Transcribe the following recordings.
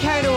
carried a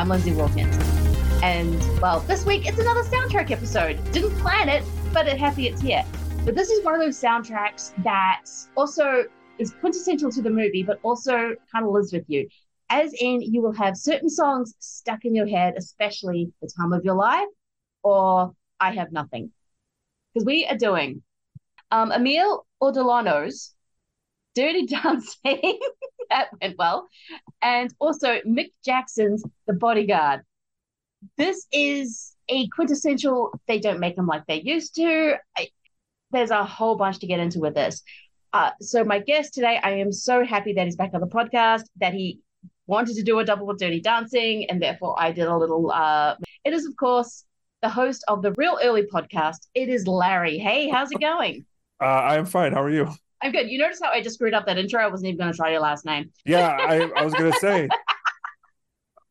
I'm Lindsay Wilkins. And, well, this week it's another soundtrack episode. Didn't plan it, but it happy it's here. But this is one of those soundtracks that also is quintessential to the movie, but also kind of lives with you. As in, you will have certain songs stuck in your head, especially the time of your life, or I Have Nothing. Because we are doing um, Emile Ardolino's Dirty Dancing, that went well, and also Mick Jackson's The Bodyguard. This is a quintessential, they don't make them like they used to. I, there's a whole bunch to get into with this. Uh, so, my guest today, I am so happy that he's back on the podcast, that he wanted to do a double with Dirty Dancing, and therefore I did a little. Uh, it is, of course, the host of the Reel Early podcast. It is Larry. Hey, how's it going? Uh, I'm fine. How are you? I'm good. You notice how I just screwed up that intro? I wasn't even going to try your last name. Yeah, I, I was gonna say,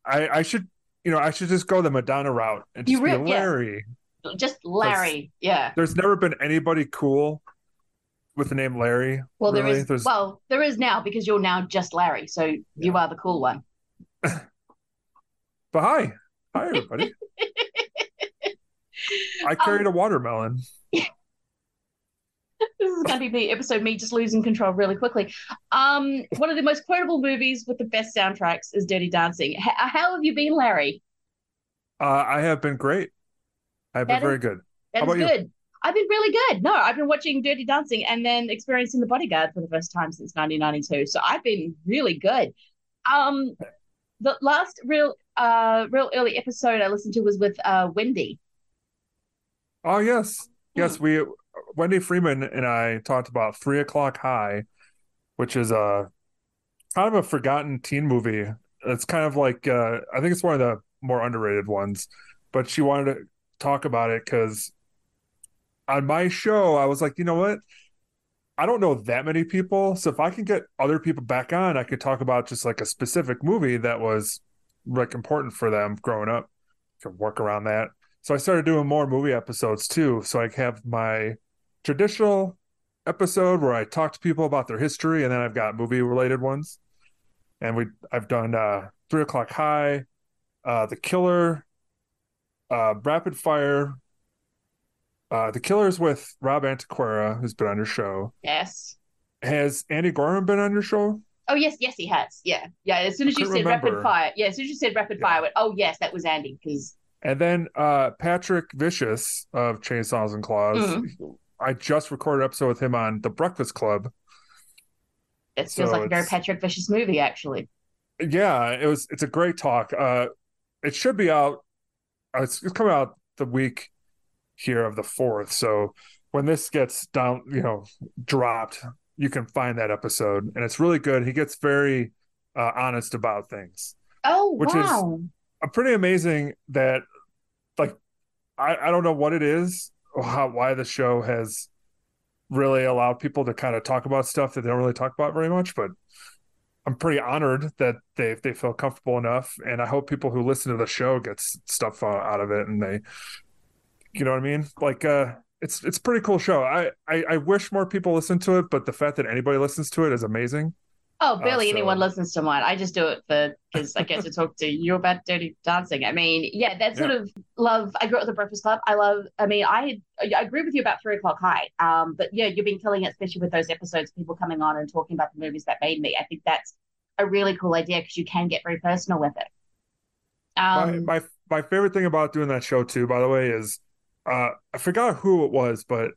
I I should you know I should just go the Madonna route and You just be re- yeah. Larry. Just Larry. Yeah. There's never been anybody cool with the name Larry. Well, really. is. There's, Well, there is now because you're now just Larry, so you are the cool one. but hi, hi everybody. I carried Um, a watermelon. This is going to be the episode me just losing control really quickly. Um, one of the most quotable movies with the best soundtracks is Dirty Dancing. H- how have you been, Larry? Uh, I have been great. I've been That very is- good. That How is about you? good. I've been really good. No, I've been watching Dirty Dancing and then experiencing The Bodyguard for the first time since 1992. So I've been really good. Um, the last real, uh, Reel Early episode I listened to was with uh Wendy. Oh yes, Hmm. yes. We Wendy Freeman and I talked about Three O'clock High, which is a kind of a forgotten teen movie. It's kind of like uh, I think it's one of the more underrated ones. But she wanted to talk about it because on my show I was like, you know what? I don't know that many people, so if I can get other people back on, I could talk about just like a specific movie that was like important for them growing up. Could work around that. So I started doing more movie episodes too. So I have my traditional episode where I talk to people about their history, and then I've got movie related ones. And we I've done uh Three O'clock High, uh The Killer, uh Rapid Fire. Uh The Killer's with Rob Antiquera, who's been on your show. Yes. Has Andy Gorman been on your show? Oh yes, yes, he has. Yeah, yeah. As soon as you said couldn't rapid fire, yeah. As soon as you said rapid Yeah. fire, I went, oh yes, that was Andy because And then uh Patrick Vicious of Chainsaws and Claws. Mm-hmm. I just recorded an episode with him on The Breakfast Club. it feels So like a very Patrick Vicious movie, actually. Yeah, it was. It's a great talk. Uh, it should be out. uh, It's, it's coming out the week here of the fourth. So when this gets down, you know, dropped, you can find that episode, and it's really good. He gets very uh, honest about things. Oh Which is- wow. Uh, pretty amazing that, like, I I don't know what it is how why the show has really allowed people to kind of talk about stuff that they don't really talk about very much, but I'm pretty honored that they they feel comfortable enough, and I hope people who listen to the show get stuff uh, out of it, and they, you know what I mean? Like, uh, it's it's pretty cool show. I, I I wish more people listen to it, but the fact that anybody listens to it is amazing. Oh, barely so- anyone listens to mine. I just do it for because I get to talk to you about dirty dancing. I mean, yeah, that sort of love. I grew up with the Breakfast Club. I love. I mean, I I agree with you about Three O'clock High. Um, but yeah, you've been killing it, especially with those episodes, people coming on and talking about the movies that made me. I think that's a really cool idea because you can get very personal with it. my Um, my my favorite thing about doing that show too, by the way, is uh, I forgot who it was, but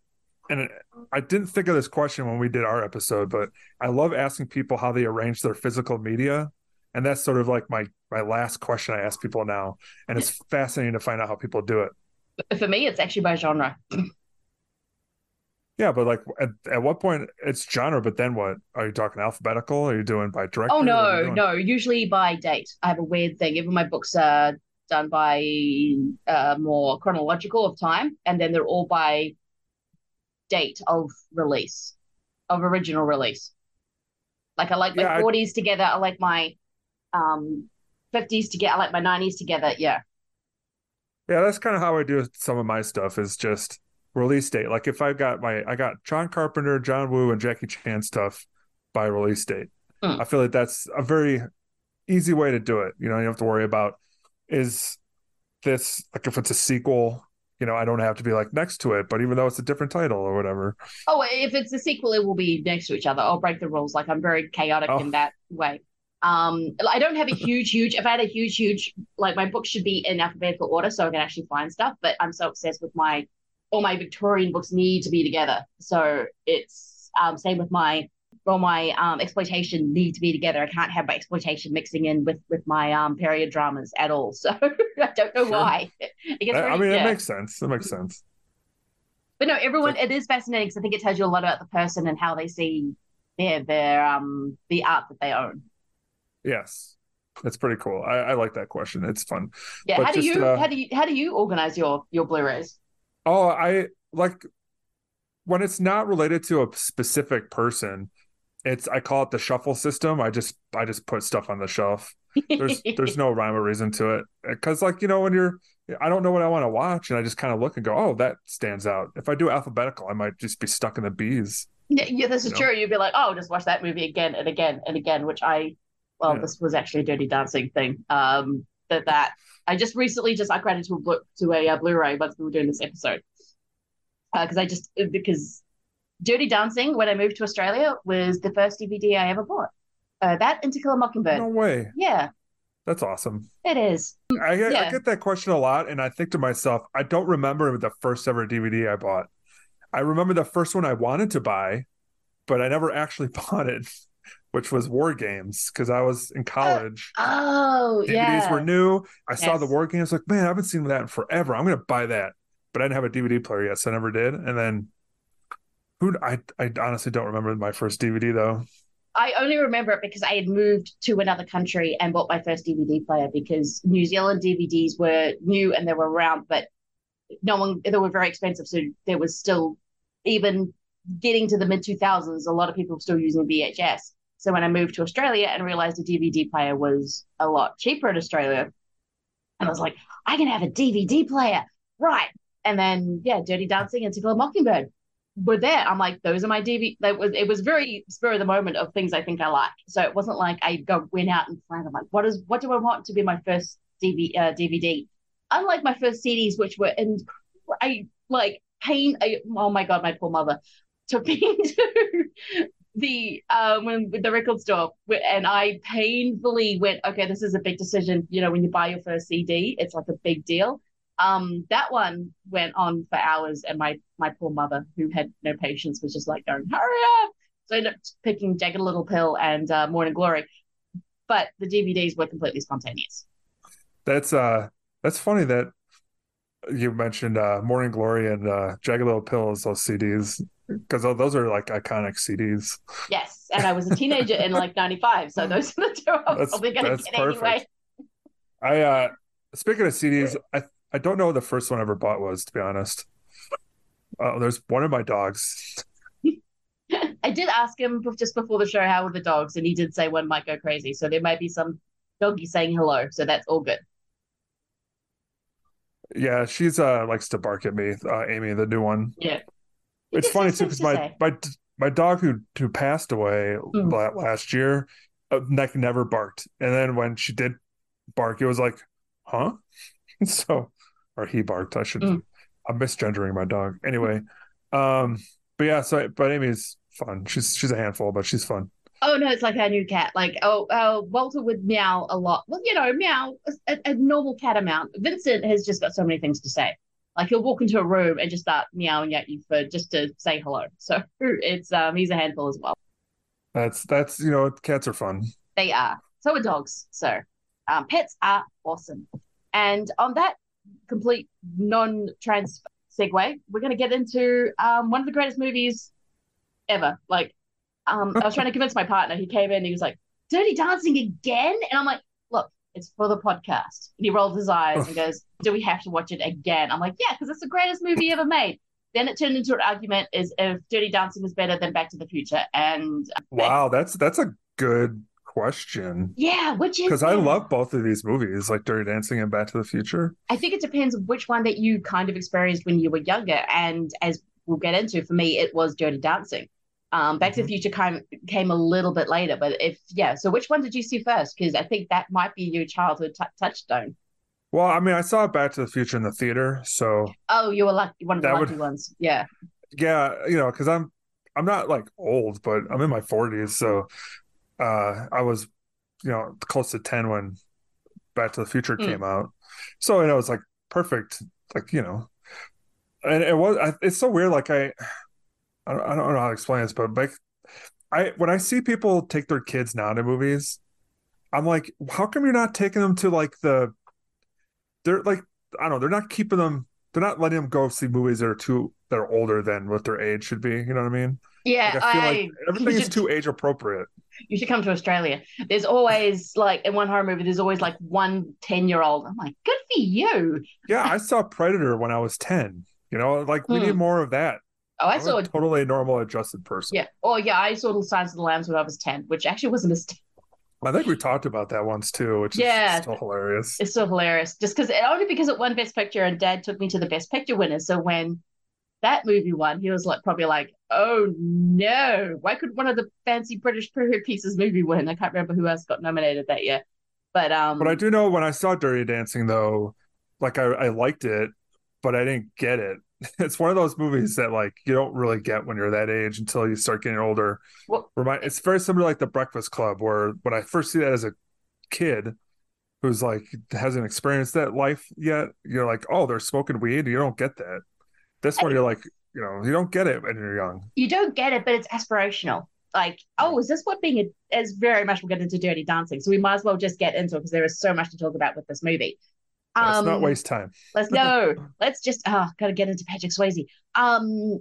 and I didn't think of this question when we did our episode, but I love asking people how they arrange their physical media, and that's sort of like my my last question I ask people now, and it's fascinating to find out how people do it. For me, it's actually by genre. Yeah, but like at, at what point it's genre, but then what? Are you talking alphabetical? Are you doing by director? Oh no, no, usually by date. I have a weird thing. Even my books are done by uh, more chronological of time, and then they're all by date of release, of original release. Like I like my yeah, 40s I... together. I like my um 50s together. I like my 90s together. Yeah. Yeah, that's kind of how I do some of my stuff. Is just release date. Like if I got my I got John Carpenter, John Woo, and Jackie Chan stuff by release date. Mm. I feel like that's a very easy way to do it. You know, you don't have to worry about is this like if it's a sequel, you know, I don't have to be like next to it, but even though it's a different title or whatever. Oh, if it's a sequel, it will be next to each other. I'll break the rules. Like I'm very chaotic oh. in that way. Um, I don't have a huge, huge. If I had a huge, huge, like my book should be in alphabetical order so I can actually find stuff. But I'm so obsessed with my all my Victorian books need to be together. So it's um, same with my all my um, exploitation need to be together. I can't have my exploitation mixing in with with my um, period dramas at all. So I don't know sure. why. I, I mean, yeah. it makes sense. It makes sense. But no, everyone. It is fascinating because I think it tells you a lot about the person and how they see their their um the art that they own. Yes, that's pretty cool. I, I like that question. It's fun. Yeah. But how do just, you uh, how do you how do you organize your your Blu-rays? Oh, I like when it's not related to a specific person. It's I call it the shuffle system. I just I just put stuff on the shelf. There's there's no rhyme or reason to it because like you know when you're I don't know what I want to watch and I just kind of look and go oh that stands out. If I do alphabetical, I might just be stuck in the bees. Yeah, yeah this is know? true. You'd be like oh just watch that movie again and again and again, which I well yeah. this was actually a Dirty Dancing thing. Um, that that I just recently just upgraded to a to a uh, Blu-ray once we were doing this episode because uh, I just because Dirty Dancing when I moved to Australia was the first DVD I ever bought. Uh, that and To Kill a Mockingbird. No way. Yeah. That's awesome. It is. I, yeah. I get that question a lot, and I think to myself, I don't remember the first ever DVD I bought. I remember the first one I wanted to buy, but I never actually bought it which was War Games because I was in college. Uh, oh, DVDs yeah. were new. I yes. saw the War Games, like, man, I haven't seen that in forever. I'm going to buy that. But I didn't have a DVD player yet, so I never did. And then, who I I honestly don't remember my first DVD though. I only remember it because I had moved to another country and bought my first DVD player because New Zealand DVDs were new and they were around, but no one they were very expensive, so there was still even getting to the mid 2000s, a lot of people were still using VHS. So when I moved to Australia and realized a DVD player was a lot cheaper in Australia, and I was like, I can have a DVD player, right? And then yeah, Dirty Dancing and To Kill a Mockingbird were there. I'm like, those are my DV. That was it was very spur of the moment of things I think I like. So it wasn't like I go went out and planned. I'm like, what is what do I want to be my first DVD? Uh, DVD? Unlike my first CDs, which were in I like pain. I, oh my god, my poor mother took me to the um when the record store and I painfully went, okay, this is a big decision. You know, when you buy your first CD, it's like a big deal. Um, that one went on for hours, and my my poor mother, who had no patience, was just like going, hurry up. So I ended up picking Jagged Little Pill and uh, Morning Glory, but the DVDs were completely spontaneous. That's uh, that's funny that you mentioned uh, Morning Glory and uh, Jagged Little Pill as those CDs because those are like iconic CDs. Yes, and I was a teenager in like '95, so those are the two I'm that's, probably going to get perfect. anyway. I uh speaking of CDs, I I don't know what the first one I ever bought was to be honest. Uh, there's one of my dogs. I did ask him just before the show how were the dogs, and he did say one might go crazy. So there might be some doggy saying hello, so that's all good. Yeah, she's uh likes to bark at me, uh, Amy, the new one. Yeah, it's funny too because my my my dog who who passed away mm. last year, uh, like never barked, and then when she did bark, it was like, huh? so, or he barked. I should. Mm. I'm misgendering my dog. Anyway, um, but yeah. So, but Amy's fun. She's she's a handful, but she's fun. Oh no, it's like our new cat. Like oh, uh, Walter would meow a lot. Well, you know, meow a, a normal cat amount. Vincent has just got so many things to say. Like he'll walk into a room and just start meowing at you for just to say hello. So it's um he's a handful as well. That's that's you know cats are fun. They are. So are dogs. So um, pets are awesome. And on that complete non-trans segue, we're going to get into um, one of the greatest movies ever. Like, um, I was trying to convince my partner. He came in he was like, "Dirty Dancing again," and I'm like, "Look, it's for the podcast." And he rolled his eyes and goes, "Do we have to watch it again?" I'm like, "Yeah, because it's the greatest movie ever made." Then it turned into an argument: is if Dirty Dancing is better than Back to the Future? And wow, that's that's a good question. Yeah, which is because I love both of these movies, like Dirty Dancing and Back to the Future. I think it depends which one that you kind of experienced when you were younger, and as we'll get into, for me, it was Dirty Dancing. Um, Back mm-hmm. to the Future came came a little bit later, but if yeah, so which one did you see first? Because I think that might be your childhood t- touchstone. Well, I mean, I saw Back to the Future in the theater, so oh, you were lucky, one of the lucky would, ones, yeah, yeah, you know, because I'm I'm not like old, but I'm in my 40s, so uh, I was, you know, close to 10 when Back to the Future mm. came out. So, you know, it's like perfect, like, you know, and it was, it's so weird. Like, I, I don't, I don't know how to explain this, but like, I, when I see people take their kids now to movies, I'm like, how come you're not taking them to like the, they're like, I don't know, they're not keeping them, they're not letting them go see movies that are too, that are older than what their age should be. You know what I mean? Yeah. Like, I feel I, like everything is too age appropriate you should come to Australia. There's always like in one horror movie, there's always like one 10 year old. I'm like, good for you. Yeah, I saw Predator when I was 10. You know, like we hmm. need more of that. Oh, I I'm saw a totally normal adjusted person. Yeah. Oh, yeah. I saw the Silence of the Lambs when I was 10, which actually was a mistake. I think we talked about that once too, which yeah, is still hilarious. It's still hilarious. Just because only because it won Best Picture and Dad took me to the Best Picture winners. So when that movie won, he was like probably like, oh no, why could one of the fancy British period pieces movie win? I can't remember who else got nominated that year. But um But I do know when I saw Dirty Dancing though, like I, I liked it, but I didn't get it. It's one of those movies that like you don't really get when you're that age until you start getting older. Well, Remind it's very similar like the Breakfast Club, where when I first see that as a kid who's like hasn't experienced that life yet, you're like, oh, they're smoking weed. You don't get that. This one, you're like, you know, you don't get it when you're young. You don't get it, but it's aspirational. Like, oh, is this what being a, is very much we'll get into dirty dancing. So we might as well just get into it because there is so much to talk about with this movie. Um, let's not waste time. let's no. let's just oh, gotta get into Patrick Swayze. Um,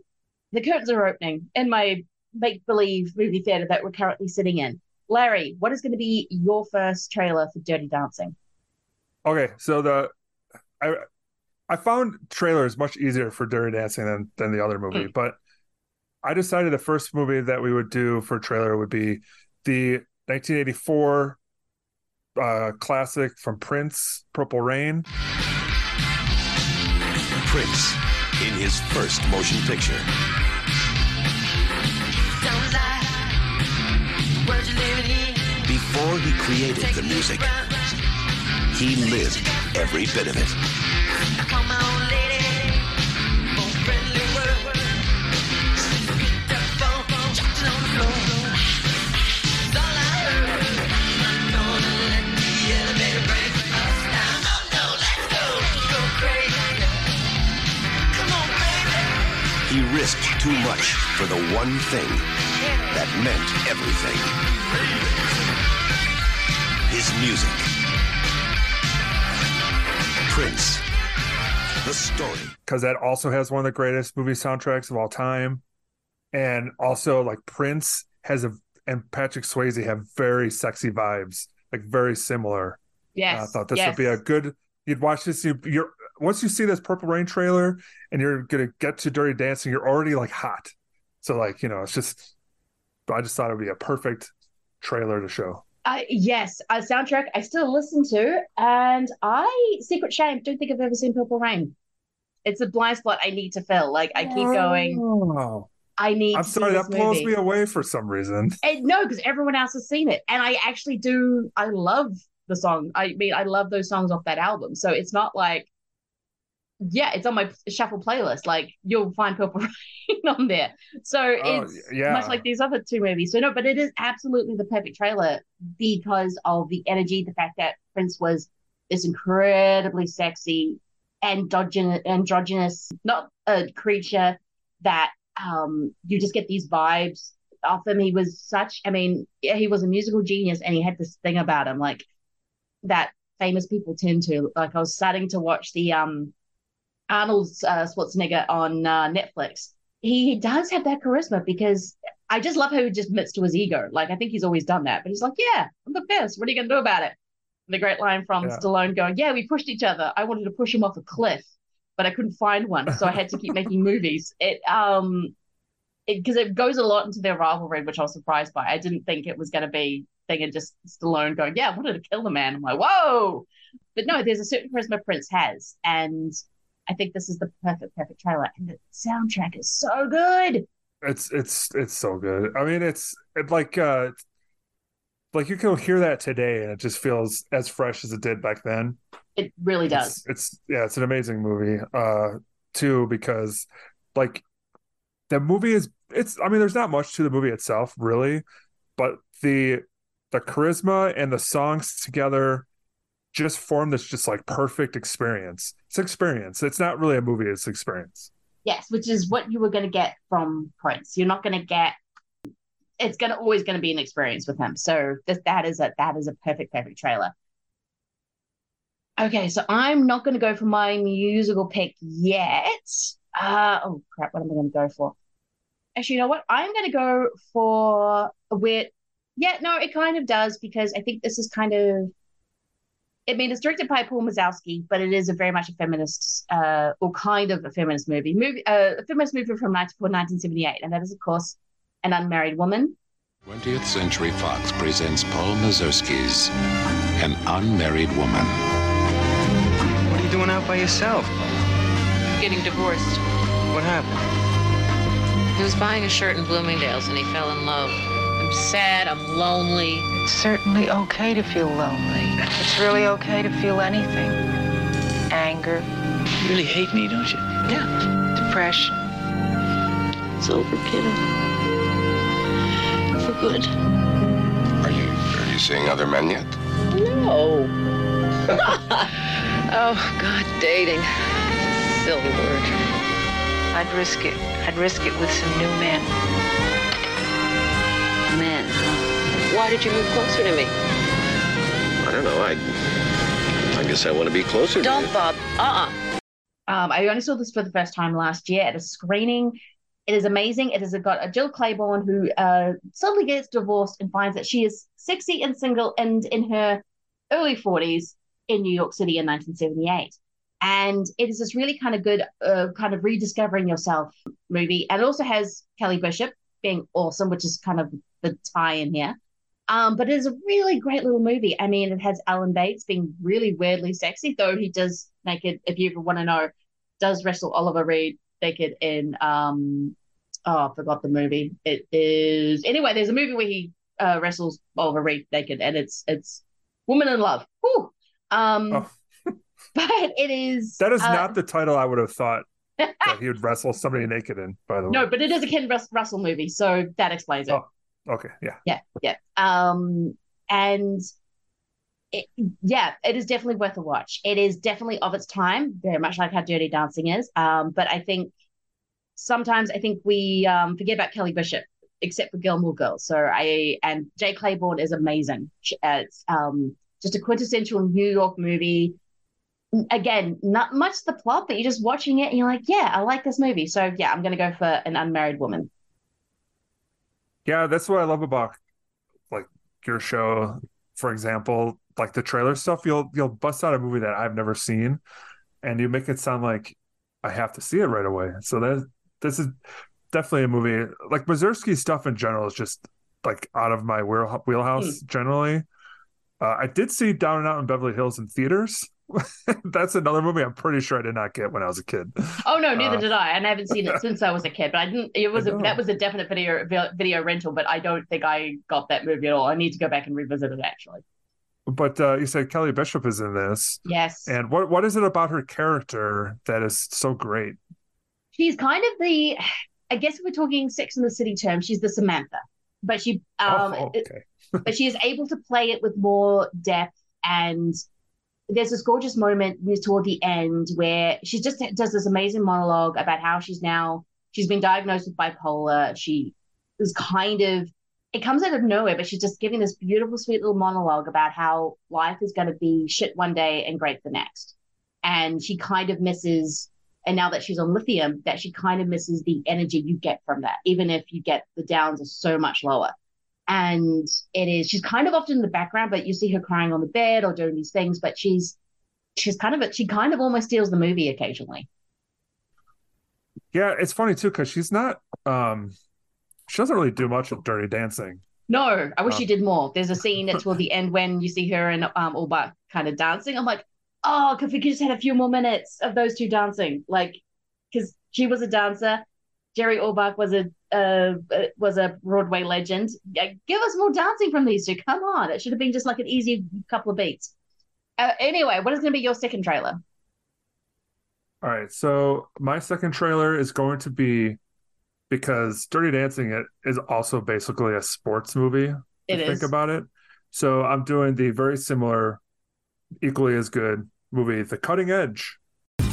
the curtains are opening in my make believe movie theater that we're currently sitting in. Larry, what is going to be your first trailer for Dirty Dancing? Okay, so the I I found trailers much easier for Dirty Dancing than than the other movie, mm. but I decided the first movie that we would do for trailer would be the 1984 uh, classic from Prince, Purple Rain. Prince in his first motion picture. Before he created the music, he lived every bit of it. He risked too much for the one thing that meant everything. His music. Prince. The story. Because that also has one of the greatest movie soundtracks of all time. And also, like, Prince has a, and Patrick Swayze have very sexy vibes, like, very similar. Yes. I thought this yes. would be a good, you'd watch this, you, you're, once you see this Purple Rain trailer and you're gonna get to Dirty Dancing, you're already like hot. So like you know, it's just. I just thought it would be a perfect trailer to show. Uh, yes, a soundtrack I still listen to, and I secret shame don't think I've ever seen Purple Rain. It's a blind spot I need to fill. Like I keep going. Oh. I need. I'm sorry, that blows movie. me away for some reason. And, no, because everyone else has seen it, and I actually do. I love the song. I mean, I love those songs off that album. So it's not like yeah, it's on my shuffle playlist. Like you'll find Purple Rain on there. So Oh, it's yeah. much like these other two movies. So no, but it is absolutely the perfect trailer because of the energy, the fact that Prince was this incredibly sexy androgynous, androgynous not a creature that um you just get these vibes off him. He was such, I mean, yeah, he was a musical genius and he had this thing about him, like that famous people tend to. Like I was starting to watch the um Arnold uh, Schwarzenegger on uh, Netflix. He does have that charisma because I just love how he just admits to his ego. Like I think he's always done that, but he's like, "Yeah, I'm the best. What are you gonna do about it?" The great line from Yeah. Stallone going, "Yeah, we pushed each other. I wanted to push him off a cliff, but I couldn't find one, so I had to keep making movies." It um, because it, goes a lot into their rivalry, which I was surprised by. I didn't think it was going to be thing and just Stallone going, "Yeah, I wanted to kill the man." I'm like, "Whoa!" But no, there's a certain charisma Prince has, and I think this is the perfect, perfect trailer. And the soundtrack is so good. It's it's it's so good. I mean, it's it like uh like you can hear that today and it just feels as fresh as it did back then. It really does. It's, it's yeah, it's an amazing movie. Uh too because like the movie is it's I mean there's not much to the movie itself really, but the the charisma and the songs together just form this just like perfect experience. It's experience. It's not really a movie, it's experience. Yes, which is what you were going to get from Prince. You're not going to get. It's going to always going to be an experience with him. So this, that is a that is a perfect perfect trailer. Okay, so I'm not going to go for my musical pick yet. Uh, oh crap! What am I going to go for? Actually, you know what? I'm going to go for a weird. Yeah, no, it kind of does because I think this is kind of. I mean, it's directed by Paul Mazursky, but it is a very much a feminist, uh, or kind of a feminist movie, movie, uh, a feminist movie from 1978, and that is, of course, an unmarried woman. 20th Century Fox presents Paul Mazursky's An Unmarried Woman. What are you doing out by yourself? getting divorced. What happened? He was buying a shirt in Bloomingdale's and he fell in love. I'm sad, I'm lonely. It's certainly okay to feel lonely. It's really okay to feel anything. Anger, You really hate me, don't you? Yeah. Depression. It's over, kiddo. For good. Are you are you seeing other men yet? No. oh, God, dating. Silly word. I'd risk it. I'd risk it with some new men. Men. Why did you move closer to me? I don't know. I I guess I want to be closer to Don't, you. Bob. Uh-uh. Um, I only saw this for the first time last year at a screening. It is amazing. It has got a Jill Clayburgh who uh, suddenly gets divorced and finds that she is sexy and single and in her early 40s in New York City in 1978. And it is this really kind of good, uh, kind of rediscovering yourself movie. And it also has Kelly Bishop being awesome, which is kind of the tie in here. Um, but it is a really great little movie. I mean, it has Alan Bates being really weirdly sexy, though he does naked. If you ever want to know, does wrestle Oliver Reed naked in um oh I forgot the movie. It is anyway. There's a movie where he uh, wrestles Oliver Reed naked, and it's it's Woman in Love. Whew. Um, Oh. but it is That is uh, not the title I would have thought that he would wrestle somebody naked in, by the way. no, but it is a Ken Rus- Russell movie, so that explains it. Oh. Okay, yeah. yeah yeah. Um and it, yeah it is definitely worth a watch. It is definitely of its time very much like how dirty dancing is. Um but i think sometimes i think we um forget about kelly bishop except for gilmore girls. So i and jay clayburgh is amazing. She- uh, it's um just a quintessential new york movie. Again not much the plot but you're just watching it and you're like yeah i like this movie. So yeah i'm gonna go for an unmarried woman Yeah, that's what I love about like your show, for example, like the trailer stuff, you'll you'll bust out a movie that I've never seen and you make it sound like I have to see it right away. So that this is definitely a movie like Mazursky stuff in general is just like out of my wheel, wheelhouse generally. Uh, I did see Down and Out in Beverly Hills in theaters. That's another movie I'm pretty sure I did not get when I was a kid. Oh no, neither Uh, did I, and I haven't seen it since I was a kid. But I didn't. It was a, that was a definite video video rental, but I don't think I got that movie at all. I need to go back and revisit it actually. but uh, you said Kelly Bishop is in this, Yes. and what what is it about her character that is so great? she's kind of the I guess if we're talking Sex in the City terms, she's the Samantha. But she um oh, okay. but she is able to play it with more depth and there's this gorgeous moment toward the end where she just does this amazing monologue about how she's now she's been diagnosed with bipolar. She is kind of it comes out of nowhere but she's just giving this beautiful sweet little monologue about how life is going to be shit one day and great the next. And she kind of misses and now that she's on lithium that she kind of misses the energy you get from that even if you get the downs are so much lower and it is she's kind of often in the background but you see her crying on the bed or doing these things but she's she's kind of a, she kind of almost steals the movie occasionally Yeah, it's funny too because she's not. um She doesn't really do much of Dirty Dancing. no i wish Oh. she did more there's a scene at toward the end when you see her and um Orbach kind of dancing i'm like oh if we could just had a few more minutes of those two dancing like because she was a dancer jerry Orbach was a uh, uh, was a broadway legend give us more dancing from these two come on it should have been just like an easy couple of beats uh, anyway what is going to be your second trailer All right, so my second trailer is going to be because Dirty Dancing it is also basically a sports movie. if you. Think about it. So I'm doing the very similar, equally as good movie, The Cutting Edge.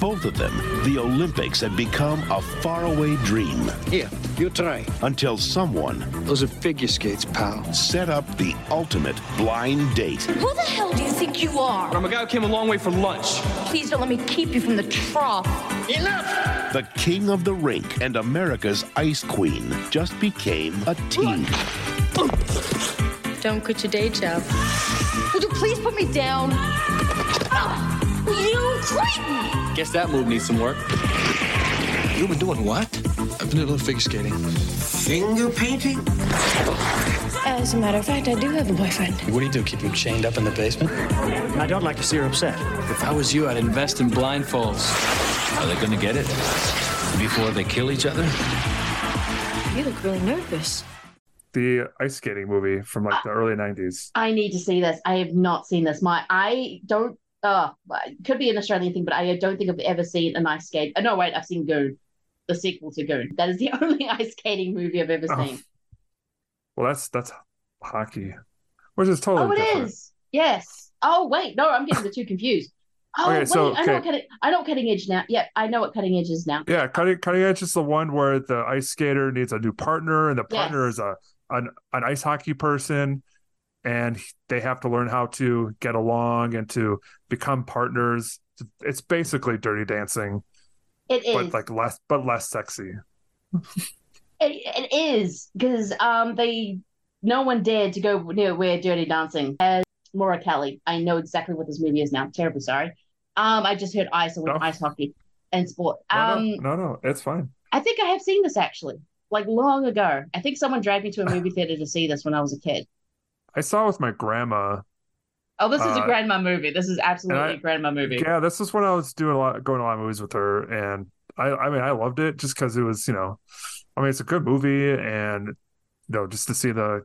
Both of them, the Olympics had become a faraway dream Here, you try. until someone Those are figure skates, pal. set up the ultimate blind date. Who the hell do you think you are? I'm a guy who came a long way for lunch. Please don't let me keep you from the trough. Enough! The king of the rink and America's ice queen just became a team. Don't quit your day job. Would you please put me down? Guess that move needs some work. You've been doing what? I've been doing a little figure skating. Finger painting? As a matter of fact, I do have a boyfriend. What do you do? Keep him chained up in the basement? I don't like to see her upset. If I was you, I'd invest in blindfolds. Are they gonna get it? Before they kill each other? You look really nervous. The ice skating movie from like the early 90s. I need to see this. I have not seen this. My I don't. Oh, it could be an Australian thing, but I don't think I've ever seen an ice skate. Oh, no, wait, I've seen Goon, the sequel to Goon. That is the only ice skating movie I've ever Oh, seen. Well, that's that's hockey, which is totally Oh, it is. different. Yes. Oh, wait, no, I'm getting the two confused. Oh, Okay, wait, so, I know what okay. cutting. I know cutting edge now. Yeah, I know what cutting edge is now. Yeah, cutting cutting edge is the one where the ice skater needs a new partner, and the partner is a an, an ice hockey person, and they have to learn how to get along and to become partners. It's basically Dirty Dancing, It is. but like less but less sexy. It, it is because um they no one dared to go near where Dirty Dancing has Maura Kelly. I know exactly what this movie is now. Terribly sorry. Um, I just heard ice and No. ice hockey and sport. Um, no, no, no, it's fine. I think I have seen this actually, like long ago. I think someone dragged me to a movie theater to see this when I was a kid. I saw it with my grandma. Oh, this is a Uh, grandma movie. This is absolutely I- a grandma movie. Yeah, this is when I was doing a lot, going to a lot of movies with her, and I, I mean, I loved it just because it was, you know, I mean, it's a good movie, and you know, just to see the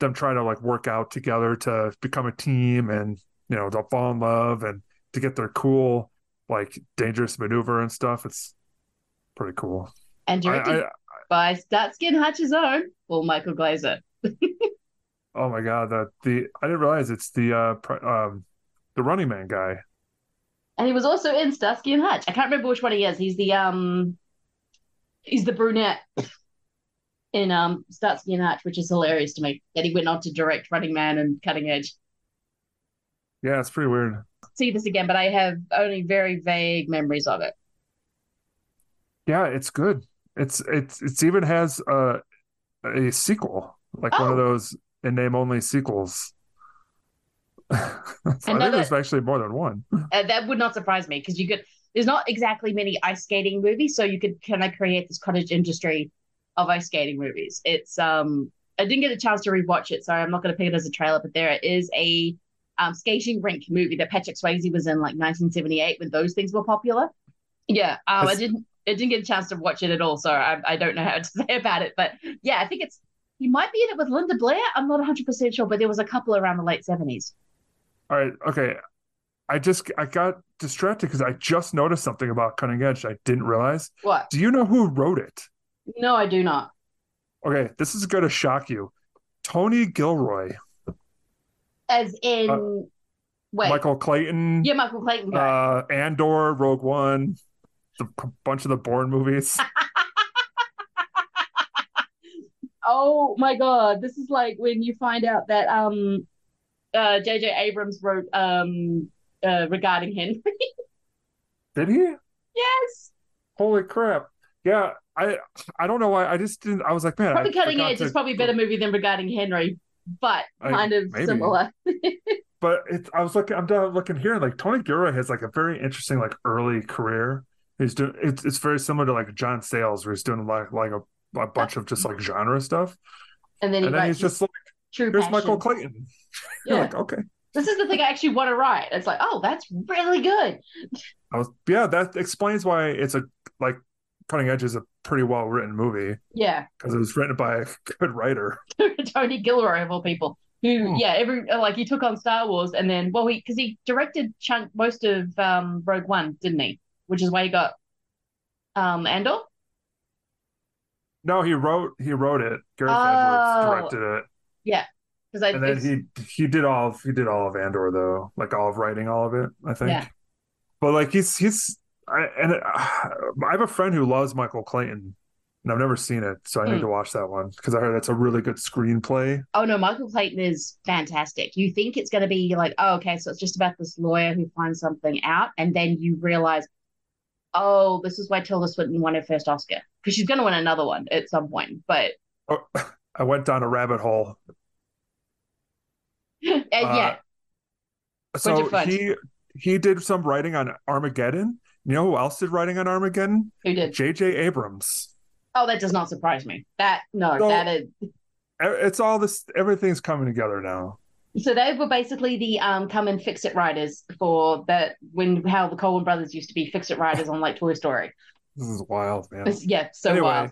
them trying to like work out together to become a team, and you know, they'll fall in love, and to get their cool like dangerous maneuver and stuff. It's pretty cool. And I, directed I, by Starsky and Hutch's own, well, Michael Glaser. oh my god, the the I didn't realize it's the uh pr- um the Running Man guy. And he was also in Starsky and Hutch. I can't remember which one he is. He's the um he's the brunette in um Starsky and Hutch, which is hilarious to me. That he went on to direct Running Man and Cutting Edge. Yeah, it's pretty weird. See this again, but I have only very vague memories of it. Yeah, it's good. It's it's it's even has a a sequel, like one of Oh. those in name only sequels. I think there's actually more than one. Uh, that would not surprise me because you could there's not exactly many ice skating movies, so you could kind of create this cottage industry of ice skating movies. It's um I didn't get a chance to rewatch it, so I'm not going to pick it as a trailer, but there is a um skating rink movie that Patrick Swayze was in like 1978 when those things were popular. Yeah, um, I didn't I didn't get a chance to watch it at all, so I, I don't know how to say about it, but yeah, I think it's he might be in it with Linda Blair. I'm not 100 percent sure, but there was a couple around the late 70s. All right, okay. I just I got distracted because I just noticed something about Cutting Edge I didn't realize. What? Do you know who wrote it? No, I do not. Okay, this is going to shock you. Tony Gilroy, As in, wait, Uh, Michael Clayton, yeah, Michael Clayton. guy. uh, Andor, Rogue One, the a bunch of the Bourne movies. oh my god, this is like when you find out that um, uh, J.J. Abrams wrote um, uh, regarding Henry. Did he? yes, Holy crap! Yeah, I I don't know why I just didn't. I was like, man, probably I Cutting Edge to- is probably a better movie than regarding Henry, but I- kind of maybe. similar. But it's I was looking, I'm done looking here. Like Tony Gilroy has like a very interesting like early career. He's doing it's it's very similar to like John Sayles, where he's doing like like a, a bunch of just like genre stuff. And then he And then he's just like, True here's Passion. Michael Clayton. You're Yeah. like, okay. This is the thing I actually want to write. It's like, oh, that's really good. I was yeah, that explains why it's a like Cutting Edge is a pretty well written movie Yeah, because it was written by a good writer. Tony Gilroy of all people. Who, Hmm. yeah, every like he took on Star Wars, and then well, he because he directed chunk most of um Rogue One, didn't he? Which is why he got um Andor. No, he wrote he wrote it. Gareth Oh. Edwards directed it. Yeah, because I And then he he did all of, he did all of Andor though, like all of writing all of it, I think. Yeah. But like he's he's I and uh, I have a friend who loves Michael Clayton, and I've never seen it, so I need Hmm. to watch that one because I heard that's a really good screenplay. Oh no, Michael Clayton is fantastic. You think it's going to be like, oh, okay, so it's just about this lawyer who finds something out, and then you realize, oh, this is why Tilda Swinton won her first Oscar because she's going to win another one at some point. But Oh, I went down a rabbit hole. and yeah, So he he did some writing on Armageddon. You know who else did writing on Armageddon? who did? J.J. Abrams. Oh, that does not surprise me. That no, So- that is. It's all this. Everything's coming together now. So they were basically the um come and fix it writers for that when how the Coen brothers used to be fix it writers on like Toy Story. This is wild, man. It's- yeah, so anyway, wild.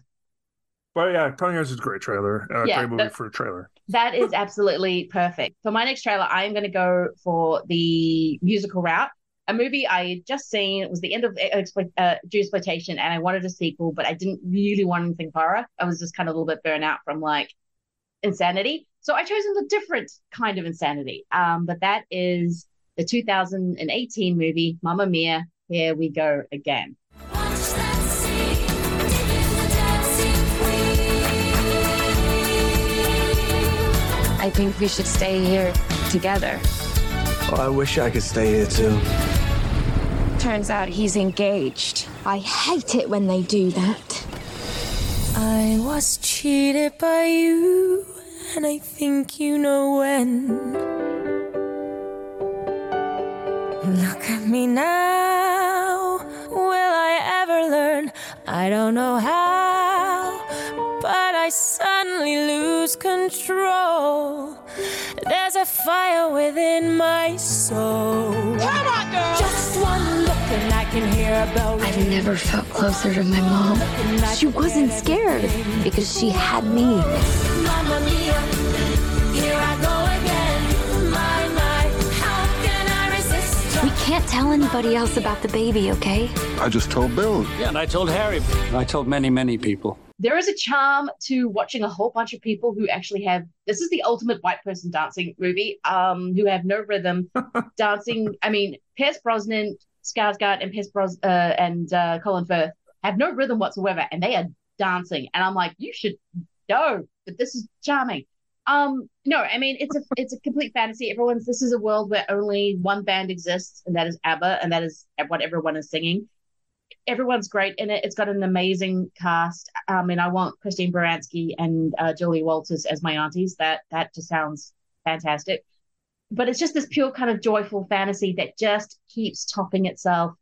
but yeah, Cutting Edge is a great trailer. A Yeah, great movie that- for a trailer. That is absolutely perfect. For my next trailer, I am going to go for the musical route. A movie I had just seen. It was the end of uh, Exploitation, and I wanted a sequel, but I didn't really want anything horror. I was just kind of a little bit burnt out from like insanity. So I chose a different kind of insanity. Um, but that is the 2018 movie Mamma Mia. Here we go again. I think we should stay here together. Oh, I wish I could stay here too. Turns out he's engaged. I hate it when they do that. I was cheated by you, and I think you know when. Look at me now. Will I ever learn? I don't know how, but I suddenly lose control. There's a fire within my soul. Come on, girl! Just one look, and I can hear a bell I've never felt closer to my mom. She wasn't scared because she had me. Mamma mia, here I go again. My, my, how can I resist? We can't tell anybody else about the baby, okay? I just told Bill. Yeah, and I told Harry. And I told many, many people. There is a charm to watching a whole bunch of people who actually have this is the ultimate white person dancing movie um who have no rhythm dancing i mean pierce brosnan skarsgård and pierce Bros- uh, and uh, colin firth have no rhythm whatsoever and they are dancing and i'm like you should know but this is charming. Um no i mean it's a it's a complete fantasy everyone's this is a world where only one band exists and that is abba and that is what everyone is singing everyone's great in it. It's got an amazing cast. Um, and I want Christine Baranski and uh, Julie Walters as my aunties. That that just sounds fantastic. But it's just this pure kind of joyful fantasy that just keeps topping itself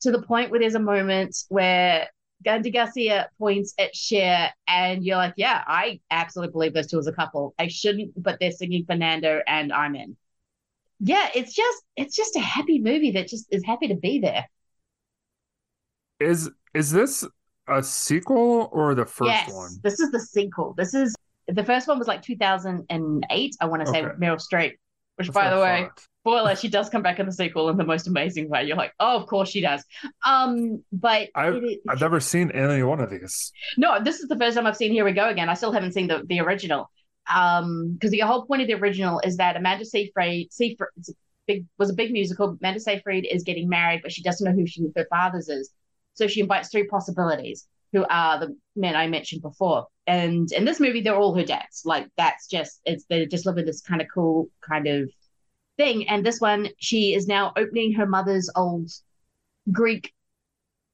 to the point where there's a moment where Andy Garcia points at Cher, and you're like, yeah, I absolutely believe those two as a couple. I shouldn't, but they're singing Fernando, and I'm in. Yeah, it's just it's just a happy movie that just is happy to be there. Is is this a sequel or the first yes, one? this is the sequel. This is the first one was like 2008. I want to say Okay. Meryl Streep, which That's by the way, thought. spoiler, she does come back in the sequel in the most amazing way. You're like, oh, of course she does. Um, but I've, it is- I've never seen any one of these. no, this is the first time I've seen Here We Go Again. I still haven't seen the, the original. Um, because the whole point of the original is that Amanda Seyfried, Seyfried big was a big musical. Amanda Seyfried is getting married, but she doesn't know who she, her father's is. So she invites three possibilities, who are the men I mentioned before. And in this movie, they're all her dads. Like that's just it's they're just living this kind of cool kind of thing. And this one, she is now opening her mother's old Greek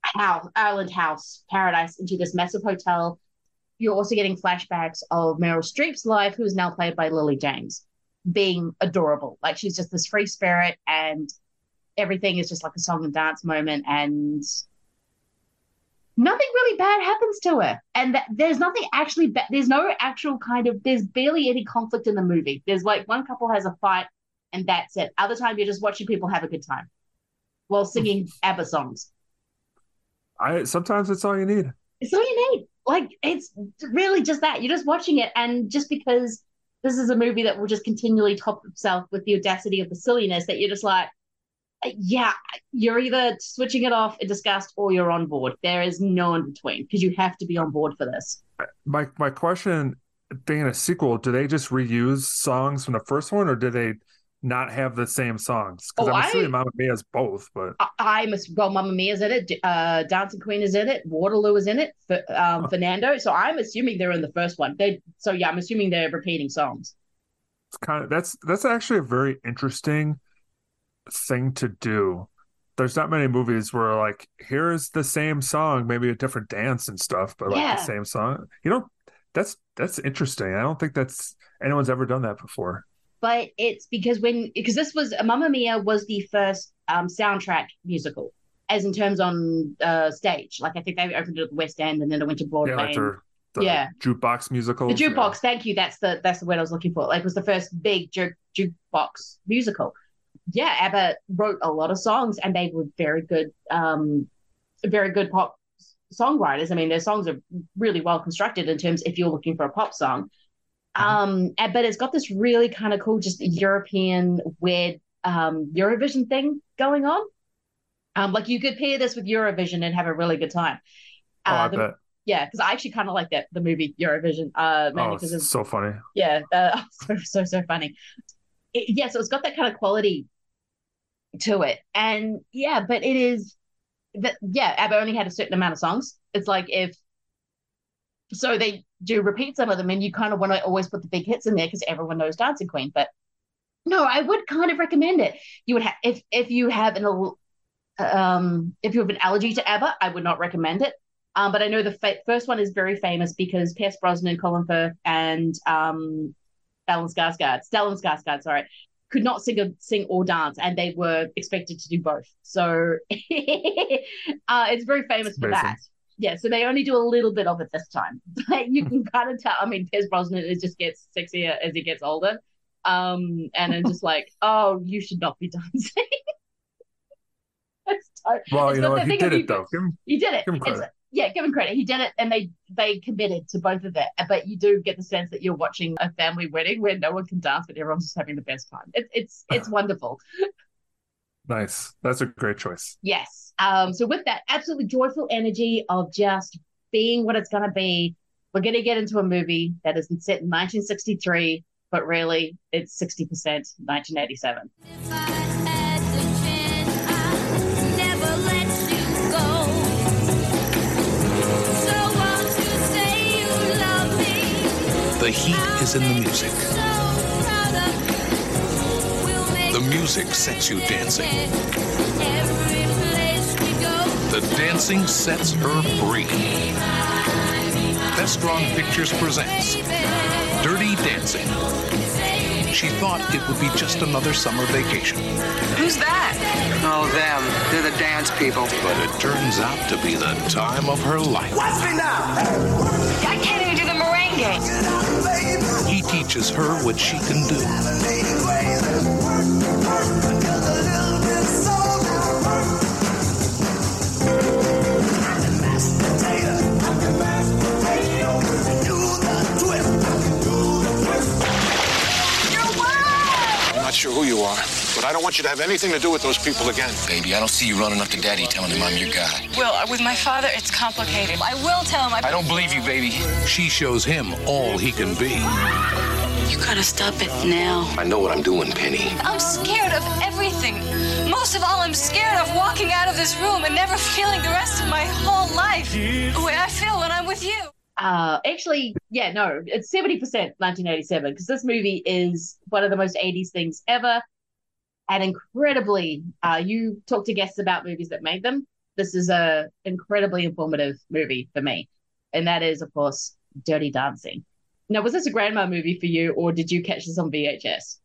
house, island house, paradise into this massive hotel. You're also getting flashbacks of Meryl Streep's life, who is now played by Lily James, being adorable. Like she's just this free spirit, and everything is just like a song and dance moment, and nothing really bad happens to her. And that, there's nothing actually bad. There's no actual kind of. There's barely any conflict in the movie. There's like one couple has a fight, and that's it. Other time you're just watching people have a good time while singing ABBA songs. I sometimes it's all you need. It's all you need. Like it's really just that. You're just watching it, and just because this is a movie that will just continually top itself with the audacity of the silliness, that you're just like, yeah, you're either switching it off in disgust or you're on board. There is no in between because you have to be on board for this. My my question, being a sequel, do they just reuse songs from the first one, or do they not have the same songs? Because Oh, I'm I- assuming Mamma Mia is both, but I, I must well, Mamma Mia's in it, uh, Dancing Queen is in it, Waterloo is in it, F- um, Fernando. So I'm assuming they're in the first one. They so yeah, I'm assuming they're repeating songs. it's kind of that's that's actually a very interesting thing to do. There's not many movies where like here's the same song, maybe a different dance and stuff, but like Yeah. the same song. You know, that's that's interesting. I don't think that's anyone's ever done that before. but it's because when because this was Mamma Mia was the first um, soundtrack musical, as in terms on uh, stage. Like I think they opened it at the West End and then it went to Broadway. Yeah, like the Yeah. jukebox musical. the jukebox. Thank you. That's the that's the word I was looking for. Like it was the first big ju- jukebox musical. Yeah, ABBA wrote a lot of songs and they were very good, um, very good pop songwriters. I mean, their songs are really well constructed in terms if you're looking for a pop song. Um, and- but it's got this really kind of cool, just European weird um Eurovision thing going on. Um, like you could pair this with Eurovision and have a really good time. Oh, Uh, the- bet. yeah, because I actually kind of like that the movie Eurovision. Uh, mainly Oh, because it's so funny. yeah, uh, so so so funny. It, yeah, so it's got that kind of quality to it, and yeah, but it is that yeah, ABBA only had a certain amount of songs. It's like if so they do repeat some of them, and you kind of want to always put the big hits in there because everyone knows Dancing Queen. But no, I would kind of recommend it. You would have if if you have an um if you have an allergy to ABBA, I would not recommend it. Um, but I know the fa- first one is very famous because Pierce Brosnan, Colin Firth, and um, Stellan Skarsgård, Stellan Skarsgård, sorry, could not sing, a, sing or dance, and they were expected to do both. So uh, it's very famous for that. Yeah, so they only do a little bit of it this time, but you can kind of tell. I mean, Pierce Brosnan it just gets sexier as he gets older, um, and it's just like, oh, you should not be dancing. It's Well, it's you know what? He did you it though. Give him, he did it. give him It's- credit. Yeah, give him credit. He did it, and they they committed to both of that. But you do get the sense that you're watching a family wedding where no one can dance, but everyone's just having the best time. It, it's it's wonderful. Nice. That's a great choice. Yes. Um. So with that absolutely joyful energy of just being what it's going to be, we're going to get into a movie that is set in 1963, but really it's 60% 1987. The heat is in the music. The music sets you dancing. The dancing sets her free. Vestron Pictures presents Dirty Dancing. She thought it would be just another summer vacation, Who's that? Oh, them. They're the dance people. but it turns out to be the time of her life. Watch me now. I can't even he teaches her what she can do. I'm not sure who you are. I don't want you to have anything to do with those people again. Baby, I don't see you running up to daddy telling him I'm your guy. Will, uh, with my father, it's complicated. I will tell him. I, I don't believe you, baby. She shows him all he can be. You gotta stop it now. I know what I'm doing, Penny. I'm scared of everything. Most of all, I'm scared of walking out of this room and never feeling the rest of my whole life the way I feel when I'm with you. Uh, actually, yeah, no, it's seventy percent 1987 because this movie is one of the most 80s things ever, and incredibly, uh, you talk to guests about movies that made them. This is a incredibly informative movie for me, and that is, of course, Dirty Dancing. Now, was this a grandma movie for you, or did you catch this on VHS?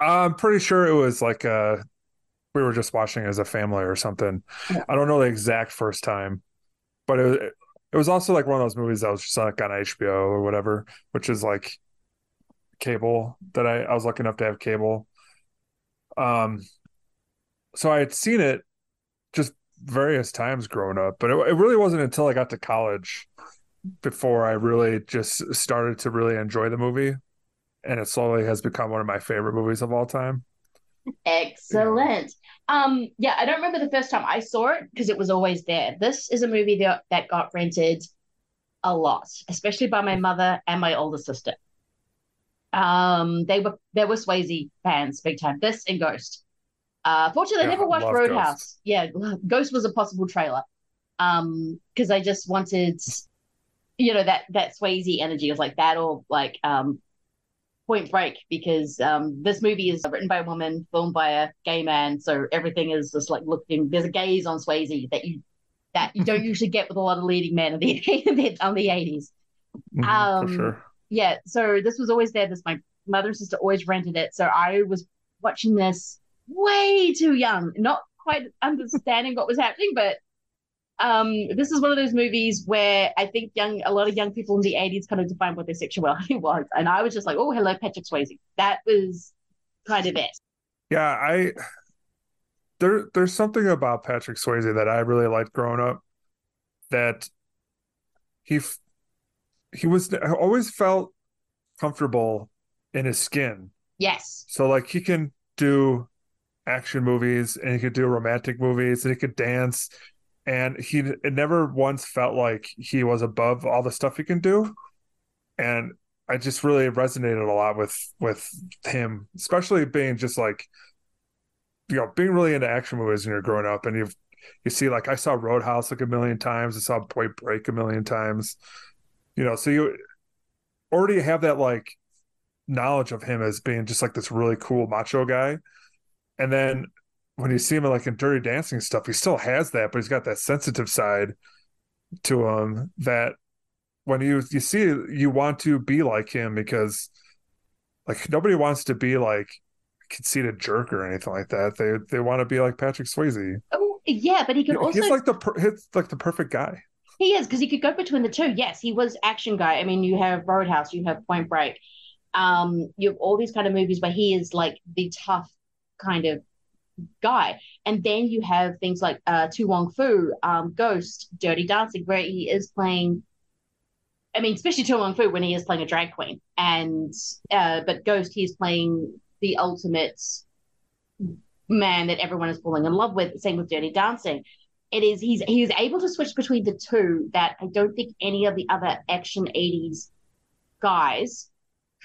I'm pretty sure it was like uh we were just watching as a family or something. I don't know the exact first time, but it it was also like one of those movies that was just like on HBO or whatever, which is like cable that I, I was lucky enough to have cable. Um, so I had seen it just various times growing up, but it, it really wasn't until I got to college before I really just started to really enjoy the movie, and it slowly has become one of my favorite movies of all time. Excellent. Um, yeah, I don't remember the first time I saw it because it was always there. This is a movie that, that got rented a lot, especially by my mother and my older sister. Um, they were they were Swayze fans big time. This and Ghost. Uh, fortunately, I never watched Roadhouse. Ghost. Yeah, Ghost was a possible trailer. Um, because I just wanted, you know, that that Swayze energy of like that or like um Point Break because um, this movie is written by a woman, filmed by a gay man, so everything is just like looking. There's a gaze on Swayze that you that you don't usually get with a lot of leading men in the on the eighties. Mhm, Um, for sure. Yeah, so this was always there. This my mother and sister always rented it, so I was watching this way too young, not quite understanding what was happening, but um this is one of those movies where I think young a lot of young people in the 80s kind of defined what their sexuality was. And I was just like, oh hello, Patrick Swayze. That was kind of it. Yeah, I there there's something about Patrick Swayze that I really liked growing up that he he was I always felt comfortable in his skin. Yes. So like he can do action movies and he could do romantic movies and he could dance and he it never once felt like he was above all the stuff he can do. And I just really resonated a lot with with him, especially being just like you know, being really into action movies when you're growing up and you've you see like I saw Roadhouse like a million times, I saw Point Break a million times. You know, so you already have that like knowledge of him as being just like this really cool macho guy. And then when you see him like in Dirty Dancing stuff, he still has that, but he's got that sensitive side to him that when you you see you want to be like him because like nobody wants to be like conceited jerk or anything like that. They they want to be like Patrick Swayze. Oh yeah, but he can also He's like the per- he's like the perfect guy. He is because he could go between the two. Yes, he was action guy. I mean, you have Roadhouse, you have Point Break, um, you have all these kind of movies where he is like the tough kind of guy, and then you have things like uh, To Wong Foo, um, Ghost, Dirty Dancing, where he is playing. I mean, especially To Wong Foo when he is playing a drag queen, and uh, but Ghost, he's playing the ultimate man that everyone is falling in love with. Same with Dirty Dancing it is he's he's able to switch between the two that I don't think any of the other action 80s guys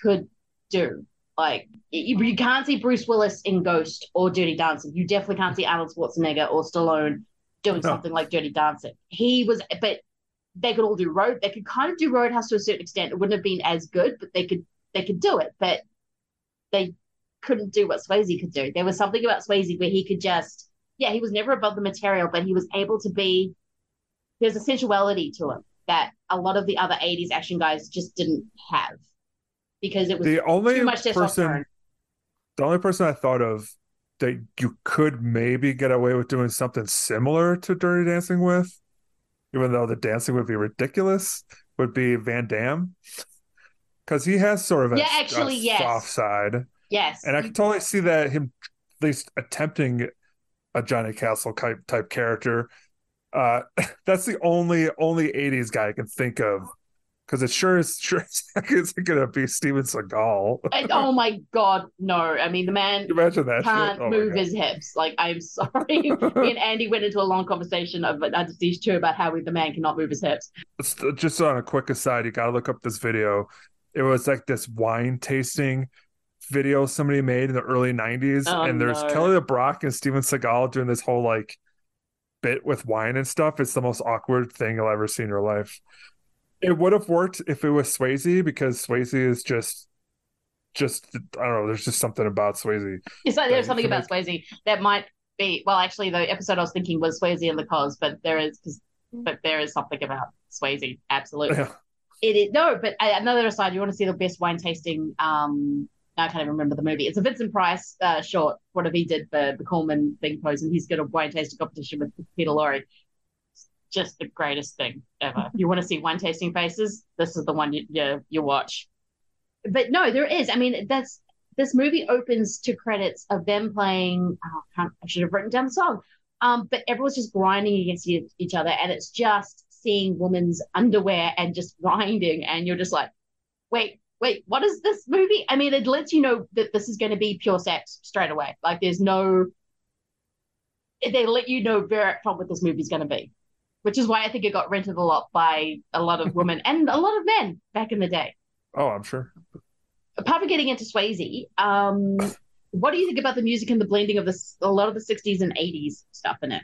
could do. Like you, you can't see Bruce Willis in Ghost or Dirty Dancing. You definitely can't see Arnold Schwarzenegger or Stallone doing No. something like Dirty Dancing. He was, but they could all do road. They could kind of do Roadhouse to a certain extent. It wouldn't have been as good, but they could they could do it. But they couldn't do what Swayze could do. There was something about Swayze where he could just yeah, he was never above the material, but he was able to be. There's a sensuality to him that a lot of the other '80s action guys just didn't have, because it was The only too much person the only person I thought of that you could maybe get away with doing something similar to Dirty Dancing with, even though the dancing would be ridiculous, would be Van Damme. Because he has sort of a, Yeah, actually, a yes. soft side. Yes, And I can totally see that him at least attempting a Johnny Castle type type character. Uh that's the only only 80s guy I can think of because it sure is sure it's gonna be Steven Seagal. And- oh my god, no! I mean, the man Imagine that can't. Oh move his hips. Like, I'm sorry. Me and Andy went into a long conversation of uh, these two about how the man cannot move his hips. Just on a quick aside, you gotta look up this video. It was like this wine tasting video somebody made in the early '90s, Oh, and there's no. Kelly LeBrock and Steven Seagal doing this whole like bit with wine and stuff. It's the most awkward thing you'll ever see in your life. It would have worked if it was Swayze because Swayze is just, just I don't know. There's just something about Swayze. It's like there's something about Swayze that might be. Well, actually, the episode I was thinking was Swayze and the Cos, but there is because, but there is something about Swayze. Absolutely, Yeah. it is no. But uh, another aside, you want to see the best wine tasting? Um, I can't even remember the movie. It's a Vincent Price uh, short. Whatever he did for the Corman thing pose, and he's got a wine tasting competition with Peter Lorre. It's just the greatest thing ever. you want to see wine tasting faces? This is the one you you, you watch. But no, there is. I mean, that's this movie opens to credits of them playing. Oh, I, I should have written down the song. Um, but everyone's just grinding against each other, and it's just seeing women's underwear and just grinding, and you're just like, wait, wait, what is this movie? I mean, it lets you know that this is going to be pure sex straight away. Like, there's no. They let you know very upfront what this movie's going to be, which is why I think it got rented a lot by a lot of women and a lot of men back in the day Oh, I'm sure. apart from getting into Swayze, um, what do you think about the music and the blending of this? A lot of the '60s and '80s stuff in it.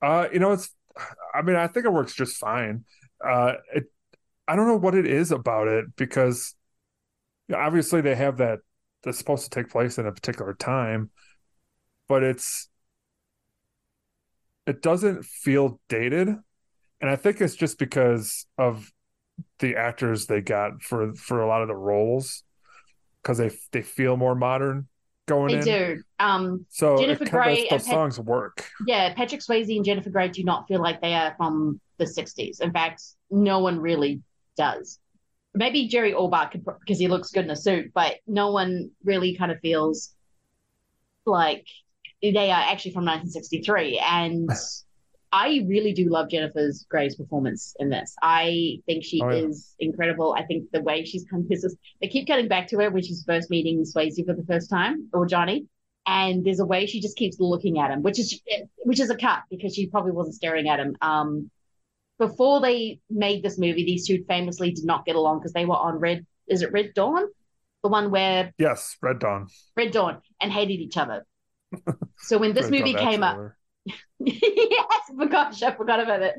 Uh, you know, it's. I mean, I think it works just fine. Uh, it. I don't know what it is about it because, obviously they have that that's supposed to take place in a particular time, but it's. It doesn't feel dated, and I think it's just because of the actors they got for for a lot of the roles, because they they feel more modern going They in. do. Um, So Jennifer Grey those Pat- songs work. yeah, Patrick Swayze and Jennifer Grey do not feel like they are from the '60s. In fact, no one really does. Maybe Jerry Orbach could because he looks good in a suit, but no one really kind of feels like they are actually from 1963. And I really do love Jennifer's Grey's performance in this. I think she Oh, yeah. is incredible. I think the way she's come this is they keep cutting back to her when she's first meeting Swayze for the first time or Johnny. And there's a way she just keeps looking at him, which is which is a cut because she probably wasn't staring at him. Um, before they made this movie, these two famously did not get along because they were on Red. Is it Red Dawn? The one where Yes, Red Dawn. Red Dawn and hated each other. So when this Dawn movie came up, yes, my gosh, I forgot about it.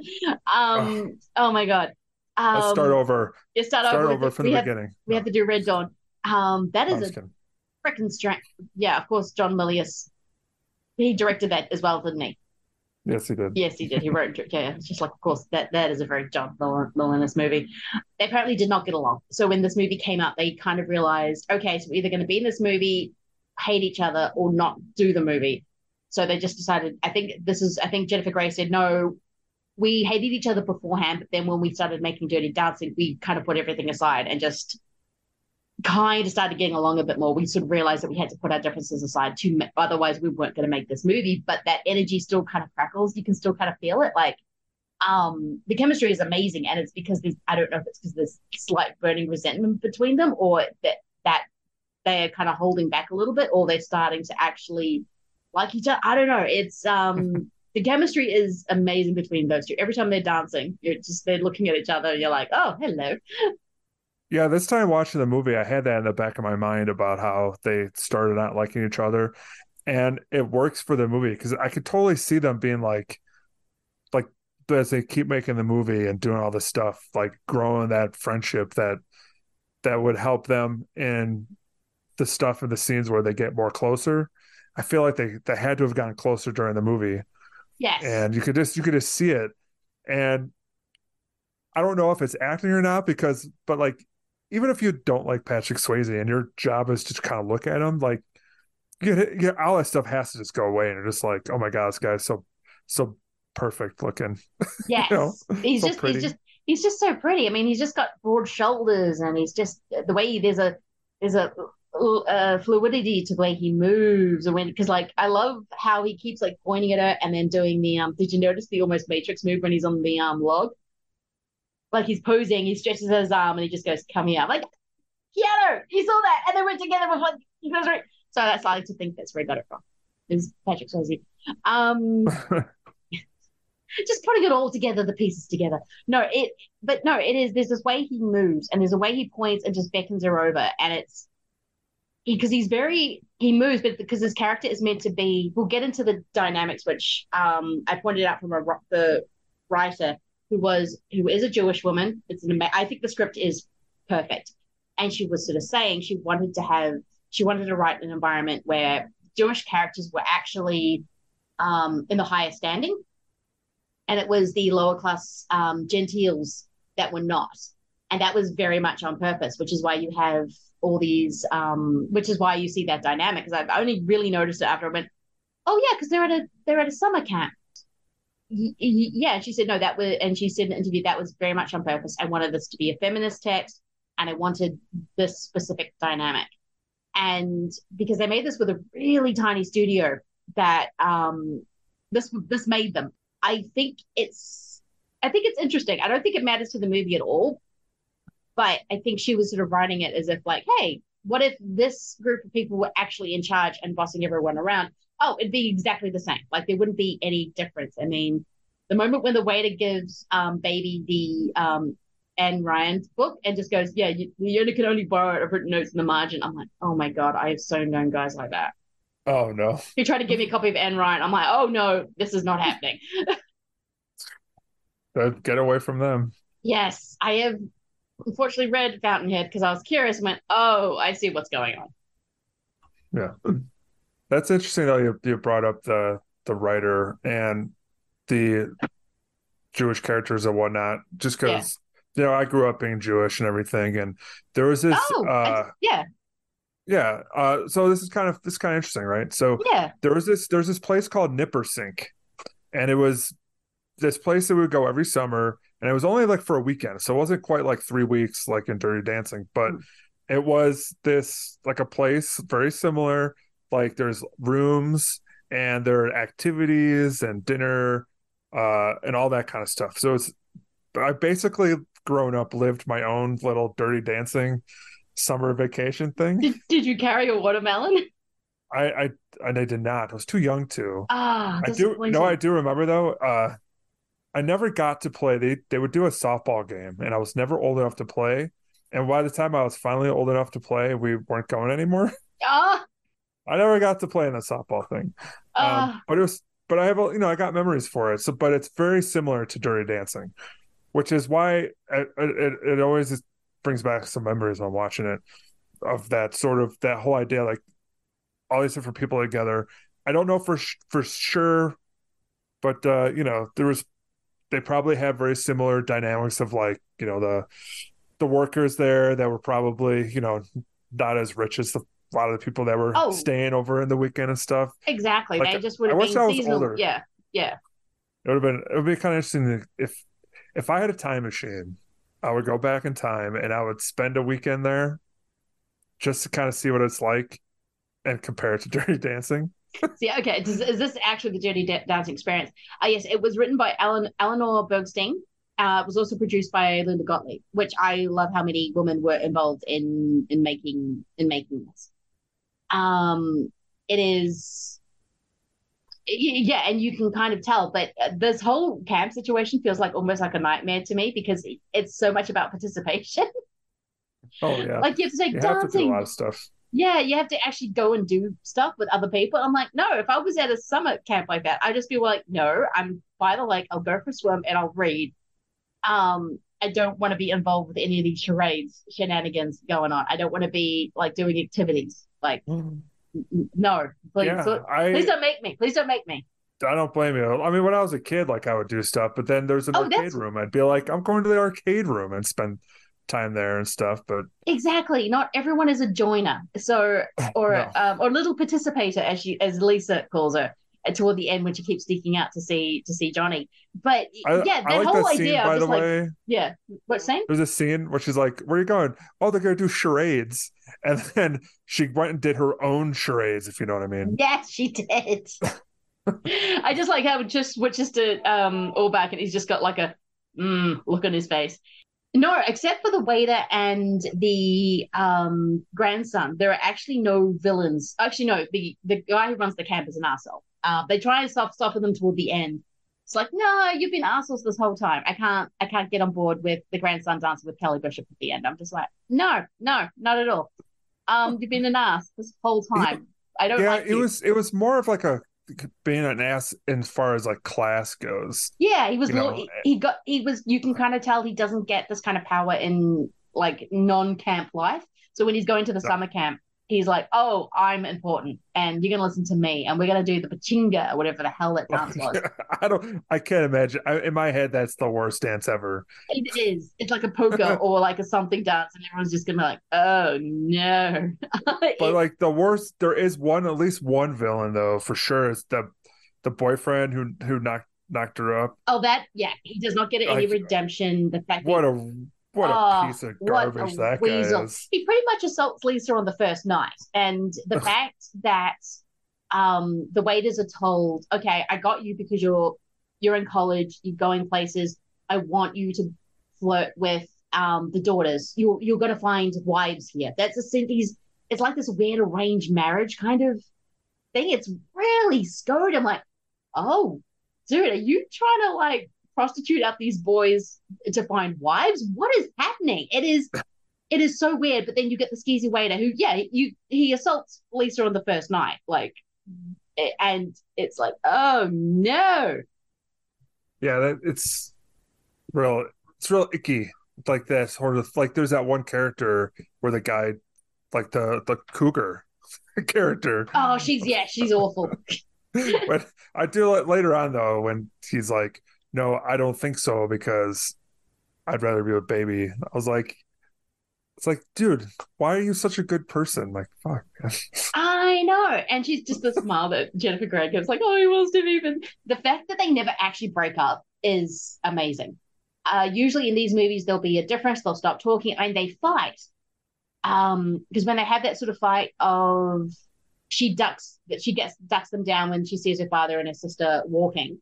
Um, oh my god. Um, Let's start over. You start, Start over, over from the have, beginning. We have to do Red Dawn. Um, that is just a freaking strange. Yeah, of course, John Milius. He directed that as well, didn't he? Yes, he did. Yes, he did. He wrote. Yeah, it's just like, of course, that that is a very John Milius movie. They apparently did not get along. So when this movie came out, they kind of realized, okay, so we're either going to be in this movie, hate each other, or not do the movie. So they just decided. I think this is. I think Jennifer Grey said no. We hated each other beforehand, but then when we started making Dirty Dancing, we kind of put everything aside and just kind of started getting along a bit more. We sort of realized that we had to put our differences aside to, otherwise we weren't going to make this movie. But that energy still kind of crackles. You can still kind of feel it. Like, um, the chemistry is amazing, and it's because there's I don't know if it's because there's slight burning resentment between them, or that that they're kind of holding back a little bit, or they're starting to actually like each other. I don't know. It's um. The chemistry is amazing between those two. Every time they're dancing, you're just they're looking at each other. And you're like, oh, hello. Yeah, this time watching the movie, I had that in the back of my mind about how they started not liking each other, and it works for the movie because I could totally see them being like, like as they keep making the movie and doing all this stuff, like growing that friendship that that would help them in the stuff in the scenes where they get more closer. I feel like they they had to have gotten closer during the movie Yes. and you could just you could just see it and i don't know if it's acting or not because but like even if you don't like patrick swayze and your job is to kind of look at him like you get, you get all that stuff has to just go away and you're just like oh my god this guy's so so perfect looking Yes. you know, he's so just pretty. he's just he's just so pretty. I mean, he's just got broad shoulders and he's just the way he, there's a there's a uh, fluidity to the way he moves and when because like I love how he keeps like pointing at her and then doing the um did you notice the almost matrix move when he's on the um log like he's posing, he stretches his arm and he just goes, "Come here." I'm like, Keanu, you saw that, and they went together with like you guys right. So that's I like to think that's where I got it from. Is Patrick Swayze. Um, just putting it all together, the pieces together. No, it, but no, it is. There's this way he moves, and there's a way he points and just beckons her over, and it's because he, he's very he moves, but because his character is meant to be. We'll get into the dynamics, which um I pointed out from a the writer who was who is a Jewish woman. It's an I think the script is perfect, and she was sort of saying she wanted to have she wanted to write an environment where Jewish characters were actually um, in the higher standing, and it was the lower class um, gentiles that were not, and that was very much on purpose, which is why you have all these, um, which is why you see that dynamic. Because I've only really noticed it after I went, oh yeah, because they're at a they're at a summer camp. Yeah, she said no, that was, and she said in an interview that was very much on purpose. I wanted this to be a feminist text, and I wanted this specific dynamic. And because they made this with a really tiny studio that um this this made them. I think it's i think it's interesting. I don't think it matters to the movie at all but i think she was sort of writing it as if like hey what if this group of people were actually in charge and bossing everyone around oh it'd be exactly the same like there wouldn't be any difference i mean the moment when the waiter gives um, baby the um, Ayn Rand's book and just goes, Yeah, you, you only can only borrow it. I've written notes in the margin. I'm like, Oh my God, I have so known guys like that. Oh no. He tried to give me a copy of Ayn Rand. I'm like, Oh no, this is not happening. Get away from them. Yes, I have unfortunately read Fountainhead because I was curious and went, Oh, I see what's going on. Yeah. That's interesting though you, you brought up the the writer and the Jewish characters and whatnot, just because you know, I grew up being Jewish and everything, and there was this. Oh, uh, yeah. Yeah. Uh, so this is kind of this is kind of interesting, right? So yeah, there was this there's this place called Nippersink, and it was this place that we would go every summer, and it was only like for a weekend, so it wasn't quite like three weeks like in Dirty Dancing, but mm. it was this like a place very similar. Like there's rooms and there are activities and dinner uh, and all that kind of stuff. So it's I basically grown up lived my own little dirty dancing summer vacation thing. Did, did you carry a watermelon? I, I I did not. I was too young to. Ah, I do. No, I do remember though. Uh, I never got to play. They they would do a softball game, and I was never old enough to play. And by the time I was finally old enough to play, we weren't going anymore. Ah. I never got to play in the softball thing. Ah. Um, but it was. But I have, you know, I got memories for it. So, but it's very similar to Dirty Dancing which is why it, it, it always brings back some memories when watching it of that sort of that whole idea like all these different people together i don't know for for sure but uh you know there was they probably have very similar dynamics of like you know the the workers there that were probably you know not as rich as the, a lot of the people that were oh. staying over in the weekend and stuff exactly like, they just would have been seasonal yeah yeah it would have been it would be kind of interesting if if I had a time machine, I would go back in time and I would spend a weekend there just to kind of see what it's like and compare it to Dirty Dancing. See, okay, is, is, this actually the Dirty Dancing experience? Uh, yes, it was written by Ellen, Eleanor Bergstein. Uh, it was also produced by Linda Gottlieb, which I love how many women were involved in in making in making this. Um, it is yeah and you can kind of tell but uh, this whole camp situation feels like almost like a nightmare to me because it's so much about participation oh yeah like you have to say you dancing to a lot of stuff yeah you have to actually go and do stuff with other people i'm like no if i was at a summer camp like that i'd just be like no i'm by the lake i'll go for a swim and i'll read um i don't want to be involved with any of these charades shenanigans going on i don't want to be like doing activities like mm no, please, yeah, so, I, please don't make me. Please don't make me. I don't blame you. I mean, when I was a kid, like I would do stuff, but then there's an oh, arcade room. I'd be like, I'm going to the arcade room and spend time there and stuff. But exactly, not everyone is a joiner. So, or no. um, or little participator, as she as Lisa calls her, toward the end when she keeps sneaking out to see to see Johnny. But I, yeah, that like whole that scene, idea. By the like, way, yeah, what scene? There's a scene where she's like, "Where are you going? Oh, they're gonna do charades." And then she went and did her own charades, if you know what I mean. Yes, she did. I just like how it just switches to um all back and he's just got like a mm, look on his face. No, except for the waiter and the um, grandson, there are actually no villains. Actually, no, the the guy who runs the camp is an asshole. Uh, they try and soft soften them toward the end. It's like, no, you've been assholes this whole time. I can't, I can't get on board with the grandson dancing with Kelly Bishop at the end. I'm just like, no, no, not at all. Um, you've been an ass this whole time. I don't yeah, like it you. was it was more of like a being an ass as far as like class goes. Yeah, he was. He, eh. he got. He was. You can kind of tell he doesn't get this kind of power in like non-camp life. So when he's going to the summer camp, he's like, "Oh, I'm important, and you're gonna listen to me, and we're gonna do the pachanga or whatever the hell that oh, dance was." I don't. I can't imagine. I, in my head, that's the worst dance ever. It is. It's like a polka or like a something dance, and everyone's just gonna be like, "Oh no!" But like the worst, there is one at least one villain though for sure. Is the the boyfriend who who knocked knocked her up. oh, that yeah, he does not get any Like, redemption. The fact What a what a Oh, piece of garbage that weasel. guy is. He pretty much assaults Lisa on the first night. And the fact that um, the waiters are told, okay, I got you because you're you're in college, you're going places. I want you to flirt with um, the daughters. You're you're gonna find wives here. That's a. He's it's like this weird arranged marriage kind of thing. It's really screwed. I'm like, oh, dude, are you trying to like prostitute out these boys to find wives? What is happening? It is it is so weird. But then you get the skeezy waiter who, yeah, you he assaults Lisa on the first night, like, and it's like, oh no, Yeah, that it's real. It's real icky. Like this, sort of like there's that one character where the guy, like the the cougar character. oh she's yeah, she's awful. but I do like later on though when he's like, "No, I don't think so because I'd rather be with baby." I was like, "It's like, dude, why are you such a good person?" Like, fuck. I know. And she's just the smile that Jennifer Grey gives, like, oh, he wants to be even. The fact that they never actually break up is amazing. Uh, usually in these movies, there'll be a difference. They'll stop talking and they fight. Um, because when they have that sort of fight of she ducks that she gets ducks them down when she sees her father and her sister walking,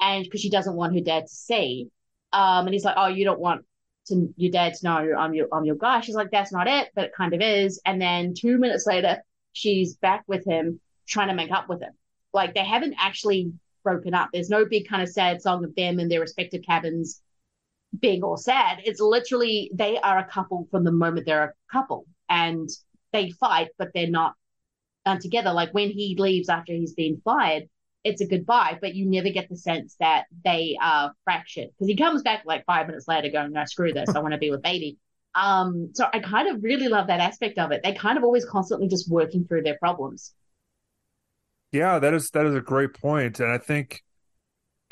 and because she doesn't want her dad to see. Um, and he's like, "Oh, you don't want to your dad to know I'm your I'm your guy." She's like, "That's not it," but it kind of is. And then two minutes later, she's back with him, trying to make up with him. Like they haven't actually broken up. There's no big kind of sad song of them in their respective cabins being all sad. It's literally they are a couple from the moment they're a couple, and they fight, but they're not together. Like when he leaves after he's been fired, it's a goodbye, but you never get the sense that they are fractured because he comes back like five minutes later going, "No, screw this, I want to be with baby." Um, so I kind of really love that aspect of it. They kind of always constantly just working through their problems. Yeah, that is that is a great point, and I think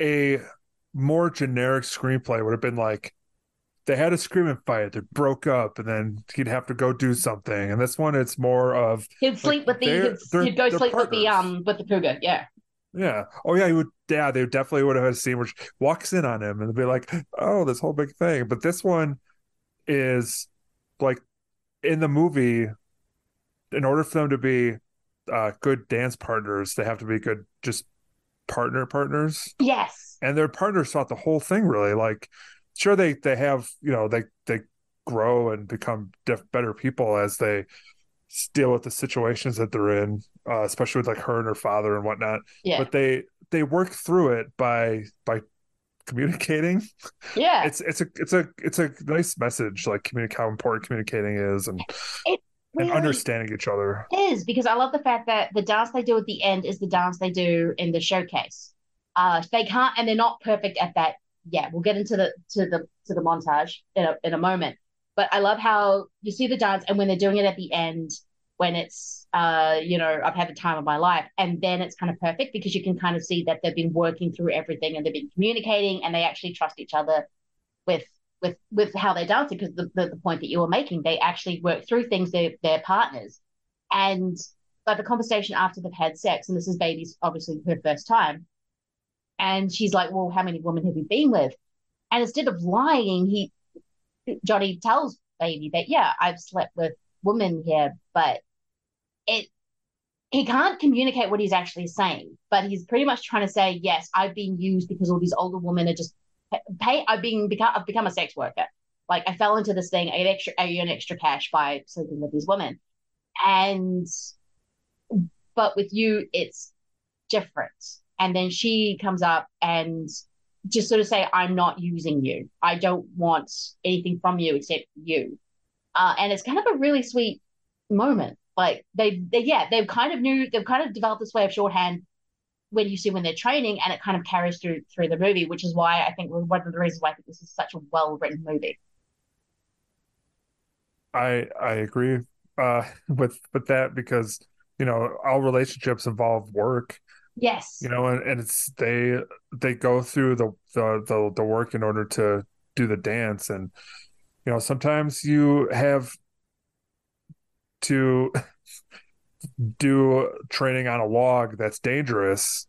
a more generic screenplay would have been like they had a screaming fight, they broke up, and then he'd have to go do something. And this one, it's more of He'd sleep with the he'd, he'd go sleep with the um with the cougar. Yeah. Yeah. Oh yeah, he would yeah, they definitely would have had a scene where she walks in on him and be like, Oh, this whole big thing. But this one is like in the movie, in order for them to be uh good dance partners, they have to be good just partner partners. Yes. And their partners throughout the whole thing really. Like sure they they have, you know, they they grow and become diff- better people as they deal with the situations that they're in, uh, especially with like her and her father and whatnot. Yeah. But they they work through it by by communicating. Yeah. It's it's a it's a it's a nice message, like communicate how important communicating is and It and understanding each other. is because I love the fact that the dance they do at the end is the dance they do in the showcase. Uh, they can't, and they're not perfect at that. Yeah, we'll get into the to the to the montage in a in a moment. But I love how you see the dance, and when they're doing it at the end, when it's uh, you know, I've had the time of my life, and then it's kind of perfect because you can kind of see that they've been working through everything and they've been communicating, and they actually trust each other with with with how they're dancing because the, the the point that you were making, they actually work through things. They're they're partners, and like the conversation after they've had sex, and this is baby's obviously her first time, and she's like, "Well, how many women have you been with?" And instead of lying, he Johnny tells baby that yeah, I've slept with women here, but it he can't communicate what he's actually saying, but he's pretty much trying to say, yes, I've been used because all these older women are just pay. I've been become I've become a sex worker, Like I fell into this thing. I get extra, I earn extra cash by sleeping with these women, and but with you, it's different. And then she comes up and just sort of say, "I'm not using you. I don't want anything from you except you." Uh, and it's kind of a really sweet moment. Like they, they, yeah, they've kind of knew, they've kind of developed this way of shorthand when you see when they're training, and it kind of carries through through the movie, which is why I think one of the reasons why I think this is such a well written movie. I I agree uh, with with that because you know all relationships involve work. Yes. You know, and, and it's they they go through the, the the the work in order to do the dance, and you know sometimes you have to do training on a log that's dangerous,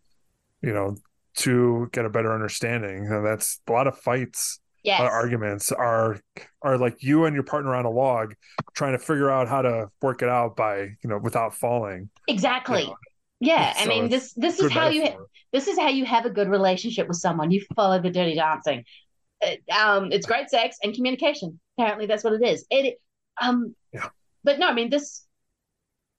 you know, to get a better understanding. And that's a lot of fights, yes. of arguments are are like you and your partner on a log trying to figure out how to work it out by, you know, without falling. Exactly. You know? Yeah, so I mean this this is how metaphor. you this is how you have a good relationship with someone. You follow the dirty dancing. It, um, it's great sex and communication. Apparently, that's what it is. It um, yeah. But no, I mean this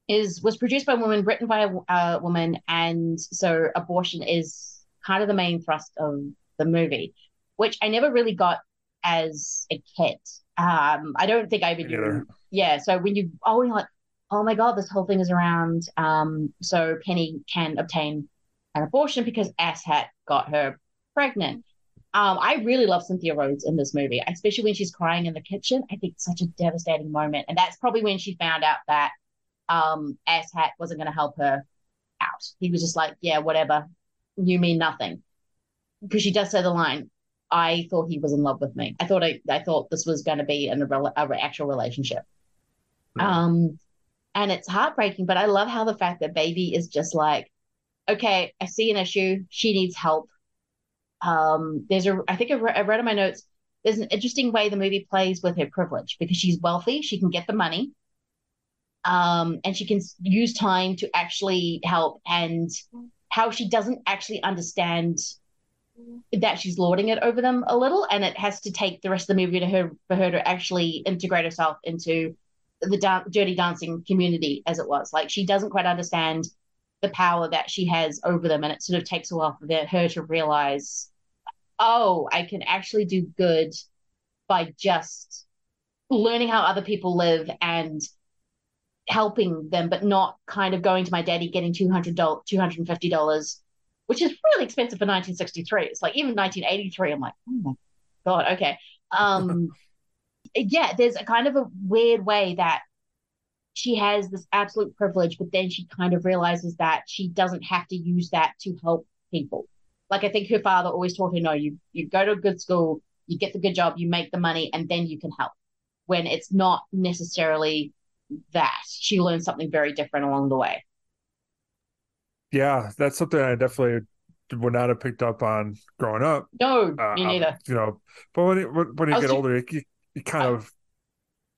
is was produced by a woman, written by a, a woman, and so abortion is kind of the main thrust of the movie, which I never really got as a kid. Um, I don't think I even knew. Yeah, so when you oh you're like, oh my god, this whole thing is around um so Penny can obtain an abortion because asshat got her pregnant. Um, I really love Cynthia Rhodes in this movie, especially when she's crying in the kitchen. I think it's such a devastating moment, and that's probably when she found out that um, asshat wasn't going to help her out. He was just like, yeah, whatever. You mean nothing. Because she does say the line, I thought he was in love with me. I thought I, I thought this was going to be an a, a actual relationship. Um, and it's heartbreaking, but I love how the fact that baby is just like, okay, I see an issue. She needs help. Um, there's a, I think I, re- I read in my notes, there's an interesting way the movie plays with her privilege because she's wealthy. She can get the money um, and she can use time to actually help and how she doesn't actually understand that she's lording it over them a little and it has to take the rest of the movie to her for her to actually integrate herself into the da- dirty dancing community as it was like she doesn't quite understand the power that she has over them and it sort of takes a while for her to realize oh i can actually do good by just learning how other people live and helping them, but not kind of going to my daddy getting $200, $250, which is really expensive for 1963. It's like even 1983, I'm like, oh my God, okay. Um, yeah, there's a kind of a weird way that she has this absolute privilege, but then she kind of realizes that she doesn't have to use that to help people. Like I think her father always taught her, no, you you go to a good school, you get the good job, you make the money, and then you can help. When it's not necessarily that. She learned something very different along the way. Yeah, that's something I definitely would not have picked up on growing up. No, uh, me neither. You know, but when you, when you get too, older, you, you kind I, of.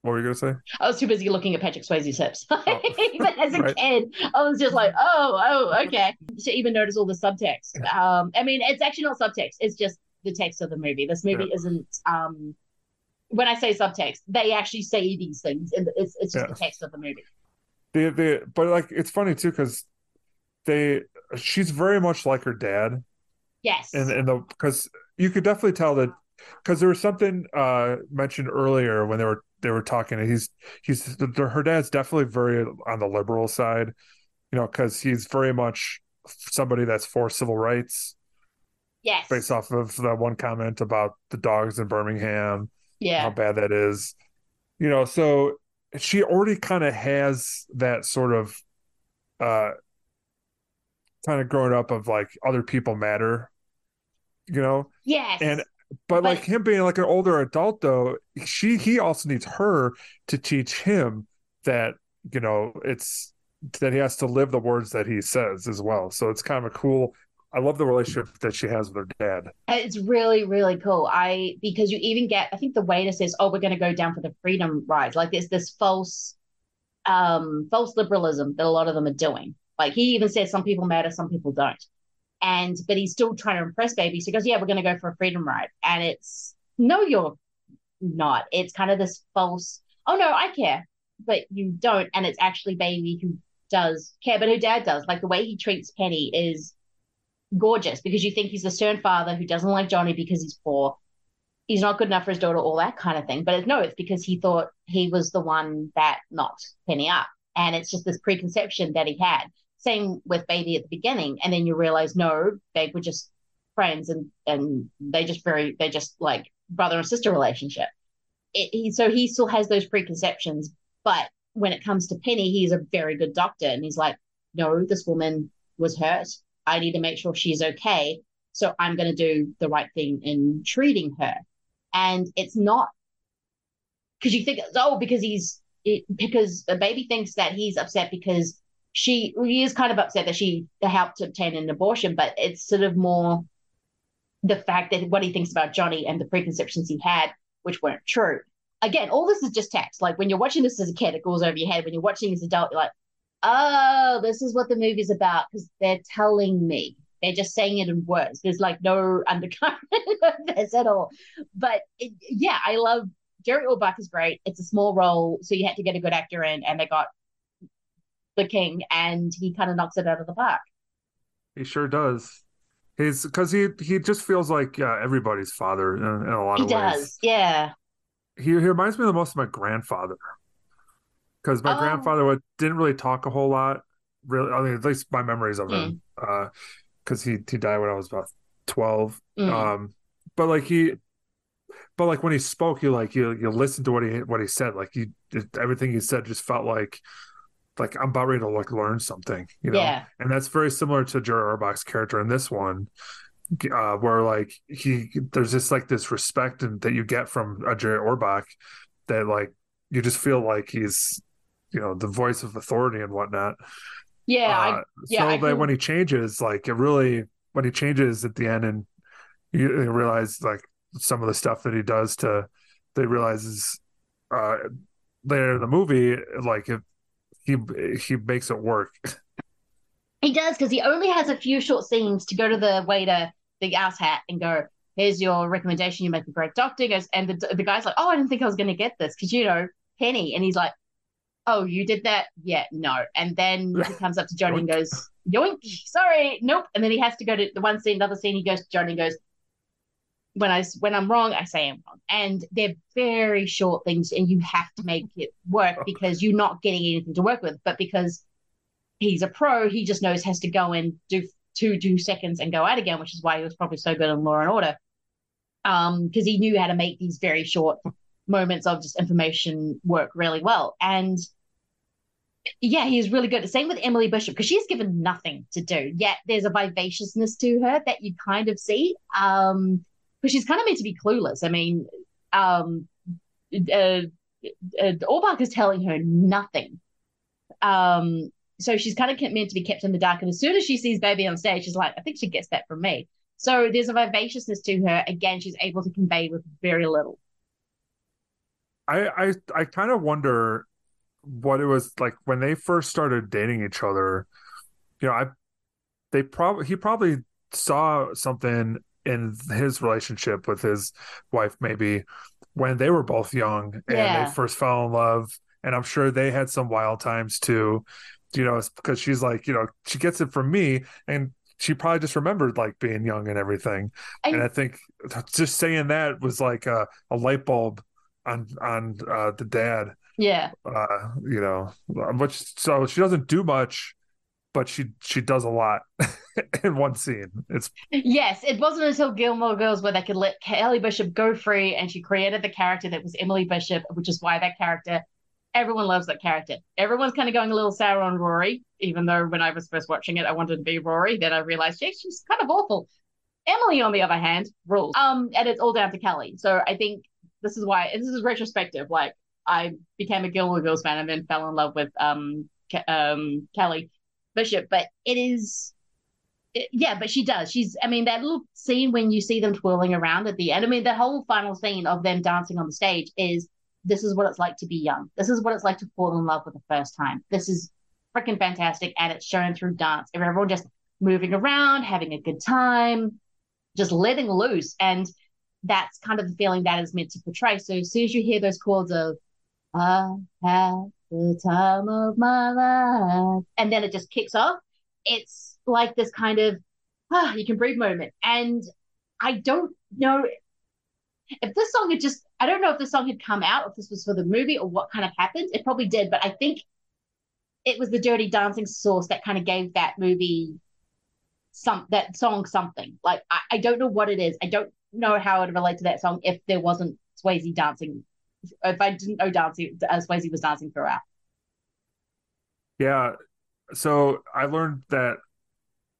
What were you gonna say? I was too busy looking at Patrick Swayze's hips. Oh, even as a right. kid, I was just like, oh, oh, okay. To even notice all the subtext. Um, I mean, it's actually not subtext; it's just the text of the movie. This movie yeah. isn't um when I say subtext, they actually say these things, and it's it's just yeah. the text of the movie. They, they, but like it's funny too because they, she's very much like her dad. Yes, and and the because you could definitely tell that because there was something uh mentioned earlier when they were they were talking. He's he's her dad's definitely very on the liberal side, you know, because he's very much somebody that's for civil rights. Yes, based off of the one comment about the dogs in Birmingham yeah how bad that is you know so she already kind of has that sort of uh kind of growing up of like other people matter you know yes and but, but like him being like an older adult though she he also needs her to teach him that you know it's that he has to live the words that he says as well so it's kind of a cool I love the relationship that she has with her dad. It's really, really cool. I because you even get I think the waiter says, Oh, we're gonna go down for the freedom ride. Like there's this false um false liberalism that a lot of them are doing. Like he even says some people matter, some people don't. And but he's still trying to impress baby. So he goes, Yeah, we're gonna go for a freedom ride. And it's no, you're not. It's kind of this false, oh no, I care, but you don't. And it's actually baby who does care, but her dad does. Like the way he treats Penny is gorgeous because you think he's the stern father who doesn't like Johnny because he's poor. He's not good enough for his daughter, all that kind of thing. But no, it's because he thought he was the one that knocked Penny up. And it's just this preconception that he had. Same with Baby at the beginning. And then you realize, no, they were just friends and and they just very, they just like brother and sister relationship. It, he, so he still has those preconceptions. But when it comes to Penny, he's a very good doctor. And he's like, no, this woman was hurt. I need to make sure she's okay. So I'm going to do the right thing in treating her. And it's not because you think, oh, because he's, it, because the baby thinks that he's upset because she, he is kind of upset that she helped to obtain an abortion, but it's sort of more the fact that what he thinks about Johnny and the preconceptions he had, which weren't true. Again, all this is just text. Like when you're watching this as a kid, it goes over your head. When you're watching as an adult, you're like, oh, this is what the movie's about because they're telling me. They're just saying it in words. There's like no undercurrent of this at all. But it, yeah, I love Jerry Orbach is great. It's a small role, so you had to get a good actor in, and they got the king, and he kind of knocks it out of the park. He sure does. He's because he he just feels like uh, everybody's father in, in a lot he of does, ways. yeah. He he reminds me the most of my grandfather because my Oh. grandfather would, didn't really talk a whole lot. Really, I mean, at least my memories of him, Mm. because he he died when I was about twelve. Mm. Um, but like he, but like when he spoke, you like you you listen to what he what he said. Like you, everything he said just felt like like I'm about ready to like learn something, you know. Yeah. And that's very similar to Jerry Orbach's character in this one, uh, where like he there's just like this respect and that you get from a Jerry Orbach that like you just feel like he's you know the voice of authority and whatnot. Yeah, I, Uh, yeah. so I that can- when he changes, like it really when he changes at the end and you, you realize like some of the stuff that he does to they realizes uh later in the movie like if he he makes it work. He does because he only has a few short scenes to go to the waiter, the ass hat, and go, "Here's your recommendation. You make a great doctor." He goes, and the the guy's like, "Oh, I didn't think I was going to get this because you know Penny," and he's like, "Oh, you did that? Yeah, no." And then he comes up to Johnny and goes, "Yoink, sorry, nope." And then he has to go to the one scene, another scene. He goes to Johnny and goes, "When I when I'm wrong, I say I'm wrong." And they're very short things, and you have to make it work because you're not getting anything to work with, but because he's a pro. He just knows has to go in, do two two seconds, and go out again, which is why he was probably so good in Law and Order. Um, because he knew how to make these very short moments of just information work really well. And yeah, he's really good. Same with Emily Bishop because she's given nothing to do. Yet there's a vivaciousness to her that you kind of see. Um, because she's kind of meant to be clueless. I mean, um, uh, uh, Orbach is telling her nothing. Um, so she's kind of meant to be kept in the dark. And as soon as she sees Baby on stage, she's like, I think she gets that from me. So there's a vivaciousness to her. Again, she's able to convey with very little. I I I kind of wonder what it was like when they first started dating each other. You know, I they probably he probably saw something in his relationship with his wife maybe when they were both young and Yeah. they first fell in love and I'm sure they had some wild times too. You know, it's because she's like, you know, she gets it from me and she probably just remembered like being young and everything. I- and I think just saying that was like a, a light bulb on on uh, the dad. Yeah. Uh, you know, which so she doesn't do much, but she she does a lot in one scene. It's Yes, it wasn't until Gilmore Girls where they could let Kelly Bishop go free and she created the character that was Emily Bishop, which is why that character, everyone loves that character. Everyone's kind of going a little sour on Rory, even though when I was first watching it, I wanted to be Rory. Then I realized, yeah, she's kind of awful. Emily, on the other hand, rules. Um, and it's all down to Kelly. So I think this is why this is retrospective. Like I became a Gilmore Girls fan and then fell in love with um um Kelly Bishop, but it is yeah, but she does. She's, I mean, that little scene when you see them twirling around at the end. I mean, the whole final scene of them dancing on the stage is this is what it's like to be young. This is what it's like to fall in love for the first time. This is freaking fantastic. And it's shown through dance. Everyone just moving around, having a good time, just letting loose. And that's kind of the feeling that is meant to portray. So as soon as you hear those chords of I had the time of my life, and then it just kicks off, it's like this kind of ah, you can breathe moment. And I don't know if this song had just I don't know if this song had come out, if this was for the movie or what kind of happened. It probably did, but I think it was the dirty dancing source that kind of gave that movie some that song something. Like I, I don't know what it is. I don't know how it would relate to that song if there wasn't Swayze dancing. If I didn't know dancing, uh, Swayze was dancing throughout. Yeah. So I learned that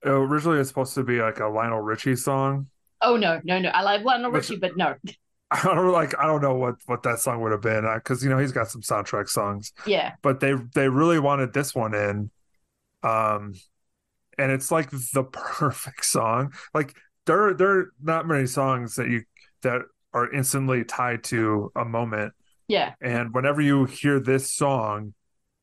originally it's supposed to be like a Lionel Richie song. Oh no, no, no! I like Lionel Richie, but no. I don't like. I don't know what what that song would have been because you know he's got some soundtrack songs. Yeah. But they they really wanted this one in, um, and it's like the perfect song. Like there there are not many songs that you that are instantly tied to a moment. Yeah. And whenever you hear this song,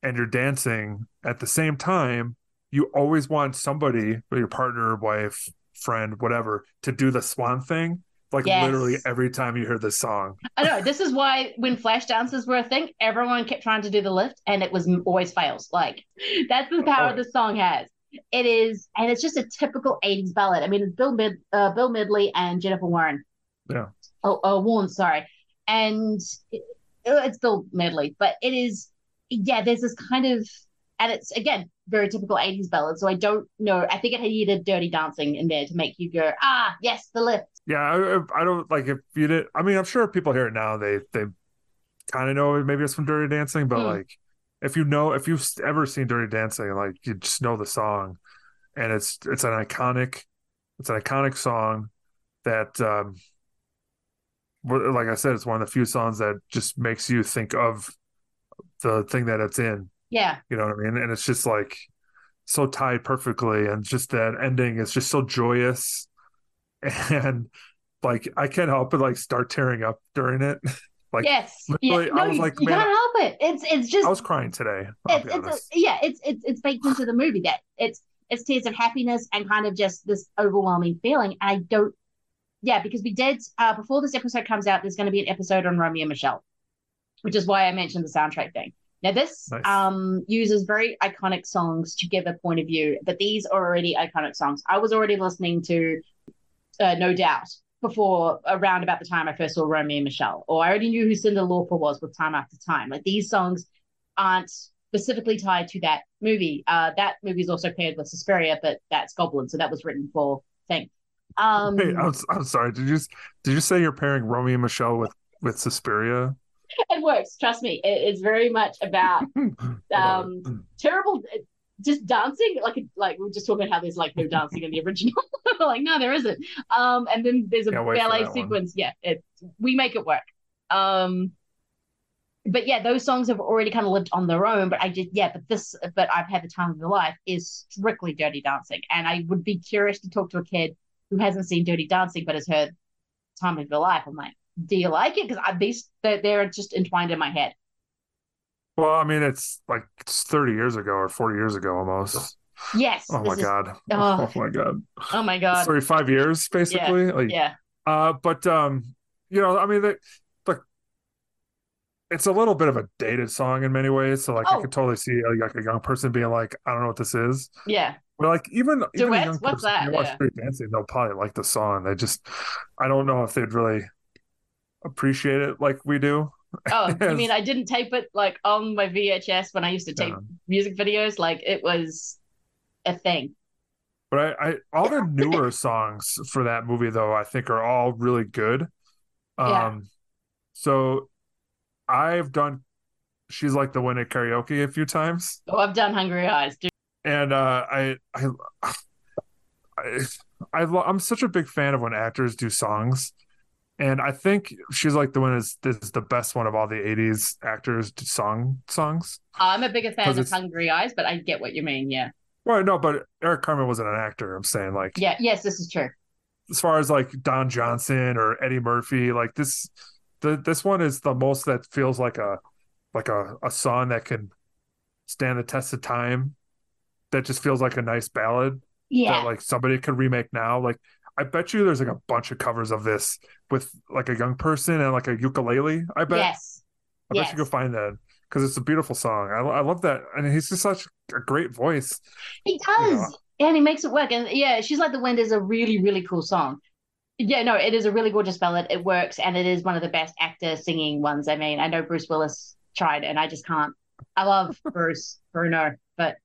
and you're dancing at the same time, you always want somebody, your partner, wife, friend, whatever, to do the swan thing. Like Yes. literally every time you hear this song. I know this is why when flash dances were a thing, everyone kept trying to do the lift, and it was always fails. Like that's the power the song has. It is, and it's just a typical '80s ballad. I mean, it's Bill Mid, uh, Bill Midley and Jennifer Warren. Yeah. Oh, uh, Warren, sorry, and it, it's Bill Medley, but it is, yeah. There's this kind of, and it's again very typical '80s ballad. So I don't know. I think it needed Dirty Dancing in there to make you go, ah, yes, the lift. Yeah, I, I don't like if you did. I mean, I'm sure people hear it now. They they kind of know maybe it's from Dirty Dancing, but Hmm. like if you know if you've ever seen Dirty Dancing, like you just know the song, and it's it's an iconic, it's an iconic song that, um, like I said, it's one of the few songs that just makes you think of the thing that it's in. Yeah. You know what I mean? And it's just like so tied perfectly, and just that ending is just so joyous, and like I can't help but like start tearing up during it. like yes. yeah. No, I was you, like, you man, can't help it. It's it's just I was crying today. It's, it's a, yeah, it's it's it's baked into the movie that it's it's tears of happiness and kind of just this overwhelming feeling. And I don't, yeah, because we did uh, before this episode comes out, there's going to be an episode on Romy and Michele, which is why I mentioned the soundtrack thing. Now this Nice. um uses very iconic songs to give a point of view, but these are already iconic songs. I was already listening to uh, No Doubt before around about the time I first saw Romy and Michele, or I already knew who Cyndi Lauper was with Time After Time. Like these songs aren't specifically tied to that movie. Uh, that movie is also paired with Suspiria, but that's Goblin, so that was written for Thing. Um, Wait, I'm, I'm sorry. Did you did you say you're pairing Romy and Michele with with Suspiria? it works. Trust me, it, it's very much about um, terrible. Just dancing, like like we were just talking about how there's like no dancing in the original. like no, there isn't. Um, and then there's a Can't ballet that one. sequence. Yeah, it we make it work. Um, but yeah, those songs have already kind of lived on their own. But I did, yeah. But this, but I've had the time of your life is strictly Dirty Dancing, and I would be curious to talk to a kid who hasn't seen Dirty Dancing but has heard Time of Your Life. I'm like, do you like it? Because these they're, they're just entwined in my head. Well, I mean, it's like it's 30 years ago or 40 years ago almost. Yes. Oh my is- god. Oh. Oh my god. Oh my god. Sorry, five years basically. Yeah. Like, yeah. Uh, but um, you know, I mean, they, like, it's a little bit of a dated song in many ways. So, like, I Oh. could totally see like a young person being like, "I don't know what this is." Yeah. But like, even even a young What's person, that? watch Yeah. Street Dancing, they'll probably like the song. They just, I don't know if they'd really appreciate it like we do. Oh, you mean I didn't tape it like on my VHS when I used to tape Yeah. music videos? Like it was a thing. But I, I all the newer songs for that movie though, I think are all really good. Um Yeah. so I've done she's like the one at karaoke a few times. Oh, I've done Hungry Eyes. Dude. And uh I I I, I I'm such a big fan of when actors do songs. And I think she's like the one is is the best one of all the 80s actors to song songs. I'm a bigger fan of Hungry Eyes, but I get what you mean. Yeah. Well, no, but Eric Carmen wasn't an actor. I'm saying like Yeah. Yes, this is true. as far as like Don Johnson or Eddie Murphy, like this, the this one is the most that feels like a like a a song that can stand the test of time. That just feels like a nice ballad Yeah. that like somebody could remake now. Like I bet you there's like a bunch of covers of this with like a young person and like a ukulele. I bet. Yes. I bet you could find that because it's a beautiful song. I, I love that, and he's just such a great voice. He does. And he makes it work. And yeah, She's Like the Wind is a really, really cool song. Yeah, no, it is a really gorgeous ballad. It works and it is one of the best actor singing ones. I mean, I know Bruce Willis tried and I just can't. I love Bruce Bruno, but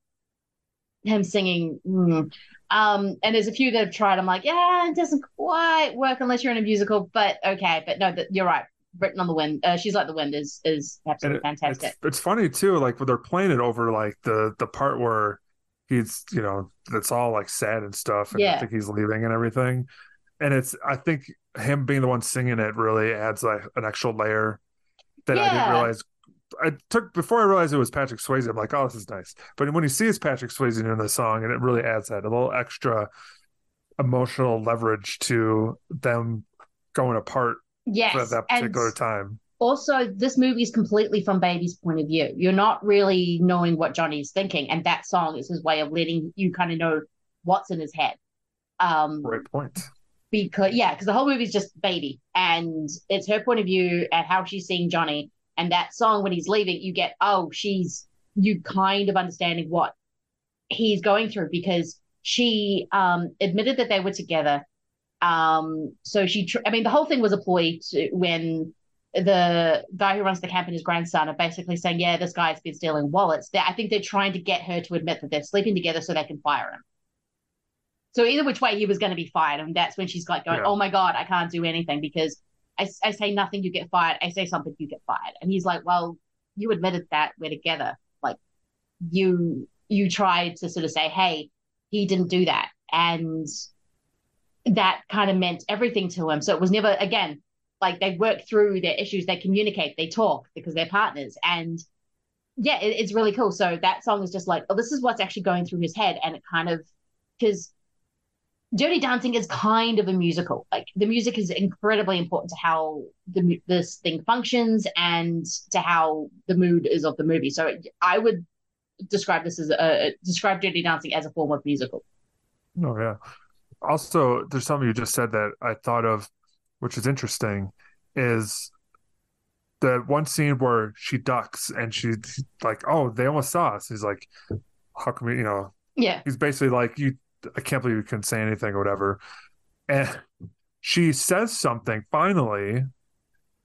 him singing. mm. Um, and there's a few that have tried. I'm like, yeah, it doesn't quite work unless you're in a musical, but okay. But no, that you're right. Written on the Wind, uh, She's Like the Wind is is absolutely it- fantastic. It's, it's funny too, like when they're playing it over like the the part where he's you know it's all like sad and stuff, and Yeah. I think he's leaving and everything. And it's I think him being the one singing it really adds like an extra layer that I didn't realize. I took before I realized it was Patrick Swayze. I'm like, oh, this is nice. But when you see it's Patrick Swayze in the song, and it really adds that a little extra emotional leverage to them going apart Yes, for that and- particular time. also this movie is completely from baby's point of view you're not really knowing what johnny's thinking and that song is his way of letting you kind of know what's in his head um Great point. Because yeah because the whole movie is just baby. And it's her point of view at how she's seeing johnny. And that song when he's leaving you get oh she's you kind of understanding what he's going through because she um admitted that they were together. Um so she tr- i mean the whole thing was a ploy to when the guy who runs the camp and his grandson are basically saying yeah this guy's been stealing wallets. They i think they're trying to get her to admit that they're sleeping together so they can fire him so either which way he was going to be fired and that's when she's like going Yeah. oh my god i can't do anything because I, I say nothing you get fired. I say something you get fired. And he's like well you admitted that we're together. Like you you tried to sort of say hey he didn't do that. And that kind of meant everything to him. So it was never again like they work through their issues they communicate they talk because they're partners. And yeah it, it's really cool. So that song is just like oh this is what's actually going through his head and it kind of because dirty dancing is kind of a musical like the music is incredibly important to how the this thing functions and to how the mood is of the movie so it, i would describe this as a describe dirty dancing as a form of musical Oh yeah. Also, there's something you just said that I thought of, which is interesting, is the one scene where she ducks and she's like, "Oh, they almost saw us." He's like, "How come we, you know?" yeah He's basically like, "You, I can't believe you couldn't say anything or whatever," and she says something finally,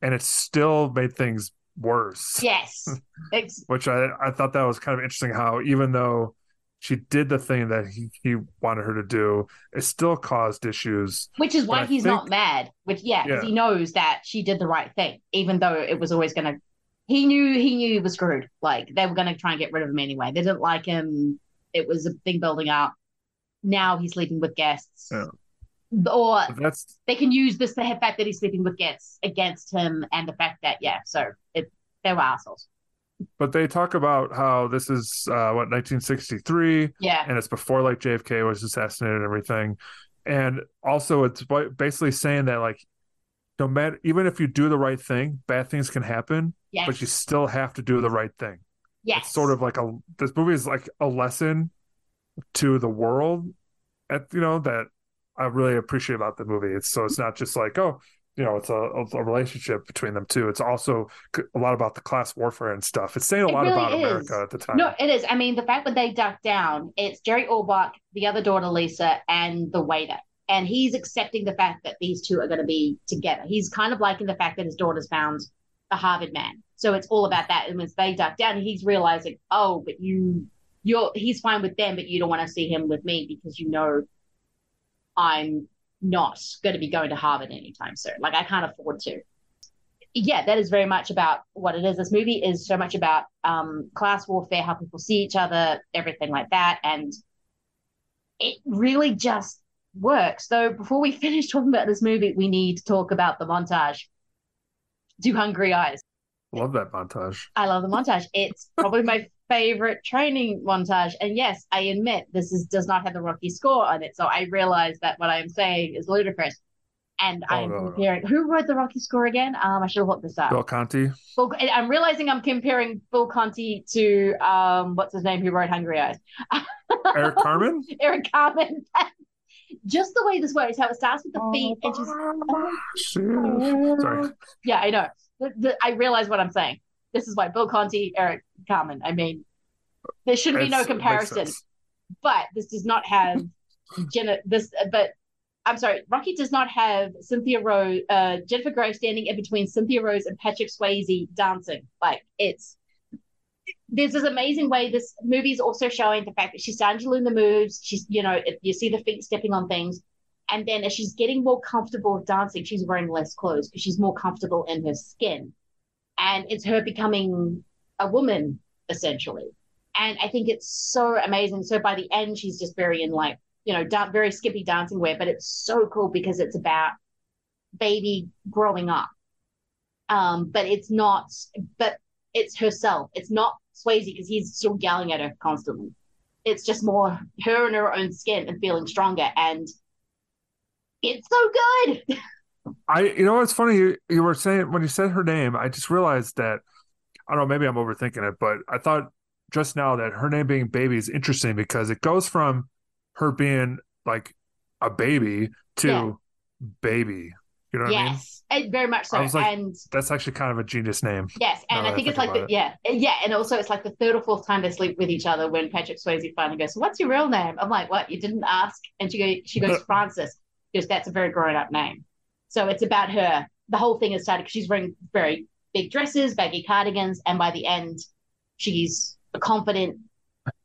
and it still made things worse. yes Which I I thought that was kind of interesting. How even though she did the thing that he, he wanted her to do, it still caused issues. Which is why he's think- not mad. Which yeah, because Yeah. he knows that she did the right thing, even though it was always gonna. He knew he knew he was screwed. Like they were gonna try and get rid of him anyway. They didn't like him. It was a thing building up. Now he's sleeping with guests, Yeah. or But that's they can use this the fact that he's sleeping with guests against him, and the fact that yeah, so it they were assholes. but they talk about how this is uh what 1963 Yeah. and it's before like JFK was assassinated and everything and also it's basically saying that like no matter even if you do the right thing bad things can happen Yes. but you still have to do the right thing Yes. it's sort of like a this movie is like a lesson to the world at you know that I really appreciate about the movie it's so it's not just like oh you know it's a, a relationship between them too. it's also a lot about the class warfare and stuff it's saying a It lot really about is. America at the time No, it is. I mean, the fact that they duck down, it's Jerry Orbach, the other daughter Lisa, and the waiter. And he's accepting the fact that these two are going to be together. He's kind of liking the fact that his daughter's found a Harvard man. So it's all about that. And as they duck down, he's realizing, oh, but you, you're, he's fine with them, but you don't want to see him with me because you know I'm not going to be going to Harvard anytime soon. Like I can't afford to yeah, that is very much about what it is. This movie is so much about um, class warfare, how people see each other, everything like that, and it really just works. So before we finish talking about this movie, we need to talk about the montage. Do Hungry Eyes. Love that montage I love the montage. It's probably my favorite training montage. And yes, I admit this is does not have the Rocky score on it, so I realize that what I am saying is ludicrous. And Oh, I'm no, no. comparing who wrote the Rocky score again? Um, I should have looked this up. Bill Conti Bill, I'm realizing I'm comparing Bill Conti to um, what's his name who wrote Hungry Eyes, Eric Carmen Eric Carmen. just the way this works, how it starts with the feet and she's Sorry. yeah, I know. The, the, I realize what I'm saying. This is why Bill Conti, Eric Carmen. I mean, there shouldn't be no comparison. But this does not have Jenna. This, but I'm sorry, Rocky does not have Cynthia Rhodes, uh, Jennifer Grey standing in between Cynthia Rhodes and Patrick Swayze dancing. Like it's there's this amazing way this movie is also showing the fact that she's starting in the moves. She's, you know, you see the feet stepping on things. And then as she's getting more comfortable with dancing, she's wearing less clothes because she's more comfortable in her skin. And it's her becoming a woman, essentially. And I think it's so amazing. So by the end, she's just very in like, you know, da- very skippy dancing wear, but it's so cool because it's about baby growing up. Um, but it's not, but it's herself. It's not Swayze because he's still yelling at her constantly. It's just more her in her own skin and feeling stronger. And it's so good. I, you know, what's funny. You, you were saying when you said her name, I just realized that I don't know. Maybe I'm overthinking it, but I thought just now that her name being Baby is interesting because it goes from her being like a baby to Yeah. baby. You know what I mean? yes, very much so. I like, and that's actually kind of a genius name. Yes, and I think it's like the, it. yeah, yeah, and also it's like the third or fourth time they sleep with each other when Patrick Swayze finally goes, "What's your real name?" I'm like, "What? You didn't ask?" And she goes, "She goes, Frances." Because that's a very grown up name. So it's about her. The whole thing has started because she's wearing very big dresses, baggy cardigans, and by the end, she's a confident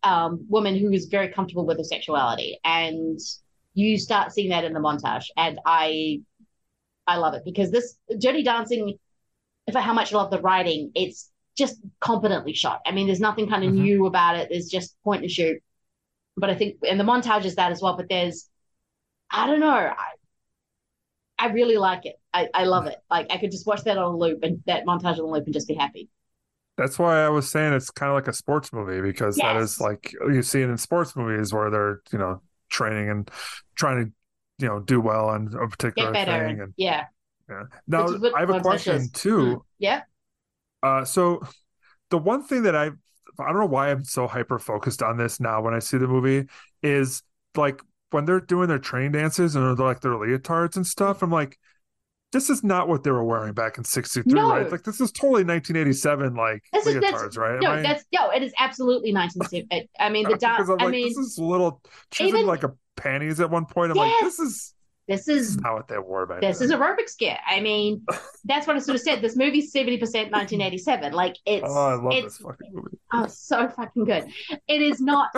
um, woman who is very comfortable with her sexuality, and you start seeing that in the montage, and I, I love it because this Dirty Dancing for how much I love the writing, it's just competently shot. I mean, there's nothing kind of Mm-hmm. new about it. There's just point and shoot. But I think, and the montage is that as well. But there's, I don't know, I, I really like it. I, I love it. Like I could just watch that on a loop and that montage on a loop and just be happy. That's why I was saying it's kind of like a sports movie because that Yes. is like you see it in sports movies where they're you know training and trying to you know do well on a particular Get better. thing. And yeah. yeah. Now I have a question too. Yeah. Uh, so the one thing that I I don't know why I'm so hyper focused on this now when I see the movie is like when they're doing their train dances and they're like their leotards and stuff. I'm like, this is not what they were wearing back in '63, No. right? Like this is totally 1987, like This is leotards, right? No, I- that's no, it is absolutely 1970. I mean, the because I'm I mean, this is a little. She's in even- like a panties at one point. I'm like, Yes. this is this this is is not what they wore back this then. is aerobics gear. I mean, that's what I sort of said. This movie's 70% 1987. Like it's oh, I love it's this fucking movie. Oh, so fucking good. It is not.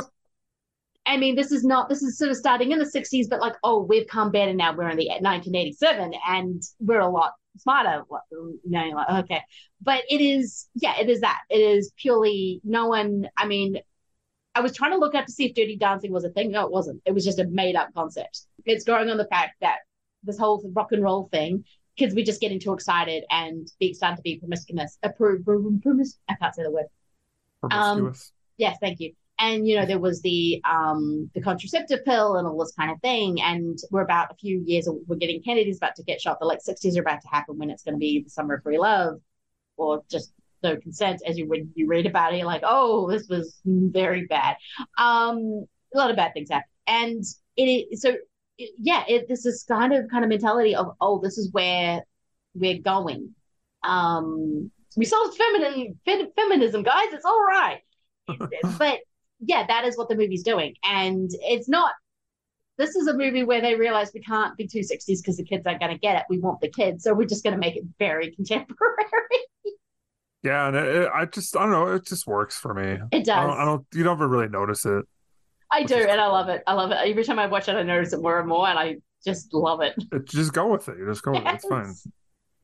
I mean, this is not. This is sort of starting in the '60s, but like, oh, we've come better now. We're in the 1987, and we're a lot smarter. You know, like okay, but it is. Yeah, it is that. It is purely no one. I mean, I was trying to look up to see if Dirty Dancing was a thing. No, it wasn't. It was just a made up concept. It's going on the fact that this whole rock and roll thing, kids were just getting too excited and being starting to be promiscuous. Uh, pro, pro, promis- I can't say the word. Um, Promiscuous. Yes, thank you. And you know, there was the um the contraceptive pill and all this kind of thing. And we're about a few years we're getting Kennedy's about to get shot. The late sixties are about to happen when it's going to be the summer of free love, or just no consent. As you when you read about it, you're like, oh, this was very bad. Um, a lot of bad things happen, and it is so. It, yeah, it, this is kind of kind of mentality of oh, this is where we're going. Um, we solved feminine fem- feminism, guys. It's all right but yeah, that is what the movie's doing. And it's not, this is a movie where they realize we can't be 260s because the kids aren't going to get it. We want the kids. So we're just going to make it very contemporary. Yeah, and it, it- I just I don't know. It just works for me. It I don't, does. I don't. You don't ever really notice it. I do. And I love it. I love it. Every time I watch it, I notice it more and more. And I just love it. it just go with it. You just go with it. It's fine.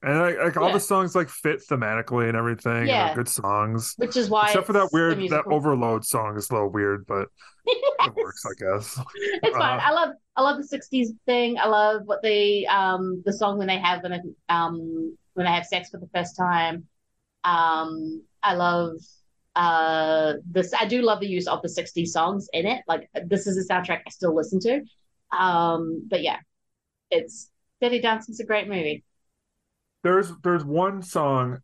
Yes. And like, like all Yeah. the songs like fit thematically and everything. Yeah. they're good songs. Which is why Except for that weird that overload song is a little weird, but it works, I guess. it's fine. Uh, I love I love the '60s thing. I love what they um the song when they have when they, um when they have sex for the first time. Um, I love uh this. I do love the use of the '60s songs in it. Like this is a soundtrack I still listen to. Um, but yeah, it's Dirty Dancing's a great movie. There's there's one song,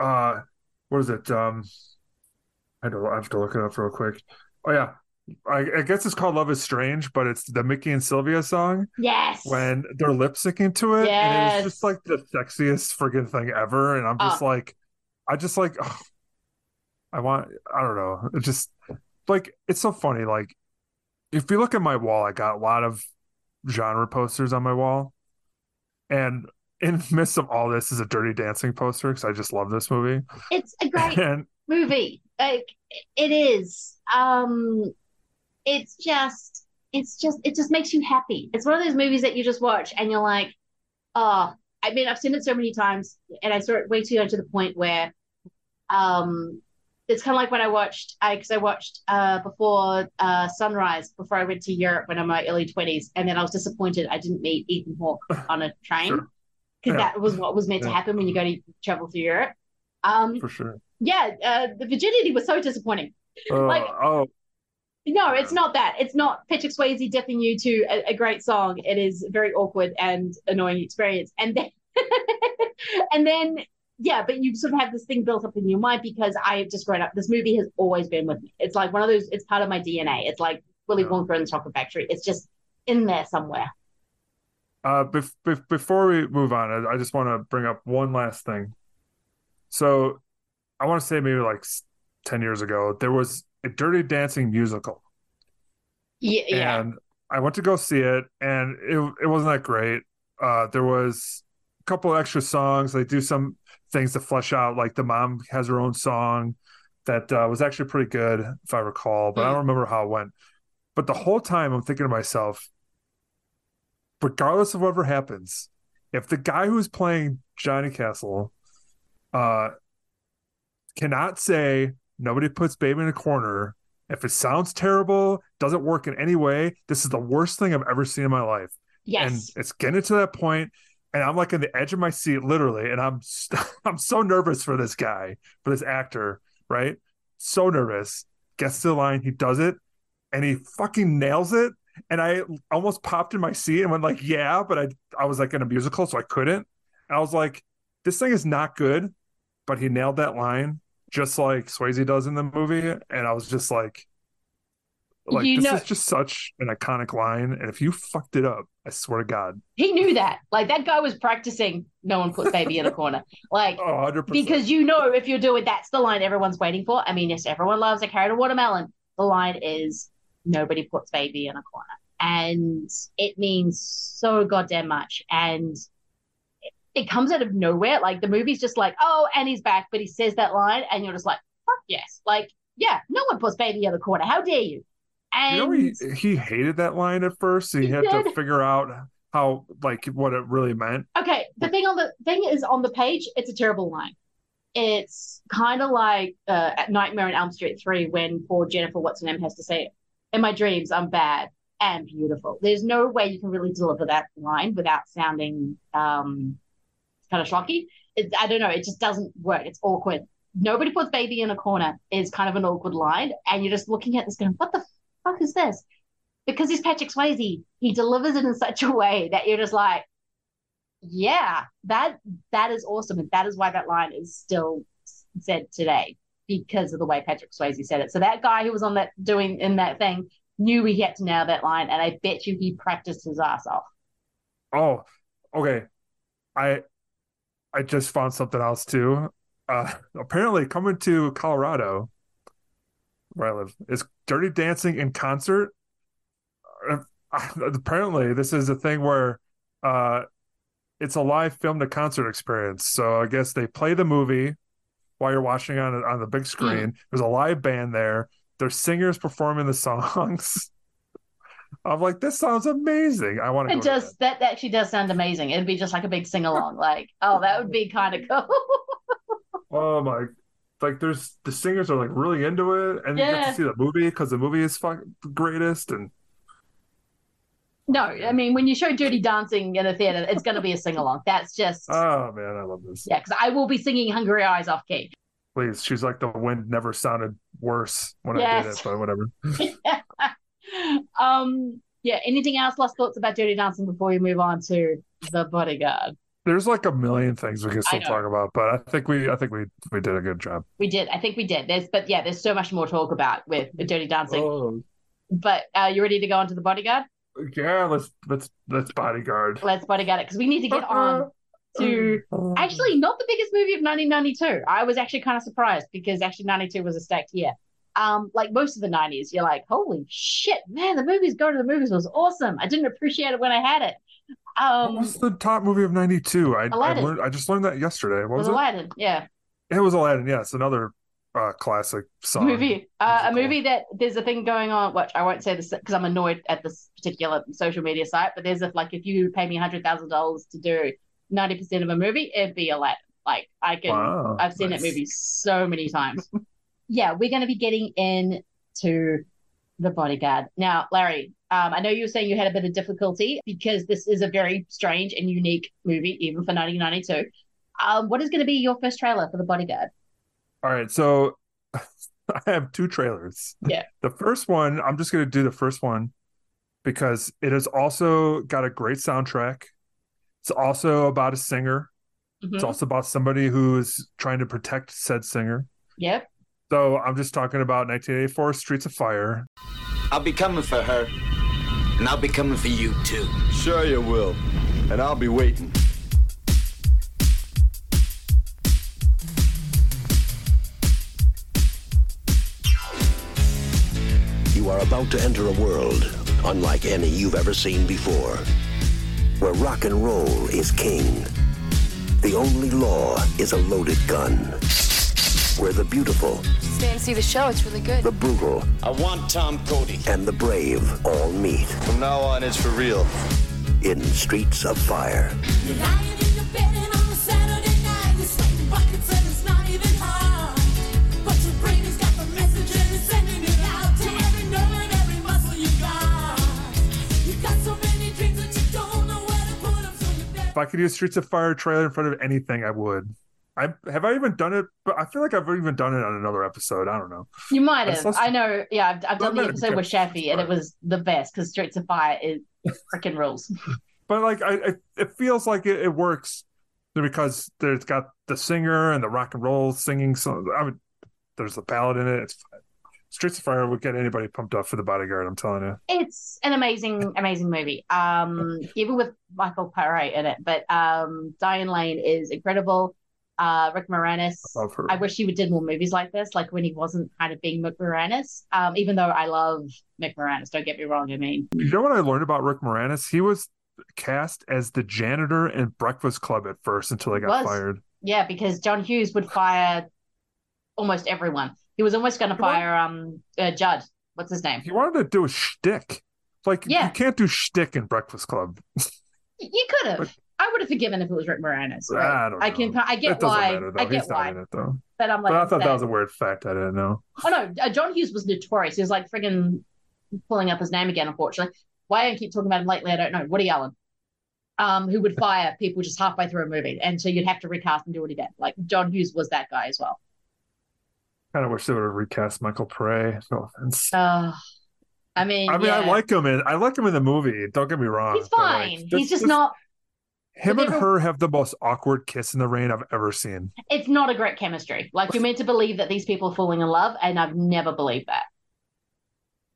uh, what is it? Um, I don't I have to look it up real quick. Oh yeah, I, I guess it's called Love is Strange, but it's the Mickey and Sylvia song Yes. when they're lip syncing to it. And it's just like the sexiest friggin' thing ever. And I'm just Oh. like, I just like, ugh, I want, I don't know. It just like, it's so funny. Like, if you look at my wall, I got a lot of genre posters on my wall. And in the midst of all this is a Dirty Dancing poster because I just love this movie. It's a great And movie. Like it is. Um it's just it's just it just makes you happy. It's one of those movies that you just watch and you're like, oh, I mean I've seen it so many times and I saw it way too young to the point where um it's kind of like when I watched I because I watched uh before uh Sunrise before I went to Europe when I'm in my early 20s and then I was disappointed I didn't meet Ethan Hawke on a train Sure. Because Yeah. that was what was meant to happen when you go to travel through Europe. Um, for sure. yeah, uh, the virginity was so disappointing. Uh, Like- oh, No, it's not that. It's not Patrick Swayze dipping you to a, a great song. It is a very awkward and annoying experience. And then, and then, yeah, but you sort of have this thing built up in your mind because I have just grown up. This movie has always been with me. It's like one of those. It's part of my DNA. It's like Willy Wonka and the Chocolate Factory. It's just in there somewhere. Uh, bef- bef- before we move on, I, I just want to bring up one last thing. So, I want to say maybe like 10 years ago, there was a Dirty Dancing musical. Yeah, yeah. And I went to go see it, and it, it wasn't that great. Uh, there was a couple extra songs. They do some things to flesh out, like the mom has her own song that uh, was actually pretty good, if I recall, but I don't remember how it went. But the whole time, I'm thinking to myself, regardless of whatever happens, if the guy who's playing Johnny Castle uh, cannot say nobody puts baby in a corner, if it sounds terrible, doesn't work in any way, this is the worst thing I've ever seen in my life. Yes. And it's getting to that point, and I'm like on the edge of my seat, literally, and I'm st- I'm so nervous for this guy, for this actor, right? So nervous. Gets to the line, he does it, and he fucking nails it. And I almost popped in my seat and went like, "Yeah," but I I was like in a musical, so I couldn't. And I was like, "This thing is not good," but he nailed that line just like Swayze does in the movie, and I was just like, "Like You this know- is just such an iconic line, and if you fucked it up, I swear to God, He knew that. Like that guy was practicing. No one puts baby in a corner. Like oh, 100 percent." because you know if you do it, that's the line everyone's waiting for. I mean, yes, everyone loves a carrot or watermelon. The line is nobody puts baby in a corner, and it means so goddamn much. And it, it comes out of nowhere. Like the movie's just like, oh, and he's back, but he says that line, and you're just like, fuck yes, like yeah, no one puts baby in the corner. How dare you? And You know, he, he hated that line at first. He, He had to figure out how, like, what it really meant. Okay, the thing on the thing is on the page, it's a terrible line. It's kind of like uh, at Nightmare on Elm Street 3 when poor Jennifer, what's her name, has to say, In my dreams, I'm bad and beautiful. There's no way you can really deliver that line without sounding um, kind of shocky. It, I don't know, it just doesn't work. It's awkward. Nobody puts baby in a corner is kind of an awkward line, and you're just looking at this going, What the fuck is this? Because he's Patrick Swayze, he delivers it in such a way that you're just like, yeah, that that is awesome, and that is why that line is still said today because of the way Patrick Swayze said it. So that guy who was on that doing in that thing knew he had to nail that line, and I bet you he practiced his ass off. Oh, okay. I I just found something else too. Uh, apparently, coming to Colorado, where I live, is Dirty Dancing in concert. Uh, apparently, this is a thing where uh, it's a live film to concert experience. So I guess they play the movie while you're watching on on the big hmm. screen. There's a live band there. There's singers performing the songs. I'm like, this sounds amazing. I want to. It does that that actually does sound amazing. It'd be just like a big sing along, like oh, that would be kind of cool. Oh my! Like, there's the singers are like really into it, and you get to see the movie because the movie is fucking the greatest. And no, I mean when you show Dirty Dancing in a theater, it's going to be a sing along. That's just oh man, I love this. yeah, because I will be singing Hungry Eyes off key. Please, she's like the wind never sounded worse when I did it, but whatever. um, yeah. Anything else? Last thoughts about Dirty Dancing before we move on to the Bodyguard. There's like a million things we can still talk about, but I think we, I think we, we did a good job. We did. I think we did. There's, but yeah, there's so much more to talk about with Dirty Dancing. Oh, But uh, you ready to go on to the bodyguard? Yeah, let's let's let's bodyguard. Let's bodyguard it because we need to get on to actually not the biggest movie of 1992. I was actually kind of surprised because actually 92 was a stacked year. Um, like most of the 90s, you're like, holy shit, man, the movies go to the movies was awesome. I didn't appreciate it when I had it. Um, what was the top movie of '92? I I, learned, I just learned that yesterday. What was was it? Aladdin, yeah. It was Aladdin. Yes, another uh, classic song. movie. Uh, a movie that there's a thing going on. Which I won't say this because I'm annoyed at this particular social media site. But there's a like if you pay me hundred thousand dollars to do ninety percent of a movie, it'd be Aladdin. Like I can, Wow, I've seen nice. that movie so many times. yeah, we're going to be getting into the Bodyguard now, Larry. Um, I know you were saying you had a bit of difficulty because this is a very strange and unique movie, even for 1992. Um, what is going to be your first trailer for the Bodyguard? All right, so I have two trailers. Yeah. The first one, I'm just going to do the first one because it has also got a great soundtrack. It's also about a singer. It's Mhm. also about somebody who is trying to protect said singer. Yep. So I'm just talking about 1984 Streets of Fire. I'll be coming for her, and I'll be coming for you too. Sure you will. And I'll be waiting. Are about to enter a world unlike any you've ever seen before, where rock and roll is king. The only law is a loaded gun. Where the beautiful, Stay and see the show. It's really good. the brutal, I want Tom Cody. and the brave all meet From now on, it's for real. in Streets of Fire. If I could use Streets of Fire trailer in front of anything, I would. I have I even done it, but I feel like I've even done it on another episode. I don't know. You might I have. saw some- I know. Yeah, I've, I've done the episode with Shafi, and it was the best because Streets of Fire is freaking rules. But like, I, I it feels like it, it works because there's got the singer and the rock and roll singing. So I would, there's the ballad in it. It's. Streets of Fire would get anybody pumped up for the bodyguard. I'm telling you. It's an amazing, amazing movie. Um, even with Michael Paré in it, but um, Diane Lane is incredible. Uh, Rick Moranis. Love her. I wish he would did more movies like this, like when he wasn't kind of being Mick Moranis. Um, even though I love Mick Moranis, don't get me wrong. I mean, You know what I learned about Rick Moranis? He was cast as the janitor in Breakfast Club at first until he got Was. fired. yeah, because John Hughes would fire almost everyone. He was almost going to fire um uh, Judd. What's his name? He wanted to do a shtick. Like Yeah. you can't do shtick in Breakfast Club. You could have. I would have forgiven if it was Rick Moranis. I don't I can. I get why. matter. I get He's not why. in it though. But I'm like, but I thought that that- was a weird fact. I didn't know. Oh no, uh, John Hughes was notorious. He was like friggin' pulling up his name again. Unfortunately, why I keep talking about him lately, I don't know. Woody Allen, um, who would fire people just halfway through a movie, and so you'd have to recast and do it again. Like John Hughes was that guy as well. Kind of wish they would have recast Michael Pare. No offense. Uh, I mean, I mean, yeah. I like him in I like him in the movie. Don't get me wrong. He's but, like, fine. this- He's just not. Him and her have the most awkward kiss in the rain I've ever seen. It's not a great chemistry. Like you're meant to believe that these people are falling in love, and I've never believed that.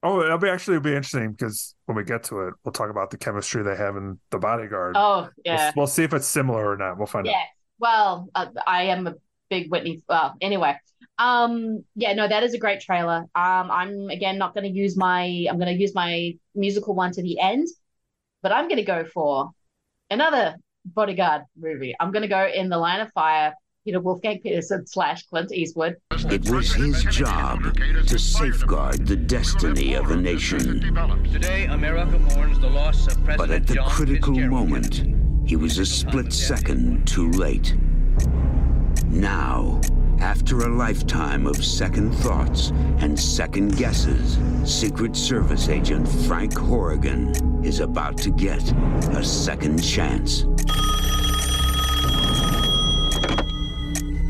Oh, it'll be actually it'll be interesting because when we get to it, we'll talk about the chemistry they have in the bodyguard. Oh We'll- yeah. We'll, see if it's similar or not. We'll find Yeah. out. Well, uh, I am a big Whitney. Well, anyway. Um, yeah, no, that is a great trailer. Um, I'm again not going to use my. I'm going to use my musical one to the end, but I'm going to go for another bodyguard movie. I'm going to go in the Line of Fire. Peter Wolfgang Petersen slash Clint Eastwood. It was his job to safeguard the destiny of a nation. Today, America mourns the loss of President But at the John critical Fitzgerald. moment, he was a split second too late. Now, after a lifetime of second thoughts and second guesses, Secret Service agent Frank Horrigan is about to get a second chance.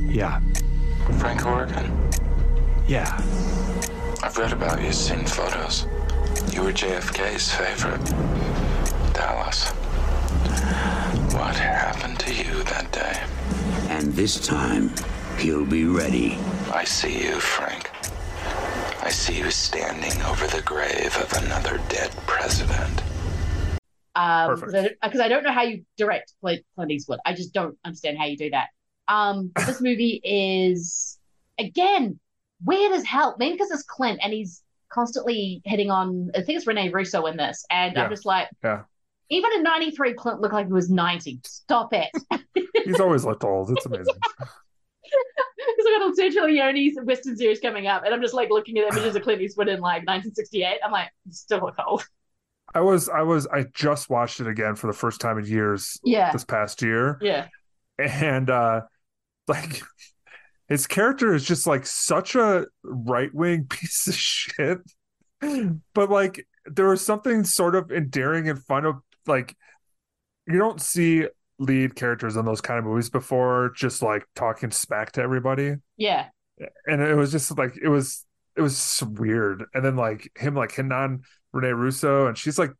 Yeah. Frank Horrigan. Yeah. I've read about you, seen photos. You were JFK's favorite. Dallas. What happened to you that day? And this time, he'll be ready. I see you, Frank. I I see you standing over the grave of another dead president. Um, because I, don't- I don't know how you direct Clint, Clint Eastwood. I just don't understand how you do that. Um, this movie is again weird as hell. Maybe because it's Clint and he's constantly hitting on. I think it's Rene Russo in this, and Yeah. I'm just like, Yeah. even in '93, Clint looked like he was 90. Stop it. He's always looked old. It's amazing. Because I got Sergio Leone's Western series coming up, and I'm just like looking at images of Clint Eastwood in like 1968. I'm like, still look old. I was I was I just watched it again for the first time in years Yeah. this past year. Yeah. And uh like his character is just like such a right-wing piece of shit. But like there was something sort of endearing and fun of like you don't see lead characters in those kind of movies before just like talking smack to everybody. Yeah. and it was just like it was it was weird and then like him like hitting on Rene Russo and she's like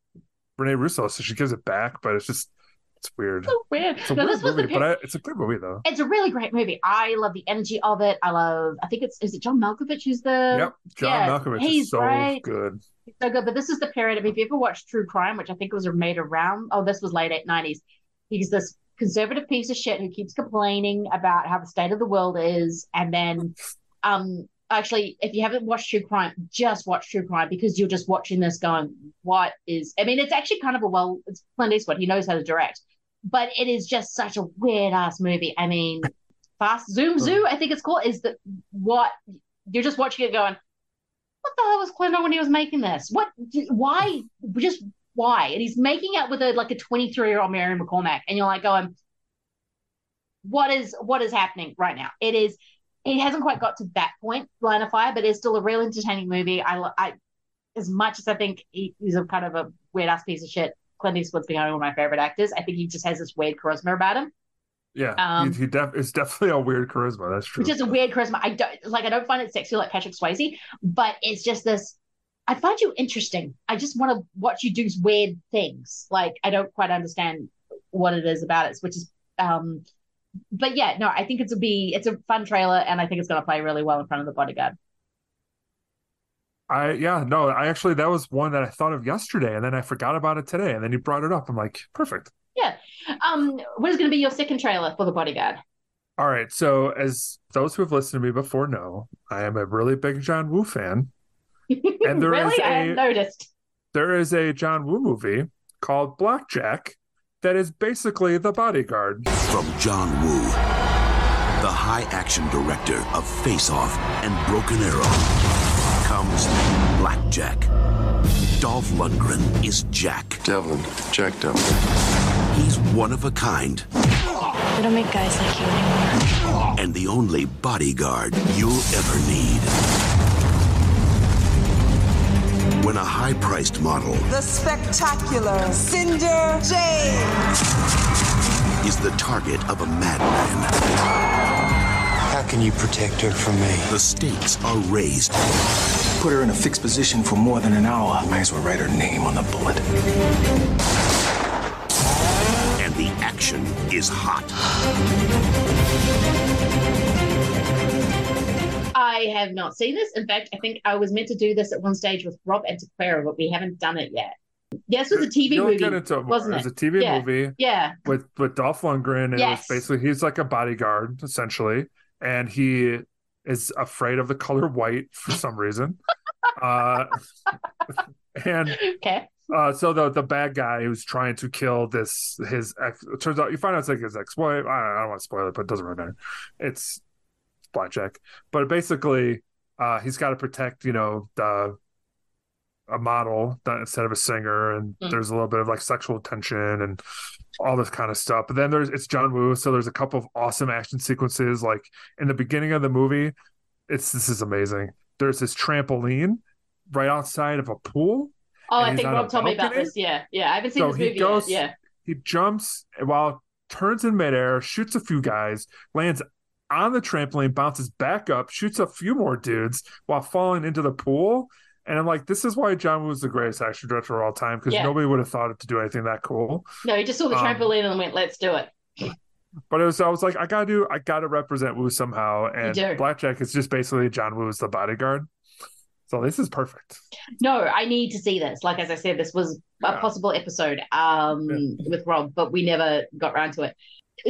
Rene Russo so she gives it back but it's just it's weird So weird. it's a No, weird this was the movie but I, it's a good movie though It's a really great movie. I love the energy of it. I love. I think it's is it John Malkovich who's the yep John yeah, Malkovich he's is so great. good He's so good. But this is the period. I mean, if you ever watched True Crime, which I think was made around, oh, this was late nineties. He's this conservative piece of shit who keeps complaining about how the state of the world is, and then, um, actually, if you haven't watched True Crime, just watch True Crime because you're just watching this going, what is? I mean, it's actually kind of a well, it's Clint Eastwood. He knows how to direct, but it is just such a weird ass movie. I mean, Fast Zoom Zoo, I think it's called, is that what you're just watching it going what the hell was Clint on when he was making this? What? Why? Just why? And he's making out with a like a 23 year old Mary McCormack, and you're like going, what is what is happening right now? It is. It hasn't quite got to that point, Line of Fire, but it's still a real entertaining movie. I, I, as much as I think he, he's a kind of a weird ass piece of shit. Clint Eastwood's becoming one of my favorite actors. I think he just has this weird charisma about him. yeah Um, he, he def- it's definitely a weird charisma that's true It's just a weird charisma. I don't like. I don't find it sexy like Patrick Swayze, but it's just this. I find you interesting. I just want to watch you do weird things. Like I don't quite understand what it is about it, which is. um But yeah, no, I think it's a be. It's a fun trailer, and I think it's going to play really well in front of the bodyguard. I yeah no I actually that was one that I thought of yesterday and then I forgot about it today and then you brought it up I'm like perfect Yeah. Um. What is going to be your second trailer for the bodyguard? All right. So, as those who have listened to me before know, I am a really big John Woo fan. And there is really, I a hadn't noticed. there is a John Woo movie called Blackjack that is basically The Bodyguard. From John Woo, the high action director of Face Off and Broken Arrow, comes Blackjack. Dolph Lundgren is Jack. Devlin, Jack Devlin. He's one of a kind They don't make guys like you anymore. and the only bodyguard you'll ever need. When a high priced model The spectacular Cinder Jane, is the target of a madman, How can you protect her from me? the stakes are raised. Put her in a fixed position for more than an hour. Might as well write her name on the bullet. and the action is hot. I have not seen this. In fact, I think I was meant to do this at one stage with Rob Antiquera, but we haven't done it yet. Yeah, this was a TV You'll movie, get into it more. wasn't It was a TV yeah. movie Yeah. with with Dolph Lundgren, and Yes. it was basically he's like a bodyguard essentially, and he is afraid of the color white for some reason. uh, and Okay. uh, so the the bad guy who's trying to kill this his ex it turns out you find out it's like his ex wife. I, don't- I don't want to spoil it, but it doesn't really matter. It's blackjack, but basically, uh, he's got to protect you know the a model that instead of a singer, and Mm. there's a little bit of like sexual tension and all this kind of stuff. But then there's it's John Woo, so there's a couple of awesome action sequences. Like in the beginning of the movie, it's this is amazing. There's this trampoline right outside of a pool. Oh, I think Rob told me about this. Yeah. Yeah. I haven't seen So this movie goes, yet. Yeah. he jumps while turns in midair, shoots a few guys, lands on the trampoline, bounces back up, shoots a few more dudes while falling into the pool. And I'm like, this is why John Woo is the greatest action director of all time because Yeah. nobody would have thought it to do anything that cool. No, he just saw the Um, trampoline and went, let's do it. But it was, I was like, I gotta do, I gotta represent Woo somehow. And. Blackjack is just basically John Woo's the bodyguard. So this is perfect. No, I need to see this. Like as I said, this was a Yeah. possible episode um with Rob, but we never got around to it.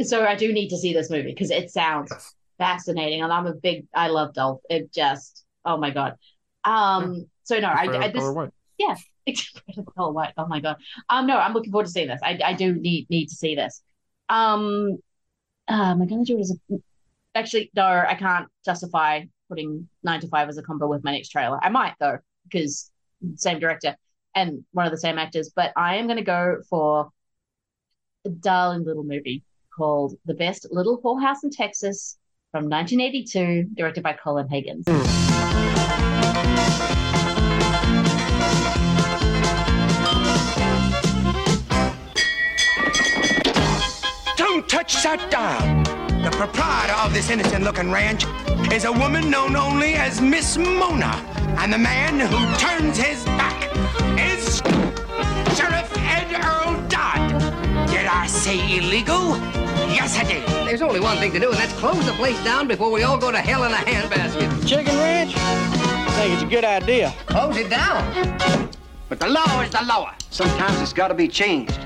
So I do need to see this movie because it sounds fascinating, and I'm a big. I love Dolph. It just oh my god. Um. So no, I, I this white. yeah. Except for the color white. Oh my god. Um. No, I'm looking forward to seeing this. I I do need need to see this. Um. Uh, am I going to do it as a? Actually, no, I can't justify putting nine to five as a combo with my next trailer. I might though, because same director and one of the same actors. But I am going to go for a darling little movie called The Best Little Whorehouse in Texas from 1982, directed by Colin Higgins. Don't touch that dial. The proprietor of this innocent looking ranch is a woman known only as Miss Mona. And the man who turns his back is Sheriff Ed Earl Dodd. Did I say illegal? Yes, I did. There's only one thing to do, and that's close the place down before we all go to hell in a handbasket. Chicken ranch? I think it's a good idea. Close it down. But the law is the law. Sometimes it's got to be changed.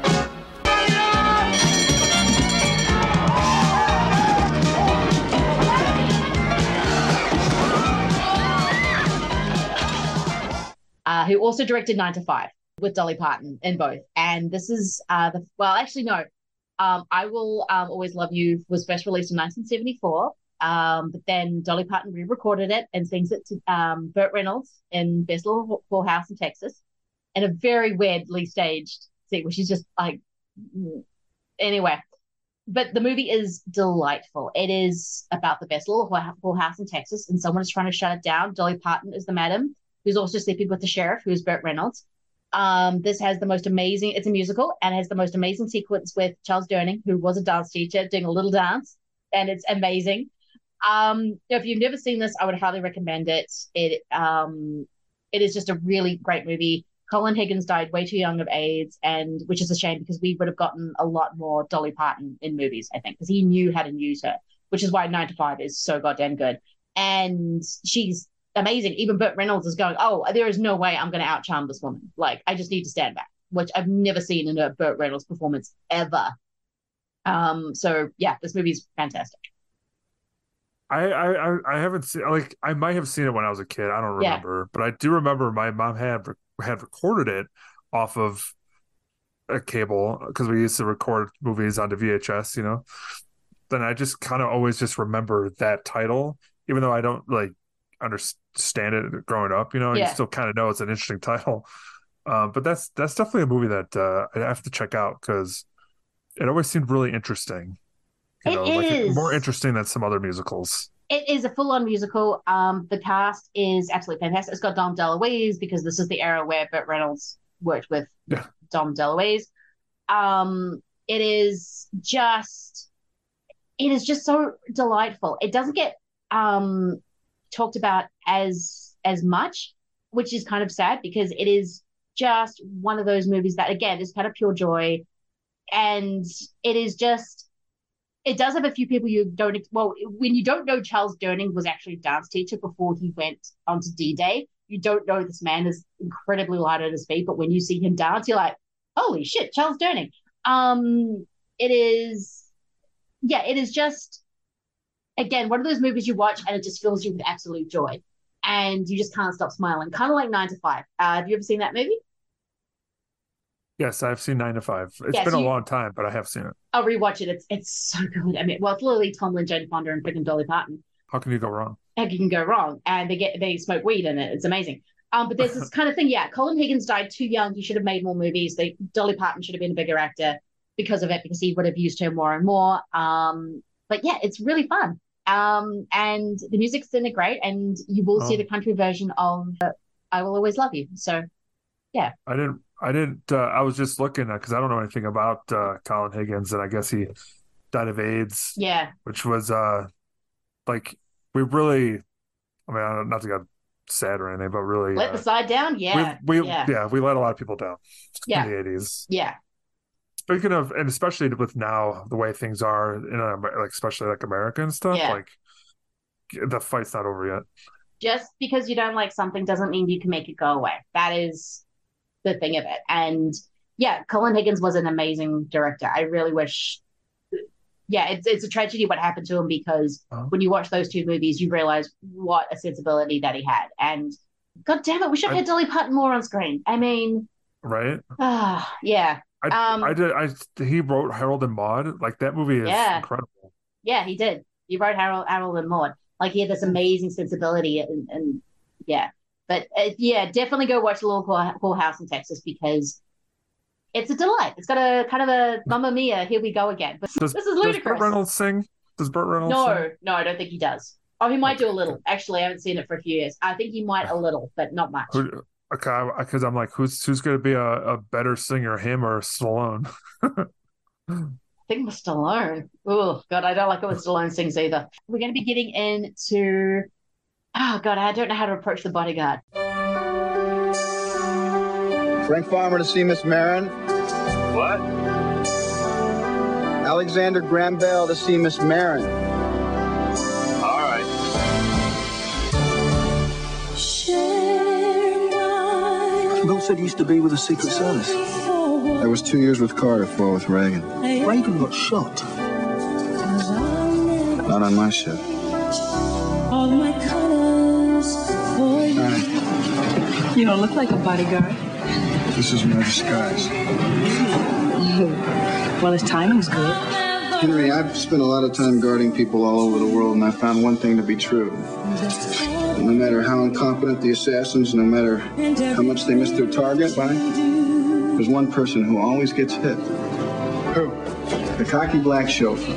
uh, who also directed Nine to Five with Dolly Parton in both. And this is uh, the well, actually no, um, I will um, always love you was first released in 1974. Um, but then Dolly Parton re-recorded it and sings it to um, Burt Reynolds in Best Little Whorehouse in Texas, in a very weirdly staged scene where she's just like, anyway. But the movie is delightful. It is about the little whore- whorehouse in Texas, and someone is trying to shut it down. Dolly Parton is the madam, who's also sleeping with the sheriff, who is Burt Reynolds. Um, this has the most amazing, it's a musical and has the most amazing sequence with Charles Durning, who was a dance teacher, doing a little dance, and it's amazing. Um, if you've never seen this, I would highly recommend it. It um, it is just a really great movie. Colin Higgins died way too young of AIDS, and which is a shame because we would have gotten a lot more Dolly Parton in movies, I think, because he knew how to use her, which is why Nine to Five is so goddamn good. And she's amazing. Even Burt Reynolds is going, Oh, there is no way I'm going to outcharm this woman. Like, I just need to stand back, which I've never seen in a Burt Reynolds performance ever. Um, so yeah, this movie's fantastic. I, I I- haven't seen like I might have seen it when I was a kid. I don't Yeah. remember, but I do remember my mom had had recorded it off of a cable because we used to record movies onto VHS. You know, then I just kind of always just remember that title, even though I don't like understand it growing up. You know, Yeah. you still kind of know it's an interesting title. Um, but that's that's definitely a movie that uh, I have to check out because it always seemed really interesting. You It know, like more interesting than some other musicals. It is a full-on musical. Um, the cast is absolutely fantastic. It's got Dom DeLuise because this is the era where Burt Reynolds worked with Yeah. Dom DeLuise. Um, it is just, it is just so delightful. It doesn't get um talked about as as much, which is kind of sad because it is just one of those movies that again is kind of pure joy, and it is just it does have a few people you don't well when you don't know Charles Durning was actually a dance teacher before he went onto D Day. You don't know this man is incredibly light on his feet, but when you see him dance, you're like, holy shit, Charles Durning. Um, it is, yeah, it is just again one of those movies you watch and it just fills you with absolute joy, and you just can't stop smiling. Kind of like Nine to Five. Uh, have you ever seen that movie? Yes, I've seen Nine to Five. It's Yes, been a you- long time, but I have seen it. I'll rewatch it. It's it's so good. I mean, well, it's literally Tomlin, Jane Fonda, and freaking Dolly Parton. How can you go wrong? how can you go wrong and they get they smoke weed in it it's amazing um but there's this kind of thing yeah colin higgins died too young he should have made more movies they dolly parton should have been a bigger actor because of it because he would have used her more and more um but yeah it's really fun um and the music's in it great and you will see Oh. the country version of uh, i will always love you so yeah I didn't. I didn't. Uh, I was just looking because I don't know anything about uh, Colin Higgins, and I guess he died of AIDS, yeah which was uh, like we really. I mean, I don't, not to get sad or anything, but really, let the uh, side down yeah we, we yeah yeah we let a lot of people down Yeah. in the eighties. yeah Speaking of, and especially with now the way things are in Amer- like especially like America and stuff, Yeah. like the fight's not over yet. just because you don't like something doesn't mean you can make it go away. That is the thing of it. And yeah, Colin Higgins was an amazing director. I really wish. Yeah, it's it's a tragedy what happened to him because Oh. when you watch those two movies, you realize what a sensibility that he had. And God damn it, we should have I- had Dolly Parton more on screen. I mean, right? ah, yeah, I, Um, I did. I he wrote Harold and Maude. Like that movie is Yeah. incredible. yeah, he did. He wrote Harold, Harold and Maude. Like he had this amazing sensibility, and, and yeah, but uh, yeah, definitely go watch Little Whorehouse in Texas because it's a delight. It's got a kind of a Mamma Mia, here we go again. But Does, this is ludicrous. does Burt. Reynolds sing? Does Burt Reynolds No, sing? no, I don't think he does. Oh, he might do a little. Actually, I haven't seen it for a few years. I think he might a little, but not much. Who? Okay, because I'm like, who's who's going to be a, a better singer, him or Stallone? I think with Stallone. Oh God, I don't like it when Stallone sings either. We're going to be getting into. Oh God, I don't know how to approach the bodyguard. Frank Farmer to see Miss Marron. What? Alexander Graham Bell to see Miss Marron. Said he used to be with the Secret Service. That was two years with Carter, four with Reagan. Reagan got shot. Not on my ship. All my colors for you. Hi, You don't look like a bodyguard. this is my disguise. Well, his timing's good. Henry, I've spent a lot of time guarding people all over the world, and I found one thing to be true. No matter how incompetent the assassins, no matter how much they miss their target by, there's one person who always gets hit. Who? The cocky black chauffeur.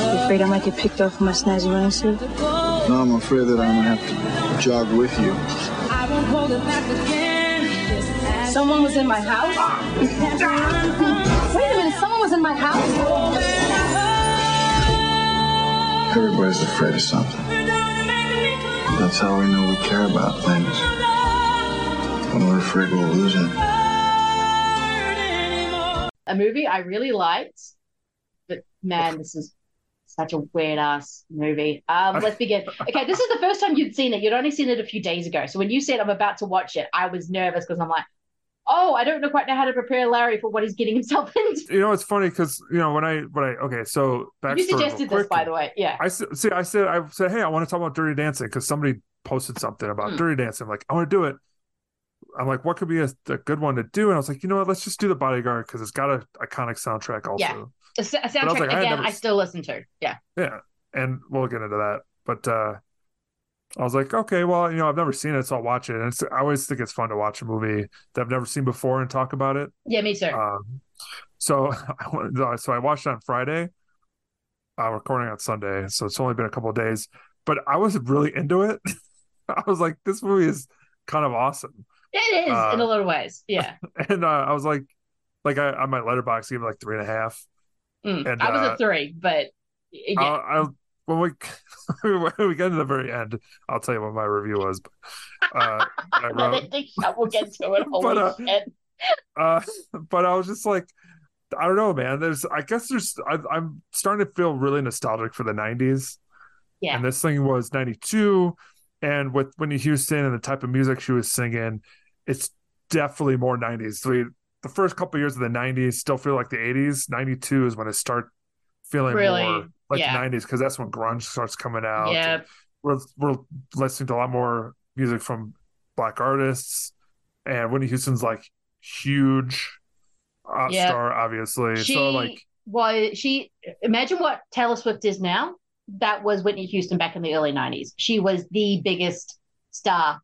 You afraid I might get picked off my snazzy running suit? No, I'm afraid that I'm gonna have to jog with you. I won't hold it back again. This Someone was in my house? Wait a minute, someone was in my house? Everybody's afraid of something. That's how we know we care about things. When we're afraid we'll lose it. A movie I really liked, but man, this is such a weird ass movie. Um, let's begin. Okay, this is the first time you'd seen it. You'd only seen it a few days ago. So when you said I'm about to watch it, I was nervous because I'm like, oh, I don't know quite know how to prepare Larry for what he's getting himself into. You know, it's funny because you know when I when I okay, so backstory You suggested this, by the way. Yeah. I see. I said I said, hey, I want to talk about Dirty Dancing because somebody posted something about Hmm. Dirty Dancing. I'm like, I want to do it. I'm like, what could be a, a good one to do? And I was like, you know what? Let's just do the Bodyguard because it's got a iconic soundtrack also. Yeah. A, a I soundtrack I had again. never I still listen to. Yeah. Yeah, and we'll get into that. But uh I was like, okay, well, you know, I've never seen it, so I'll watch it. And it's, I always think it's fun to watch a movie that I've never seen before and talk about it. Yeah, me too. Um, so I so I watched it on Friday. Uh, recording on Sunday, so it's only been a couple of days. But I was really into it. I was like, this movie is kind of awesome, it is uh, in a lot of ways. Yeah. and uh, I was like, like I on my Letterboxd gave it like three and a half. Mm. And, I was uh, a three, but yeah. I'll, I'll when we when we get to the very end, I'll tell you what my review was. But, uh, I I wrote, don't think we'll get to it. Holy But, uh, shit. uh, but I was just like, I don't know, man. There's, I guess there's, I, I'm starting to feel really nostalgic for the '90s, Yeah. and this thing was '92, and with Whitney Houston and the type of music she was singing, it's definitely more '90s. So we, the first couple years of the '90s still feel like the '80s. '92 is when it start feeling Really? more like Yeah. the '90s because that's when grunge starts coming out. Yeah. we're we're listening to a lot more music from black artists, and Whitney Houston's like huge uh, Yeah. star, obviously. She so like, was she imagine what Taylor Swift is now. That was Whitney Houston back in the early '90s. She was the biggest star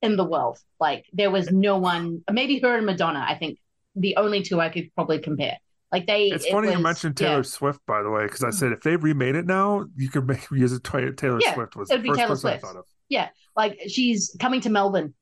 in the world. Like there was no one, maybe her and Madonna. I think the only two I could probably compare. Like they. it's it funny you was- mentioned yeah. Taylor Swift, by the way, because I mm-hmm. said if they remade it now, you could make use it. Taylor Yeah, Swift was it the would be first Taylor person Swift. I thought of. Yeah, like she's coming to Melbourne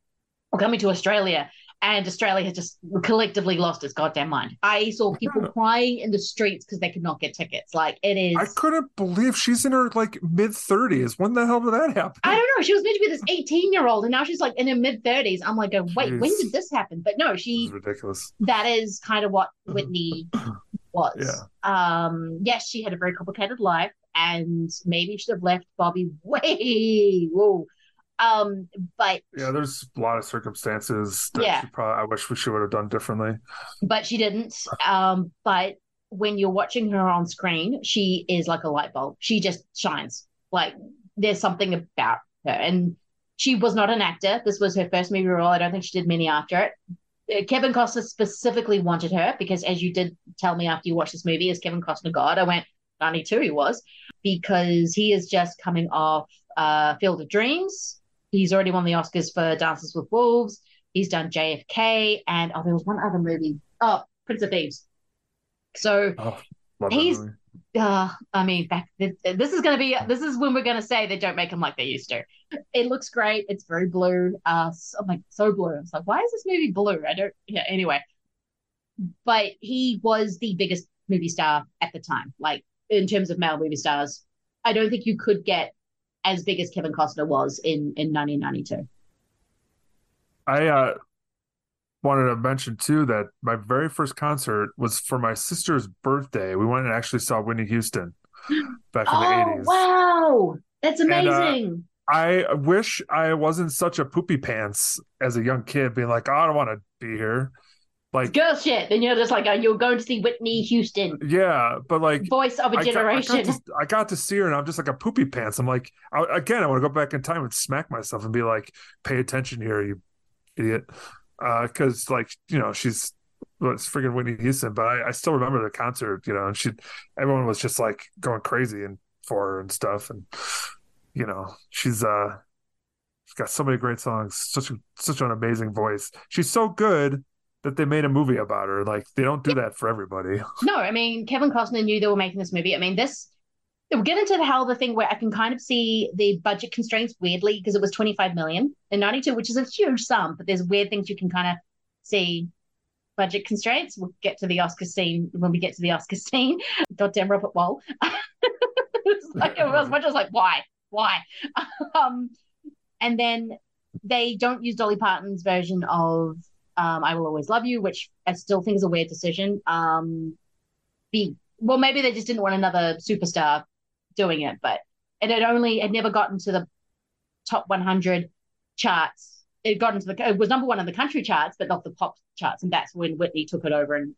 or coming to Australia, and Australia has just collectively lost its goddamn mind. I saw people crying in the streets because they could not get tickets. Like it is. I couldn't believe she's in her like mid thirties. When the hell did that happen? I don't know. She was meant to be this 18 year old, and now she's like in her mid 30s. I'm like, wait, when did this happen? But no, she. ridiculous. That is kind of what Whitney was. Yeah. Um. Yes, she had a very complicated life. and maybe she should have left Bobby way. Whoa. Um, but Yeah, there's a lot of circumstances that Yeah. she probably I wish she would have done differently. but she didn't. Um, but when you're watching her on screen, she is like a light bulb. She just shines. Like there's something about her, and she was not an actor. This was her first movie role. I don't think she did many after it. Uh, Kevin Costner specifically wanted her because, as you did tell me after you watched this movie, is Kevin Costner God? I went 92. He was because he is just coming off uh, Field of Dreams. He's already won the Oscars for Dances with Wolves. He's done JFK, and oh, there was one other movie. Oh, Prince of Thieves. So Oh, he's, uh, I mean, back this, is gonna be this is when we're gonna say they don't make him like they used to. It looks great. It's very blue. Uh, so, I'm like so blue. It's like, why is this movie blue? I don't. Yeah. Anyway, but he was the biggest movie star at the time. Like in terms of male movie stars, I don't think you could get as big as Kevin Costner was in in 1992. I uh, wanted to mention too that my very first concert was for my sister's birthday. We went and actually saw Whitney Houston back in the Oh 80s. wow, that's And, uh, amazing. I wish I wasn't such a poopy pants as a young kid, being like, oh, I don't want to be here. Like, Girl shit. Then you're just like, oh, you're going to see Whitney Houston, yeah, but like, voice of a I got- I got generation. to- I got, to, see her, and I'm just like a poopy pants. I'm like, I, again, I want to go back in time and smack myself and be like, pay attention here, you idiot. Because, like, you know, she's well, it's freaking Whitney Houston, but I, I still remember the concert, you know, and she, everyone was just like going crazy and for her and stuff, and you know, she's uh, she's got so many great songs, such a, such an amazing voice. She's so good that they made a movie about her. Like, they don't do that for everybody. No, I mean Kevin Costner knew they were making this movie. I mean this. We'll get into the hell of the thing where I can kind of see the budget constraints weirdly because it was 25 million in 92, which is a huge sum, but there's weird things you can kind of see budget constraints. We'll get to the Oscar scene when we get to the Oscar scene. Goddamn Robert Wuhl. like, it was much as like, why? Why? um, and then they don't use Dolly Parton's version of um, I Will Always Love You, which I still think is a weird decision. Um, be well, maybe they just didn't want another superstar doing it, but it had only had never gotten to the top 100 charts. It got into the it was number one in the country charts, but not the pop charts, and that's when Whitney took it over and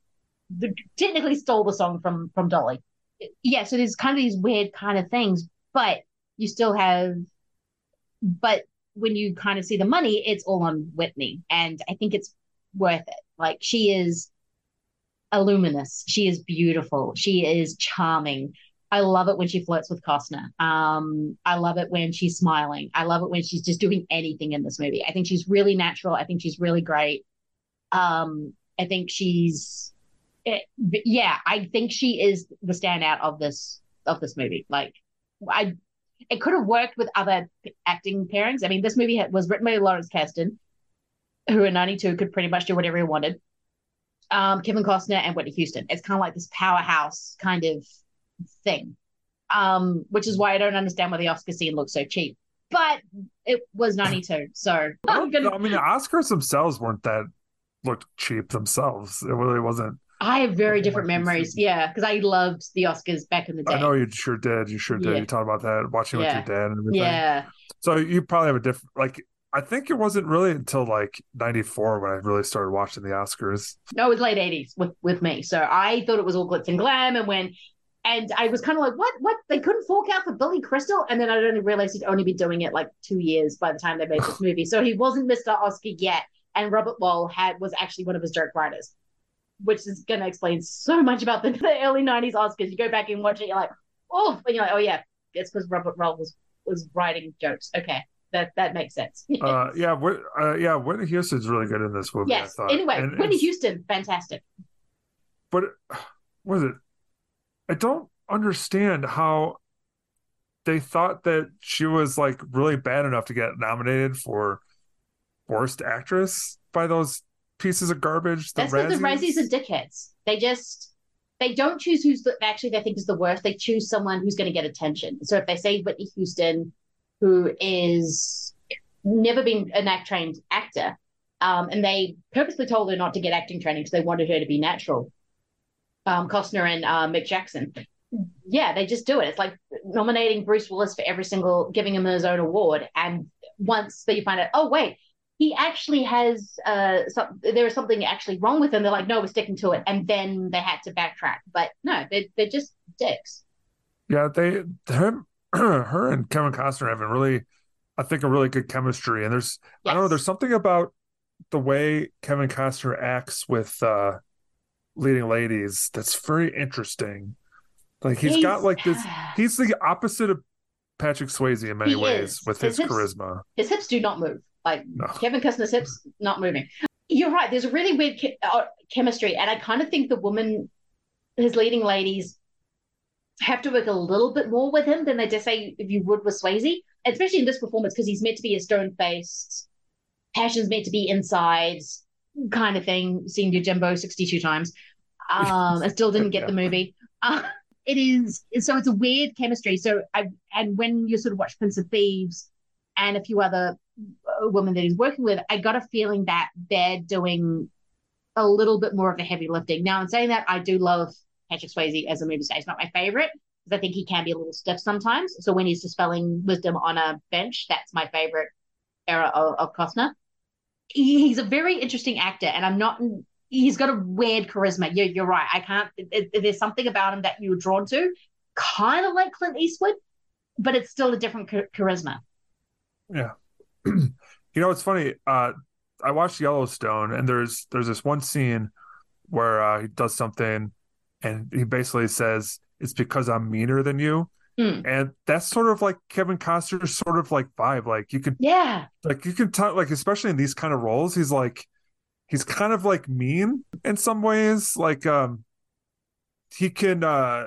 the, technically stole the song from from Dolly. Yeah, so there's kind of these weird kind of things, but you still have, but when you kind of see the money, it's all on Whitney, and I think it's worth it. Like she is a luminous. She is beautiful. She is charming. I love it when she flirts with Costner. Um, I love it when she's smiling. I love it when she's just doing anything in this movie. I think she's really natural. I think she's really great. Um, I think she's, it, yeah, I think she is the standout of this of this movie. Like, I, it could have worked with other acting pairings. I mean, this movie was written by Lawrence Kasdan, who in '92 could pretty much do whatever he wanted. Um, Kevin Costner and Whitney Houston. It's kind of like this powerhouse kind of thing, um, which is why I don't understand why the Oscar scene looks so cheap. But it was '92, so I'm gonna. I mean, the Oscars themselves weren't that looked cheap themselves. It really wasn't. I have very different memories. Yeah, because I loved the Oscars back in the day. I know you sure did. You sure did. Yeah. You talked about that watching Yeah. with your dad and everything. Yeah. So you probably have a different like. I think it wasn't really until like '94 when I really started watching the Oscars. No, it was late eighties with with me. So I thought it was all glitz and glam, and when and I was kind of like, what? What? They couldn't fork out for Billy Crystal, and then I only realized he'd only been doing it like two years by the time they made this movie. So he wasn't Mr. Oscar yet, and Robert Wuhl had was actually one of his joke writers, which is going to explain so much about the, the early '90s Oscars. You go back and watch it, you're like, oh, and you're like, oh yeah, it's because Robert Wuhl was was writing jokes. Okay, that that makes sense. Uh, yeah, uh, yeah, Whitney Houston's really good in this movie. yes. I thought. Anyway, And Whitney it's- Houston, fantastic. but was it? I don't understand how they thought that she was like really bad enough to get nominated for worst actress by those pieces of garbage. The That's because the? Razzies are dickheads. They just they don't choose who's the, actually they think is the worst. They choose someone who's going to get attention. So if they say Whitney Houston, who is never been an act trained actor, um, and they purposely told her not to get acting training because they wanted her to be natural. Um, Costner and uh, Mick Jackson, yeah, they just do it. It's like nominating Bruce Willis for every single, giving him his own award. And once that you find out, oh wait, he actually has uh some, there is something actually wrong with him. They're like, no, we're sticking to it, and then they had to backtrack. But no, they're, they're just dicks. Yeah, they her, her and Kevin Costner have a really, I think, a really good chemistry. And there's I don't know, there's something about the way Kevin Costner acts with uh leading ladies that's very interesting. Like he's got like this. He's the opposite of Patrick Swayze in many ways is. with His his hips- charisma. His hips do not move. Like No. Kevin Costner's hips not moving. You're right. There's a really weird uh, chemistry, and I kind of think the woman, his leading ladies, have to work a little bit more with him than they just say if you would with Swayze, especially in this performance because he's meant to be a stone faced, passion's meant to be inside kind of thing. Seen Yojimbo 62 times. Um, I still didn't get the movie. Uh, it is so it's a weird chemistry. So I and when you sort of watch Prince of Thieves and a few other uh, women that he's working with, I got a feeling that they're doing a little bit more of the heavy lifting. Now, in saying that, I do love Patrick Swayze as a movie star. He's not my favorite because I think he can be a little stiff sometimes. So when he's dispelling wisdom on a bench, that's my favorite era of, of Costner. He- He's a very interesting actor, and I'm not. He's got a weird charisma. You're, you're right. I can't. It, it- there's something about him that you're drawn to, kind of like Clint Eastwood, but it's still a different char- charisma. Yeah. you know, it's funny. Uh, I watched Yellowstone, and there's there's this one scene where uh, he does something, and he basically says, "It's because I'm meaner than you." Hmm. And that's sort of like Kevin Costner's sort of like vibe. Like you can, Yeah. like you can tell, like especially in these kind of roles, he's like, he's kind of like mean in some ways. Like, um, he can, uh,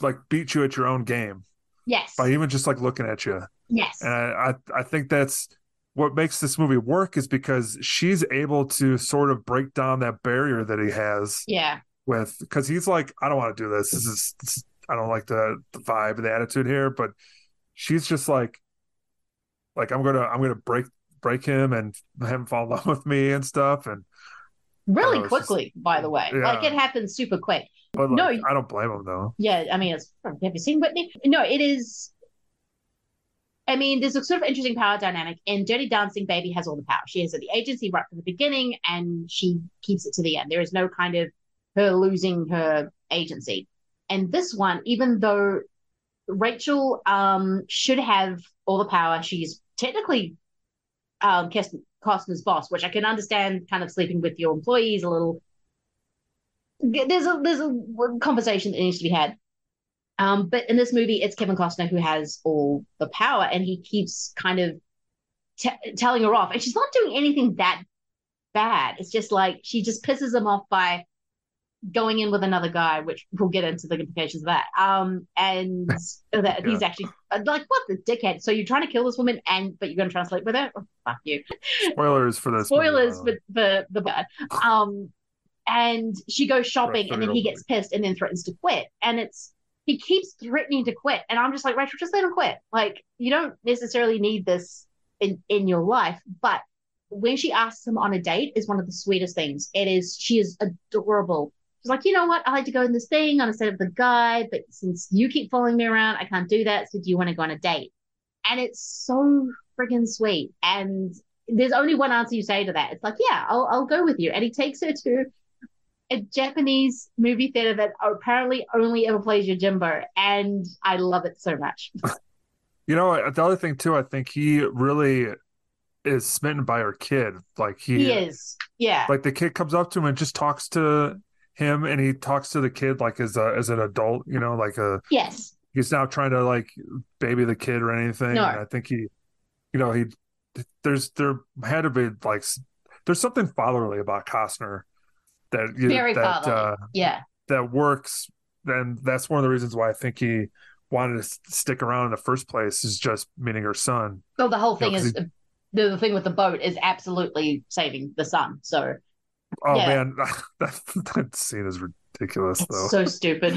like beat you at your own game Yes. by even just like looking at you. Yes. And I, I, I think that's what makes this movie work is because she's able to sort of break down that barrier that he has Yeah. With because he's like, I don't want to do this. This is, this, I don't like the the vibe and the attitude here. But she's just like, like I'm gonna, I'm gonna break break him and have him fall in love with me and stuff. And Really Oh, it's just- quickly, by the way. Like it happens super quick. but No, like, I don't blame him though. Yeah, I mean, it's have you seen Whitney? No, it is. I mean, there's a sort of interesting power dynamic. In Dirty Dancing, Baby has all the power. She has the agency right from the beginning, and she keeps it to the end. There is no kind of her losing her agency. And this one, even though Rachel um, should have all the power, she's technically um, Costner's boss, which I can understand. Kind of sleeping with your employees a little there's a there's a conversation that needs to be had. Um, but in this movie, it's Kevin Costner who has all the power, and he keeps kind of t- telling her off, and she's not doing anything that bad. It's just like she just pisses him off by going in with another guy, which we'll get into the implications of that. Um, and that he's actually like, what the dickhead? So you're trying to kill this woman, and but you're going to try to sleep with her? Oh, fuck you. Spoilers for this. movie, Spoilers the for, the bad. Um, and she goes shopping, and then he gets pissed, and then threatens to quit. And it's he keeps threatening to quit, and I'm just like Rachel, just let him quit. Like you don't necessarily need this in in your life, but when she asks him on a date is one of the sweetest things. It is she is adorable. She's like, you know what? I like to go in this thing on a set of the guy, but since you keep following me around, I can't do that. So do you want to go on a date? And it's so friggin' sweet. And there's only one answer you say to that. It's like, yeah, I'll I'll go with you. And he takes her to a Japanese movie theater that apparently only ever plays your Yojimbo, and I love it so much. You know, the other thing too, I think he really is smitten by her kid. Like he, He is, yeah, like the kid comes up to him and just talks to him, and he talks to the kid like as a as an adult. You know, like a yes, he's not trying to like baby the kid or anything. No. And I think he, you know, he there's there had to be like there's something fatherly about Costner that you very that fatherly. uh, yeah, that works. And that's one of the reasons why I think he wanted to stick around in the first place is just meeting her son. So the whole You know, thing is the, the thing with the boat is absolutely saving the son. So Oh Yeah. man, that, that scene is ridiculous though. so stupid.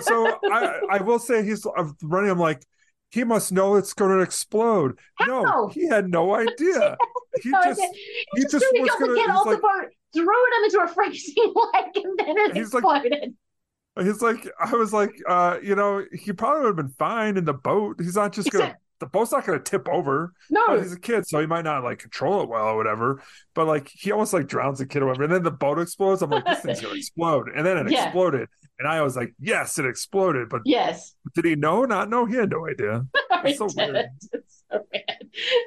so I, I will say he's I'm running. I'm like, he must know it's going to explode. No, he had no idea. He No, just he he just just was kid he's off like, the boat, threw him into a freezing lake, and then it He's like- exploded. He's like, I was like, uh, you know, he probably would have been fine in the boat. He's not just gonna. The boat's not gonna tip over. No, he's a kid, so he might not like control it well or whatever. But like, he almost like drowns the kid or whatever, and then the boat explodes. I'm like, this thing's gonna explode, and then it Yeah. exploded, and I was like, yes, it exploded. But Yes. did he know? Not know? He had no idea. It's so It weird. It's so.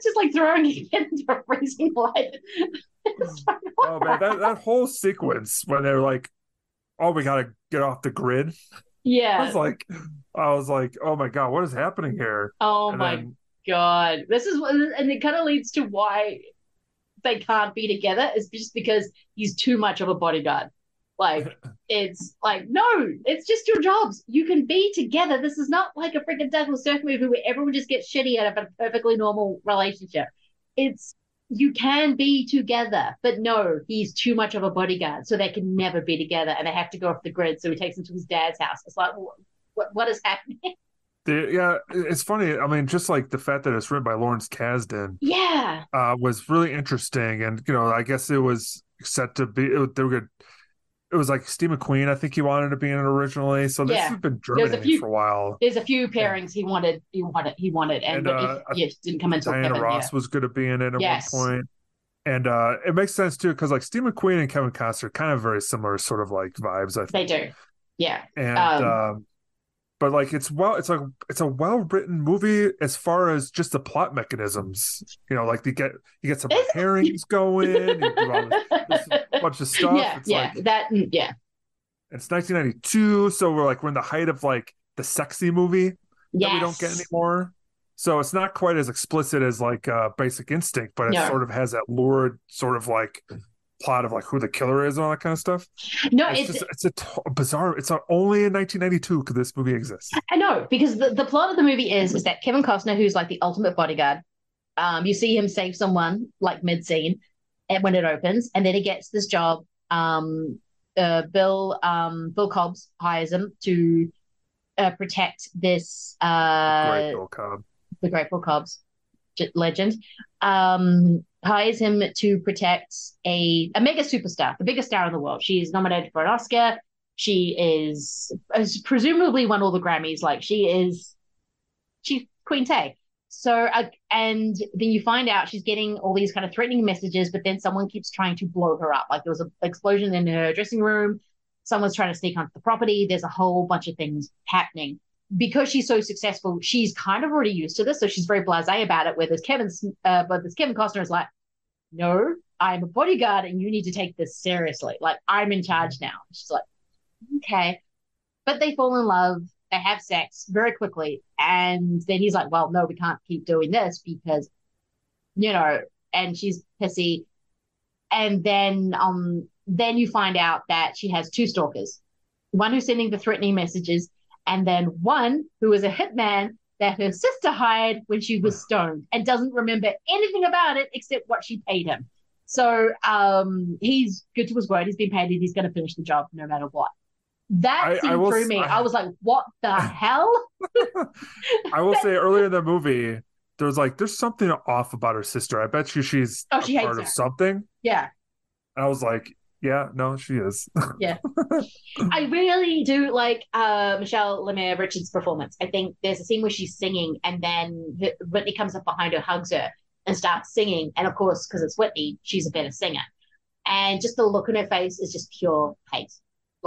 Just like throwing a kid into a freezing light. It's like, what Oh man, that that whole sequence when they're like, oh, we gotta get off the grid. Yeah. I was like, I was like, oh my god, what is happening here? Oh And my then- god. This is what and it kind of leads to why they can't be together is just because he's too much of a bodyguard. Like it's like no, it's just your jobs. You can be together. This is not like a freaking Douglas Sirk movie where everyone just gets shitty out of a perfectly normal relationship. It's you can be together, but no, he's too much of a bodyguard, so they can never be together, and they have to go off the grid. So he takes them to his dad's house. It's like, what, what, what is happening? The, yeah, it's funny. I mean, just like the fact that it's written by Lawrence Kasdan Yeah, uh, was really interesting, and you know, I guess it was set to be. It, they were good. It was like Steve McQueen. I think he wanted to be in it originally. So this Yeah. has been germinating few- for a while. There's a few pairings he wanted, he wanted, he wanted, and, And, uh, it, yeah, didn't come until Diana Kevin. Ross was going to be in it at Yes. one point. And uh, it makes sense too because like Steve McQueen and Kevin Costner kind of very similar sort of like vibes. I yeah, they do. Yeah, and Um, um, but like it's well it's like it's a well written movie as far as just the plot mechanisms you know like you get you get some pairings going you do all this, this bunch of stuff. Yeah, it's yeah, like that, mm, yeah, it's 1992 so we're like we're in the height of like the sexy movie that we don't get anymore. So it's not quite as explicit as like uh basic instinct but it No. sort of has that lurid sort of like plot of like who the killer is and all that kind of stuff. No, it's, it's- just it's a t- bizarre. It's only in 1992 could this movie exist. I know because the, the plot of the movie is is that Kevin Costner, who's like the ultimate bodyguard, um, you see him save someone like mid scene, and when it opens, and then he gets this job. Um, uh, Bill um, Bill Cobbs hires him to uh, protect this uh, Great Bill Cobb. the Great Bill Cobbs legend, um, hires him to protect a, a mega superstar, the biggest star in the world. She's nominated for an Oscar. She is has presumably won all the Grammys. Like she is, she's Queen Tay. So, uh, and then you find out she's getting all these kind of threatening messages, but then someone keeps trying to blow her up. Like there was an explosion in her dressing room. Someone's trying to sneak onto the property. There's a whole bunch of things happening because she's so successful, she's kind of already used to this, so she's very blasé about it. Where there's Kevin, uh, but there's Kevin Costner is like, no, I'm a bodyguard, and you need to take this seriously. Like I'm in charge now. She's like, okay, but they fall in love. They have sex very quickly, and then he's like, well, no, we can't keep doing this because, you know, and she's pissy, and then um, then you find out that she has two stalkers, one who's sending the threatening messages and then one who is a hitman that her sister hired when she was stoned and doesn't remember anything about it except what she paid him. So um, he's good to his word. He's been paid and he's going to finish the job no matter what. That I- I will threw me. I- I was like, what the hell? I will say earlier in the movie, there was like, there's something off about her sister. I bet you she's Oh, she part of something. Yeah. And I was like, yeah, no, she is. Yeah. I really do like uh, Michele Lamar Richards' performance. I think there's a scene where she's singing and then Whitney comes up behind her, hugs her, and starts singing. And of course, because it's Whitney, she's a better singer. And just the look on her face is just pure hate.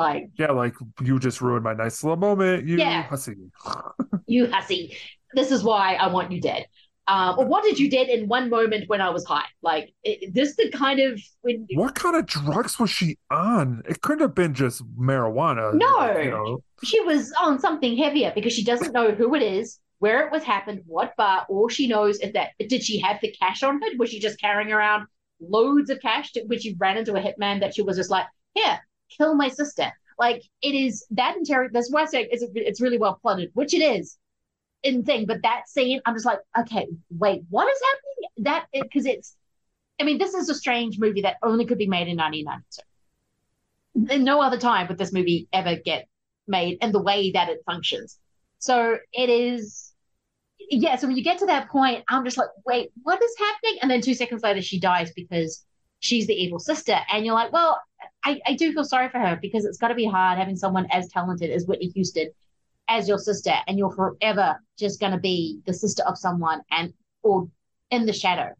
Like, yeah, like you just ruined my nice little moment. You Yeah. hussy. you hussy, this is why I want you dead. Um, or what did you did in one moment when I was high? Like, it, this the kind of when What kind of drugs was she on? It couldn't have been just marijuana. No. You know, she was on something heavier because she doesn't know who it is, where it was happened, what bar. All she knows is that did she have the cash on her? Was she just carrying around loads of cash? To, when she ran into a hitman, that she was just like, "Here, kill my sister." Like it is that entire. That's why I say it's, it's really well plotted, which it is in thing. But that scene, I'm just like, okay, wait, what is happening? That because it's. I mean, this is a strange movie that only could be made in 1992 in no other time would this movie ever get made and the way that it functions. So it is, yeah. So when you get to that point, I'm just like, wait, what is happening? And then two seconds later, she dies because she's the evil sister. And you're like, well, I, I do feel sorry for her because it's got to be hard having someone as talented as Whitney Houston as your sister, and you're forever just going to be the sister of someone and or in the shadow.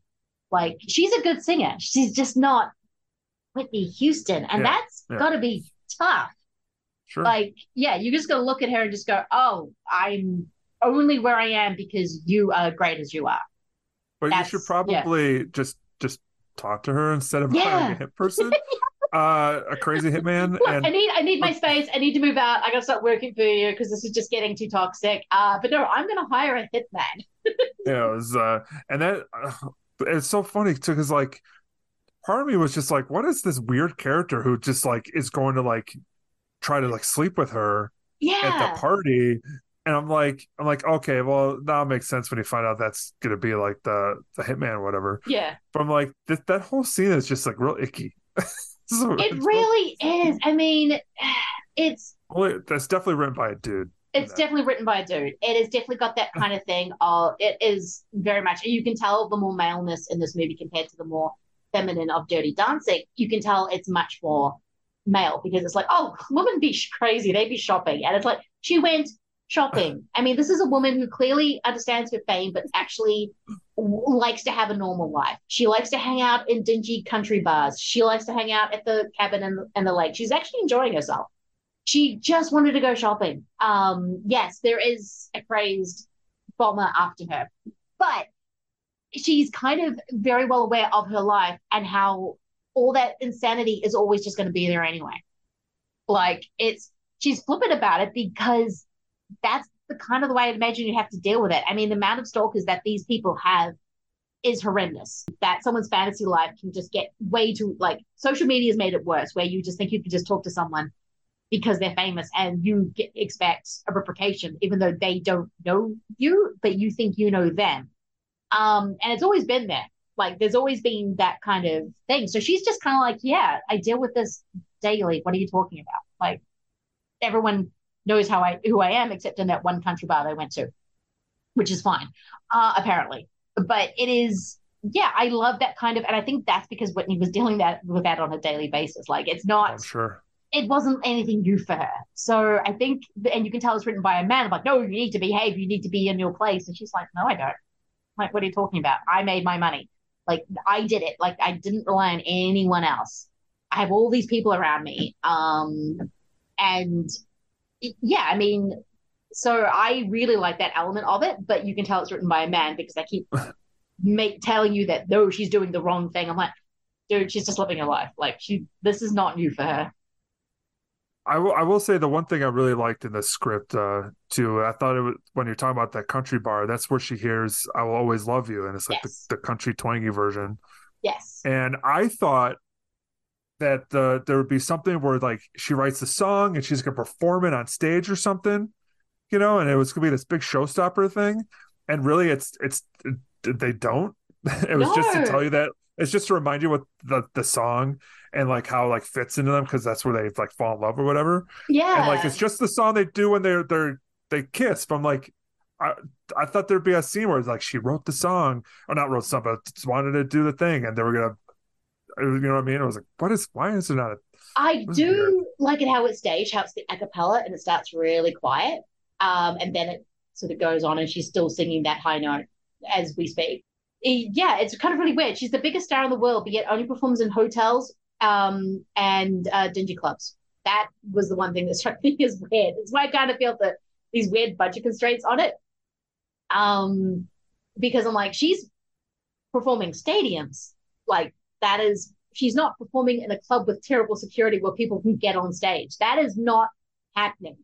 Like she's a good singer, she's just not Whitney Houston, and Yeah, that's yeah. got to be tough. Sure. Like, yeah, you're just got to look at her and just go, "Oh, I'm only where I am because you are great as you are." But you should probably just just talk to her instead of Yeah. hiring a hit person, uh, a crazy hitman. Look, and I need I need my space. I need to move out. I got to start working for you because this is just getting too toxic. Uh, but no, I'm going to hire a hitman. yeah, it was, uh, and that uh, it's so funny too because like part of me was just like, what is this weird character who just like is going to like try to like sleep with her at the party? And I'm like, I'm like, okay, well, now it makes sense when you find out that's gonna be like the the hitman or whatever. Yeah. But I'm like, that that whole scene is just like real icky. So It really is. I mean, it's well, that's definitely written by a dude. it's definitely written by a dude. It has definitely got that kind of thing. Of it is very much. You can tell the more maleness in this movie compared to the more feminine of Dirty Dancing. You can tell it's much more male because it's like, oh, women be sh- crazy. They be shopping, and it's like she went shopping. I mean, this is a woman who clearly understands her fame, but actually likes to have a normal life. She likes to hang out in dingy country bars. She likes to hang out at the cabin and, the lake. She's actually enjoying herself she just wanted to go shopping. Um, yes, there is a crazed bomber after her, but she's kind of very well aware of her life and how all that insanity is always just going to be there anyway. Like it's she's flippant about it because that's the kind of the way I'd imagine you have to deal with it. I mean, the amount of stalkers that these people have is horrendous. That someone's fantasy life can just get way too like social media has made it worse, where you just think you can just talk to someone because they're famous and you get, expect a replication, even though they don't know you, but you think you know them. Um, and it's always been there. Like there's always been that kind of thing. So she's just kind of like, yeah, I deal with this daily. What are you talking about? Like everyone knows how I who I am, except in that one country bar they went to, which is fine, uh, apparently. But it is, yeah, I love that kind of, and I think that's because Whitney was dealing that with that on a daily basis. Like it's not I'm sure. it wasn't anything new for her. So I think, and you can tell it's written by a man. I'm like, no, you need to behave. You need to be in your place. And she's like, no, I don't. I'm like, what are you talking about? I made my money. Like, I did it. Like, I didn't rely on anyone else. I have all these people around me. Um, and yeah, I mean, so I really like that element of it, but you can tell it's written by a man because I keep make telling you that no, she's doing the wrong thing. I'm like, dude, she's just living her life. Like, she, this is not new for her. I will. I will say the one thing I really liked in the script uh, too. I thought it was when you're talking about that country bar. That's where she hears "I will always love you," and it's like Yes. the, the country twangy version. Yes. And I thought that the there would be something where like she writes the song and she's gonna perform it on stage or something, you know, and it was gonna be this big showstopper thing. And really, it's it's they don't. It was just to tell you that it's just to remind you what the the song and like how like fits into them because that's where they like fall in love or whatever. Yeah. And like it's just the song they do when they're they're they kiss. From like I I thought there'd be a scene where it's like she wrote the song or not wrote something, but just wanted to do the thing, and they were gonna. You know what I mean? I was like, what is? Why is it not? A, I do like it how it's staged, how it's the a cappella and it starts really quiet. Um, and then it sort of goes on and she's still singing that high note as we speak. Yeah, it's kind of really weird. She's the biggest star in the world, but yet only performs in hotels um, and uh, dingy clubs. That was the one thing that struck me as weird. It's why I kind of feel that these weird budget constraints on it. Um, because I'm like, she's performing stadiums. Like that is she's not performing in a club with terrible security where people can get on stage. That is not happening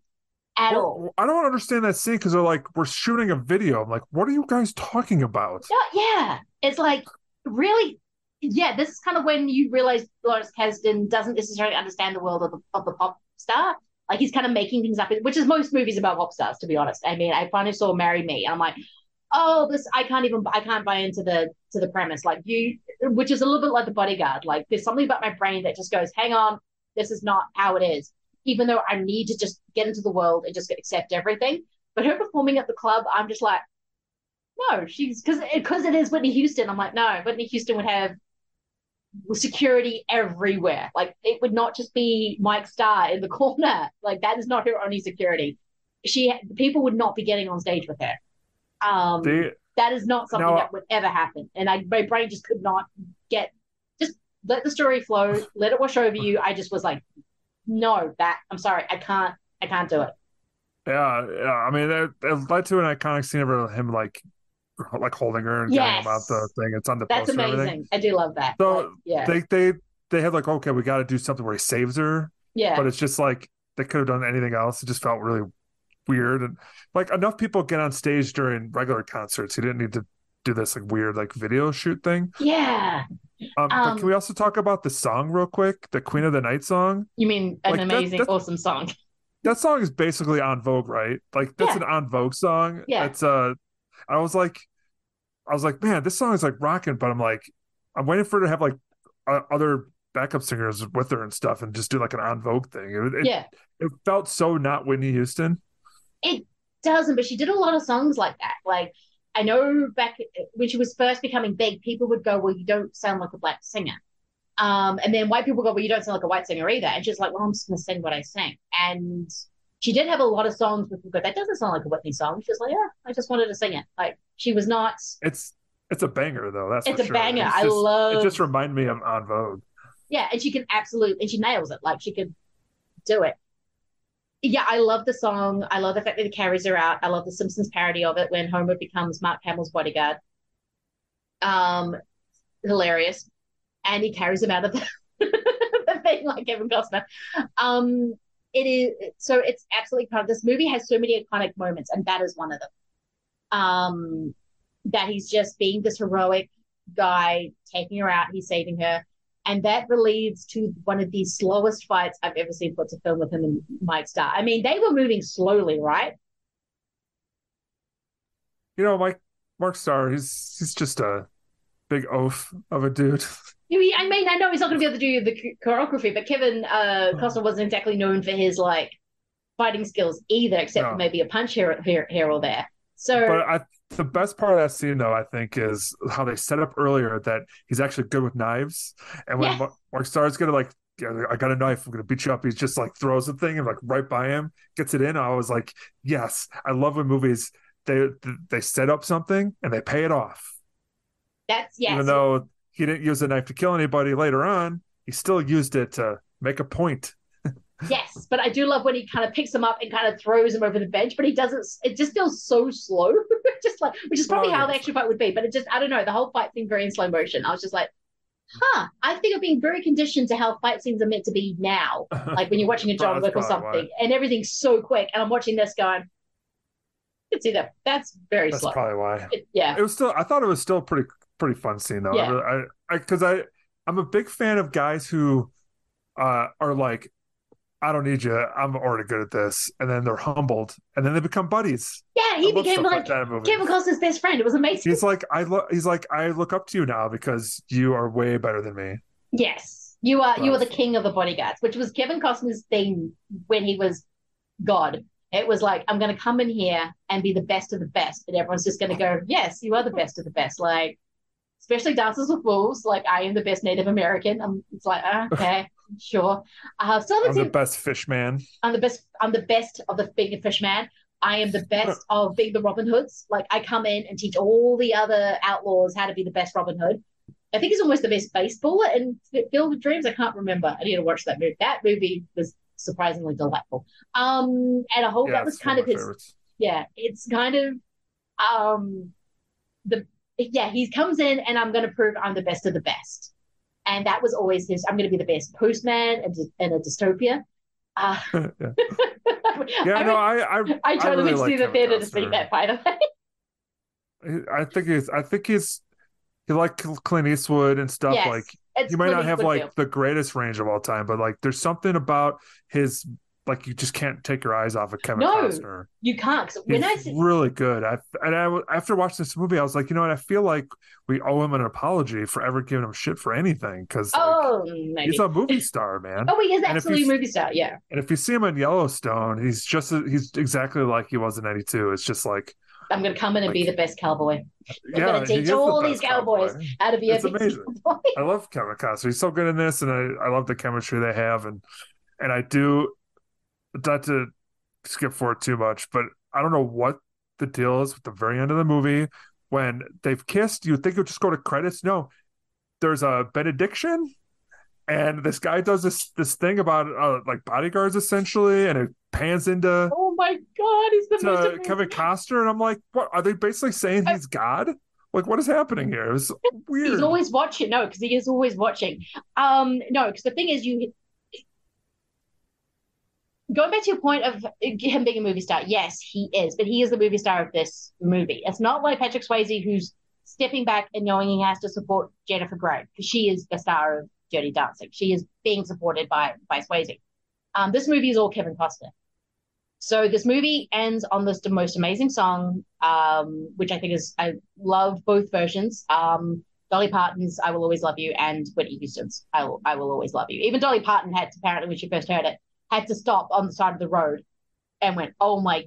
at all. I don't understand that scene because they're like, we're shooting a video. I'm like, what are you guys talking about? No, yeah. It's like really yeah, this is kind of when you realize Lawrence Kasdan doesn't necessarily understand the world of the, of the pop star. Like he's kind of making things up, which is most movies about pop stars, to be honest. I mean, I finally saw Marry Me, and I'm like, oh, this I can't even I can't buy into the to the premise. Like you, which is a little bit like the bodyguard. Like there's something about my brain that just goes, hang on, this is not how it is. Even though I need to just get into the world and just accept everything. But her performing at the club, I'm just like, no, she's because because it is Whitney Houston. I'm like, no, Whitney Houston would have security everywhere. Like it would not just be Mike Starr in the corner. Like that is not her only security. She people would not be getting on stage with her. Um, They- that is not something that would ever happen. And I my brain just could not get just let the story flow, let it wash over you. I just was like, no, that I'm sorry, I can't I can't do it. Yeah, yeah. I mean, it, it led to an iconic scene of him like, like holding her and Yes. about the thing. It's on the That's poster amazing. I do love that. So Like, yeah. they they they had like, okay, we got to do something where he saves her. Yeah. But it's just like they could have done anything else. It just felt really weird and like enough people get on stage during regular concerts. He didn't need to do this like weird like video shoot thing. yeah. Um, but Um, can we also talk about the song real quick? The Queen of the Night song. You mean an Like, that- amazing, that- awesome song. That song is basically En Vogue, right? Like that's Yeah. an En Vogue song. Yeah. It's uh I was like I was like, man, this song is like rocking, but I'm like I'm waiting for her to have like uh, other backup singers with her and stuff and just do like an En Vogue thing. It, it, Yeah. it felt so not Whitney Houston. It doesn't, but she did a lot of songs like that. Like I know back when she was first becoming big, people would go, "Well, you don't sound like a black singer," um, and then white people go, "Well, you don't sound like a white singer either." And she's like, "Well, I'm just going to sing what I sing." And she did have a lot of songs with people go, "That doesn't sound like a Whitney song." She's like, "Yeah, I just wanted to sing it." Like she was not. It's it's a banger though. That's It's a sure. banger. It's I love- It just reminded me of En Vogue. Yeah, and she can absolutely, and she nails it. Like she could do it. Yeah, I love the song. I love the fact that it carries her out. I love the Simpsons parody of it when Homer becomes Mark Hamill's bodyguard. Um, hilarious, and he carries him out of the, the thing like Kevin Costner. Um, it is so it's absolutely part of this movie. Has so many iconic moments, and that is one of them. Um, that he's just being this heroic guy, taking her out, he's saving her. And that leads to one of the slowest fights I've ever seen put to film with him and Mike Starr. I mean, they were moving slowly, right? You know, Mike Mark Starr, he's he's just a big oaf of a dude. I mean, I know he's not going to be able to do the choreography, but Kevin uh, Costner wasn't exactly known for his like fighting skills either, except No. for maybe a punch here, here, here or there. So But I the best part of that scene though, I think, is how they set up earlier that he's actually good with knives. And when Yes. Mark, Mark Starr's gonna like "Yeah, I got a knife, I'm gonna beat you up. He's just like throws the thing and like right by him, gets it in. I was like, yes, I love when movies they they set up something and they pay it off. that's yes, Even though he didn't use the knife to kill anybody later on, he still used it to make a point. Yes, but I do love when he kind of picks him up and kind of throws him over the bench, but he doesn't. It just feels so slow, just like which is probably Oh, how the action fight would be. But it just, I don't know, the whole fight seemed very in slow motion. I was just like, huh. I think I'm being very conditioned to how fight scenes are meant to be now, like when you're watching a John Wick or something, and everything's so quick, and I'm watching this going, You can see that. That's very slow. That's slow. probably why. It- yeah, It was still. I thought it was still pretty pretty fun scene though. Yeah. I, really- I, I, because I, I'm a big fan of guys who, uh, are like, I don't need you. I'm already good at this, and then they're humbled, and then they become buddies. yeah. He became like, like that in movies. Kevin Costner's best friend. It was amazing. He's like, I look. He's like, I look up to you now because you are way better than me. Yes, you are. You are the king of the bodyguards, which was Kevin Costner's thing when he was God. It was like, I'm going to come in here and be the best of the best, and everyone's just going to go, "Yes, you are the best of the best." Like, especially Dances with Wolves. Like, I am the best Native American. I'm, it's like, okay, sure. Uh, still I'm the best fish man. I'm the best. I'm the best of the big fish man. I am the best of being the Robin Hoods. Like I come in and teach all the other outlaws how to be the best Robin Hood. I think he's almost the best baseballer in Field of Dreams. I can't remember. I need to watch that movie. That movie was surprisingly delightful. Um, and I hope Yeah, that was kind of his. favorites. Yeah, it's kind of um the yeah he comes in and I'm going to prove I'm the best of the best, and that was always his. I'm going to be the best postman in, a dystopia. Uh, yeah, I yeah. mean- no, I, I, I totally really see like the theater to speak that, by the way. I think he's. I think he's. He like Clint Eastwood and stuff. Yes, like you might Clint not have Eastwood like the greatest range of all time, but like there's something about his. Like you just can't take your eyes off of Kevin No, Costner. you can't. 'cause when I He's see, really good. I and I after watching this movie, I was like, you know what? I feel like we owe him an apology for ever giving him shit for anything because oh, he's a movie star, man. oh, he is absolutely a movie star. Yeah, And if you see him in Yellowstone, he's just he's exactly like he was in '92. It's just like, I'm gonna come in and be the best cowboy. I'm Yeah, gonna teach all best these cowboys cowboy. how to be It's a amazing. cowboy. I love Kevin Costner. He's so good in this, and I, I love the chemistry they have, and and I do not to skip forward too much, but I don't know what the deal is with the very end of the movie when they've kissed. You think it would just go to credits? No, there's a benediction, and this guy does this this thing about uh, like bodyguards essentially, and it pans into Oh my god, he's the most amazing- Kevin Costner, and I'm like, what are they basically saying he's God? Like, what is happening here? It was weird. He's always watching. No, because he is always watching. Um, no, because the thing is, you going back to your point of him being a movie star. Yes, he is, but he is the movie star of this movie. It's not like Patrick Swayze who's stepping back and knowing he has to support Jennifer Grey because she is the star of Dirty Dancing. She is being supported by by Swayze. Um, this movie is all Kevin Costner. So this movie ends on this most amazing song, um, which I think is I love both versions. Um, Dolly Parton's "I Will Always Love You" and Whitney Houston's "I Will I Will Always Love You." Even Dolly Parton had apparently when she first heard it had to stop on the side of the road and went, "Oh my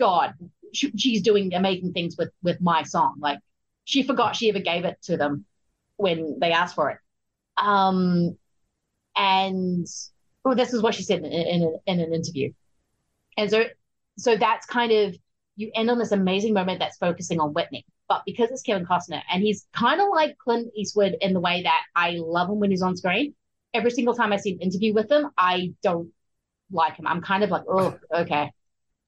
god, she, she's doing amazing things with with my song." Like she forgot she ever gave it to them when they asked for it. Um, and well, this is what she said in, in, in, an interview. And so, so that's kind of you end on this amazing moment that's focusing on Whitney, but because it's Kevin Costner and he's kind of like Clint Eastwood in the way that I love him when he's on screen. Every single time I see an interview with him, I don't like him. I'm kind of like, oh, okay.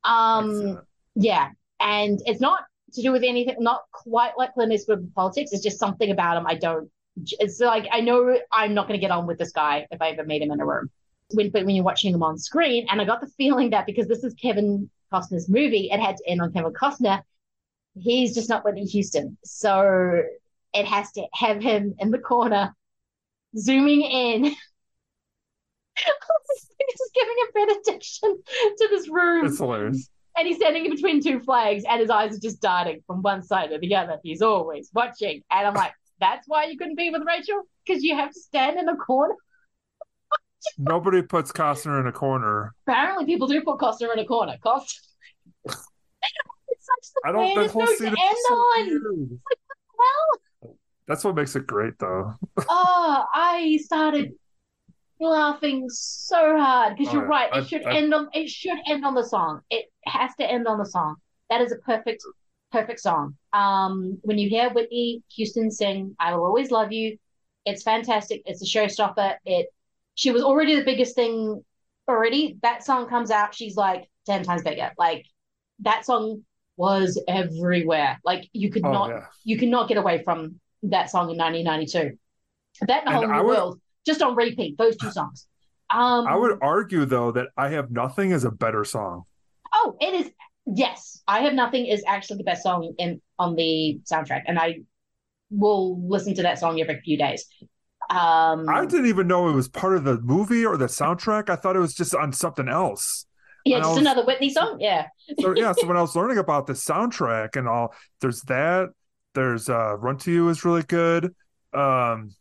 Um, yeah, and it's not to do with anything, not quite like Clint Eastwood with politics. It's just something about him I don't. It's like I know I'm not going to get on with this guy if I ever meet him in a room. When but when you're watching him on screen, and I got the feeling that because this is Kevin Costner's movie, it had to end on Kevin Costner. He's just not Whitney Houston, so it has to have him in the corner, zooming in. Just giving a benediction to this room. It's hilarious. And he's standing in between two flags, and his eyes are just darting from one side to the other. He's always watching. And I'm like, that's why you couldn't be with Rachel? Because you have to stand in a corner? Nobody puts Costner in a corner. Apparently, people do put Costner in a corner. Costner. it's such the I don't. That weirdest whole note scene to is end on. weird. It's like, what the hell? That's what makes it great, though. oh, I started laughing so hard because Oh, you're right. It should I- end on it should end on the song. It has to end on the song. That is a perfect, perfect song. Um, when you hear Whitney Houston sing "I Will Always Love You," it's fantastic. It's a showstopper. It she was already the biggest thing already. That song comes out, she's like ten times bigger. Like that song was everywhere. Like you could Oh, not yeah. you could not get away from that song in 1992. That and the whole would- world just on repeat. Those two songs. Um, I would argue though that I have nothing is a better song. Oh, it is. Yes, I have nothing is actually the best song in on the soundtrack, and I will listen to that song every few days. Um, I didn't even know it was part of the movie or the soundtrack. I thought it was just on something else. yeah, And just was- another Whitney song. Yeah, So yeah, so when I was learning about the soundtrack and all, there's that. There's uh Run to You is really good. Um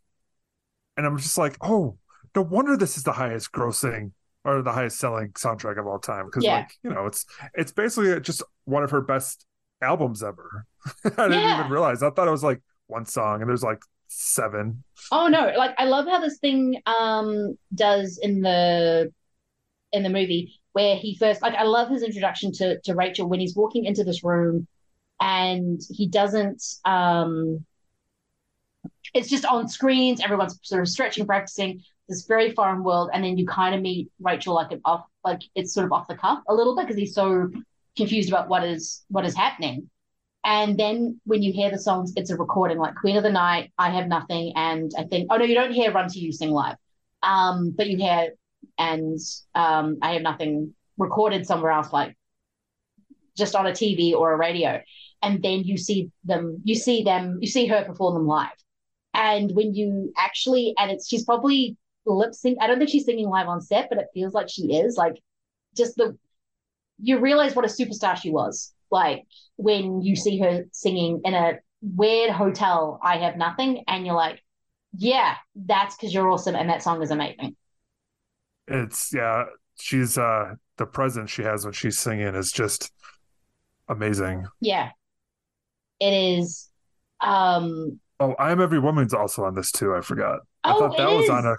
and I'm just like, oh, no wonder this is the highest grossing or the highest selling soundtrack of all time. Because Yeah. like, you know, it's it's basically just one of her best albums ever. I didn't even realize. I thought it was like one song and there's like seven. Oh no, like I love how this thing um does in the in the movie where he first like I love his introduction to to Rachel when he's walking into this room and he doesn't um it's just on screens, everyone's sort of stretching, practicing this very foreign world, and then you kind of meet Rachel like an off like it's sort of off the cuff a little bit because he's so confused about what is what is happening. And then when you hear the songs, it's a recording like Queen of the Night, I Have Nothing, and I think, oh no, you don't hear Run to You sing live. Um, but you hear and um, I Have Nothing recorded somewhere else, like just on a TV or a radio. And then you see them, you see them, you see her perform them live. And when you actually, and it's, she's probably lip sync. I don't think she's singing live on set, but it feels like she is. Like, just the, you realize what a superstar she was. Like, when you see her singing in a weird hotel, I have nothing, and you're like, yeah, that's because you're awesome, and that song is amazing. It's yeah, she's uh the presence she has when she's singing is just amazing. Yeah, it is. Um, Oh, I am every woman's also on this too. I forgot. I Oh, thought that it was is. on a.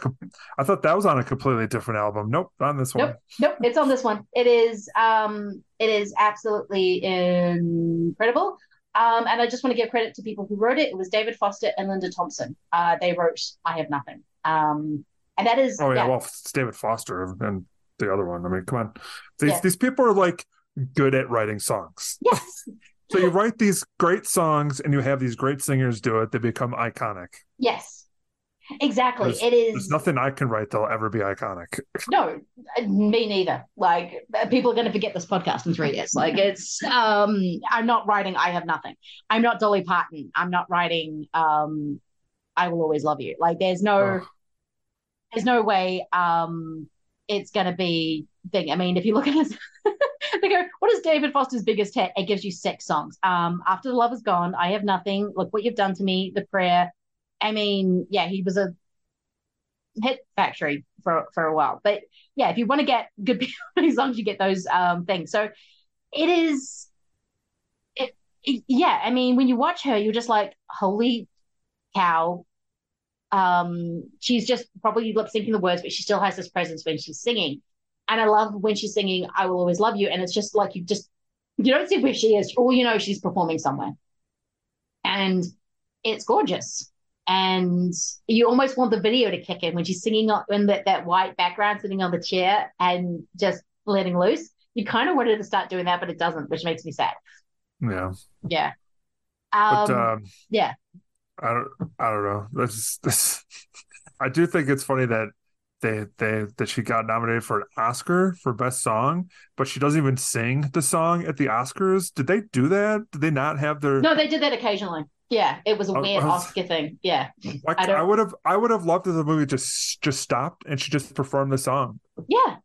I thought that was on a completely different album. Nope, on this one. Nope, nope, it's on this one. It is um it is absolutely incredible. Um and I just want to give credit to people who wrote it. It was David Foster and Linda Thompson. Uh they wrote I Have Nothing. Um and that is Oh yeah, well, it's David Foster and the other one. I mean, come on, these Yeah. these people are like good at writing songs. Yes. So you write these great songs and you have these great singers do it. They become iconic. Yes. Exactly. There's, it is there's nothing I can write that'll ever be iconic. no, me neither. Like people are going to forget this podcast in three years. Like it's, um, I'm not writing. I have nothing. I'm not Dolly Parton. I'm not writing. Um, I will always love you. Like there's no, there's no way. Um, it's going to be thing. I mean, if you look at his, they go, what is David Foster's biggest hit? It gives you six songs. Um, after the love is gone, I have nothing. Look what you've done to me. The prayer. I mean, yeah, he was a hit factory for for a while. But yeah, if you want to get good people songs, you get those um things. So it is it, it- yeah, I mean when you watch her, you're just like, holy cow. Um, she's just probably lip syncing the words, but she still has this presence when she's singing. And I love when she's singing I Will Always Love You. And it's just like you just you don't see where she is, or you know she's performing somewhere. And it's gorgeous and you almost want the video to kick in when she's singing on- in that, that white background sitting on the chair and just letting loose you kind of wanted to start doing that but it doesn't which makes me sad Yeah, yeah um, but um, yeah I don't. I don't know. This. This. I do think it's funny that they they that she got nominated for an Oscar for best song, but she doesn't even sing the song at the Oscars. Did they do that? Did they not have their? no they did that occasionally yeah it was a weird I was- oscar thing yeah Like, I I, would have. I would have loved if the movie just just stopped and she just performed the song. yeah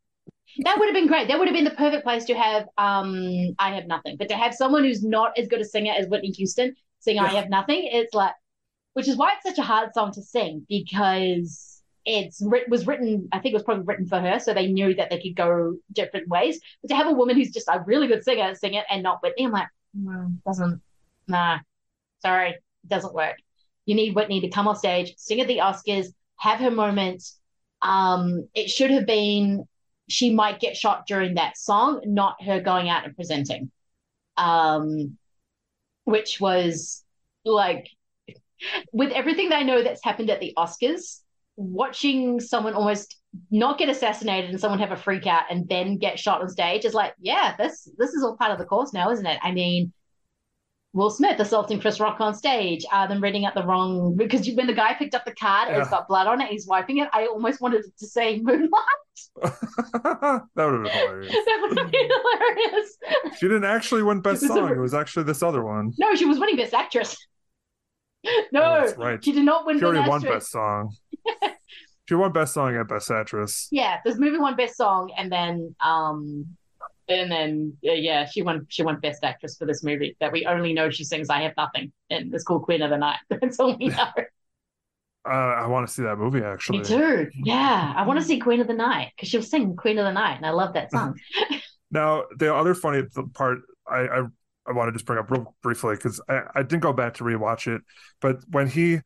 that would have been great that would have been the perfect place to have um i have nothing but to have someone who's not as good a singer as whitney houston sing i have nothing it's like which is why it's such a hard song to sing because it's was written i think it was probably written for her so they knew that they could go different ways. But to have a woman who's just a really good singer sing it and not whitney i'm like no doesn't nah sorry it doesn't work. You need whitney to come off stage sing at the oscars have her moment. Um it should have been she might get shot during that song not her going out and presenting. Um which was like with everything that I know that's happened at the Oscars, watching someone almost not get assassinated and someone have a freak out and then get shot on stage is like, yeah, this this is all part of the course now, isn't it? I mean, Will Smith assaulting Chris Rock on stage, uh, them reading out the wrong because you, when the guy picked up the card, it's got blood on it, he's wiping it. I almost wanted to say Moonlight. that would have been hilarious. that would have been hilarious. She didn't actually win best song. It was actually this other one. No, she was winning Best Actress. No, Oh, that's right. she did not win She already Best won best song. she won best song and best actress. Yeah, this movie won Best Song, and then um, and then uh, yeah, she won she won Best Actress for this movie that we only know she sings "I Have Nothing" and it's called Queen of the Night. That's all we know. Uh, I want to see that movie actually. Me too. Yeah, I want to see Queen of the Night because she'll sing Queen of the Night, and I love that song. Now, the other funny part I I, I want to just bring up real briefly because I, I didn't go back to rewatch it, but when he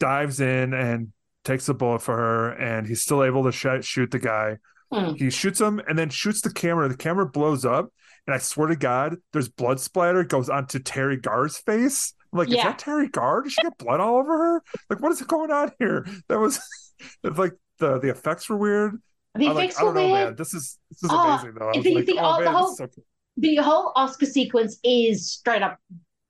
dives in and takes the bullet for her, and he's still able to sh- shoot the guy, Hmm. he shoots him and then shoots the camera. The camera blows up, and I swear to God, there's blood splatter goes onto Teri Garr's face. I'm like, is that Teri Garr? Does she get blood all over her? Like, what is going on here? That was like the the effects were weird. The I'm like, effects I don't were know, weird. man. This is this is Oh, amazing though. I was the- like, the- oh, the man, this whole- so cool. The whole Oscar sequence is straight up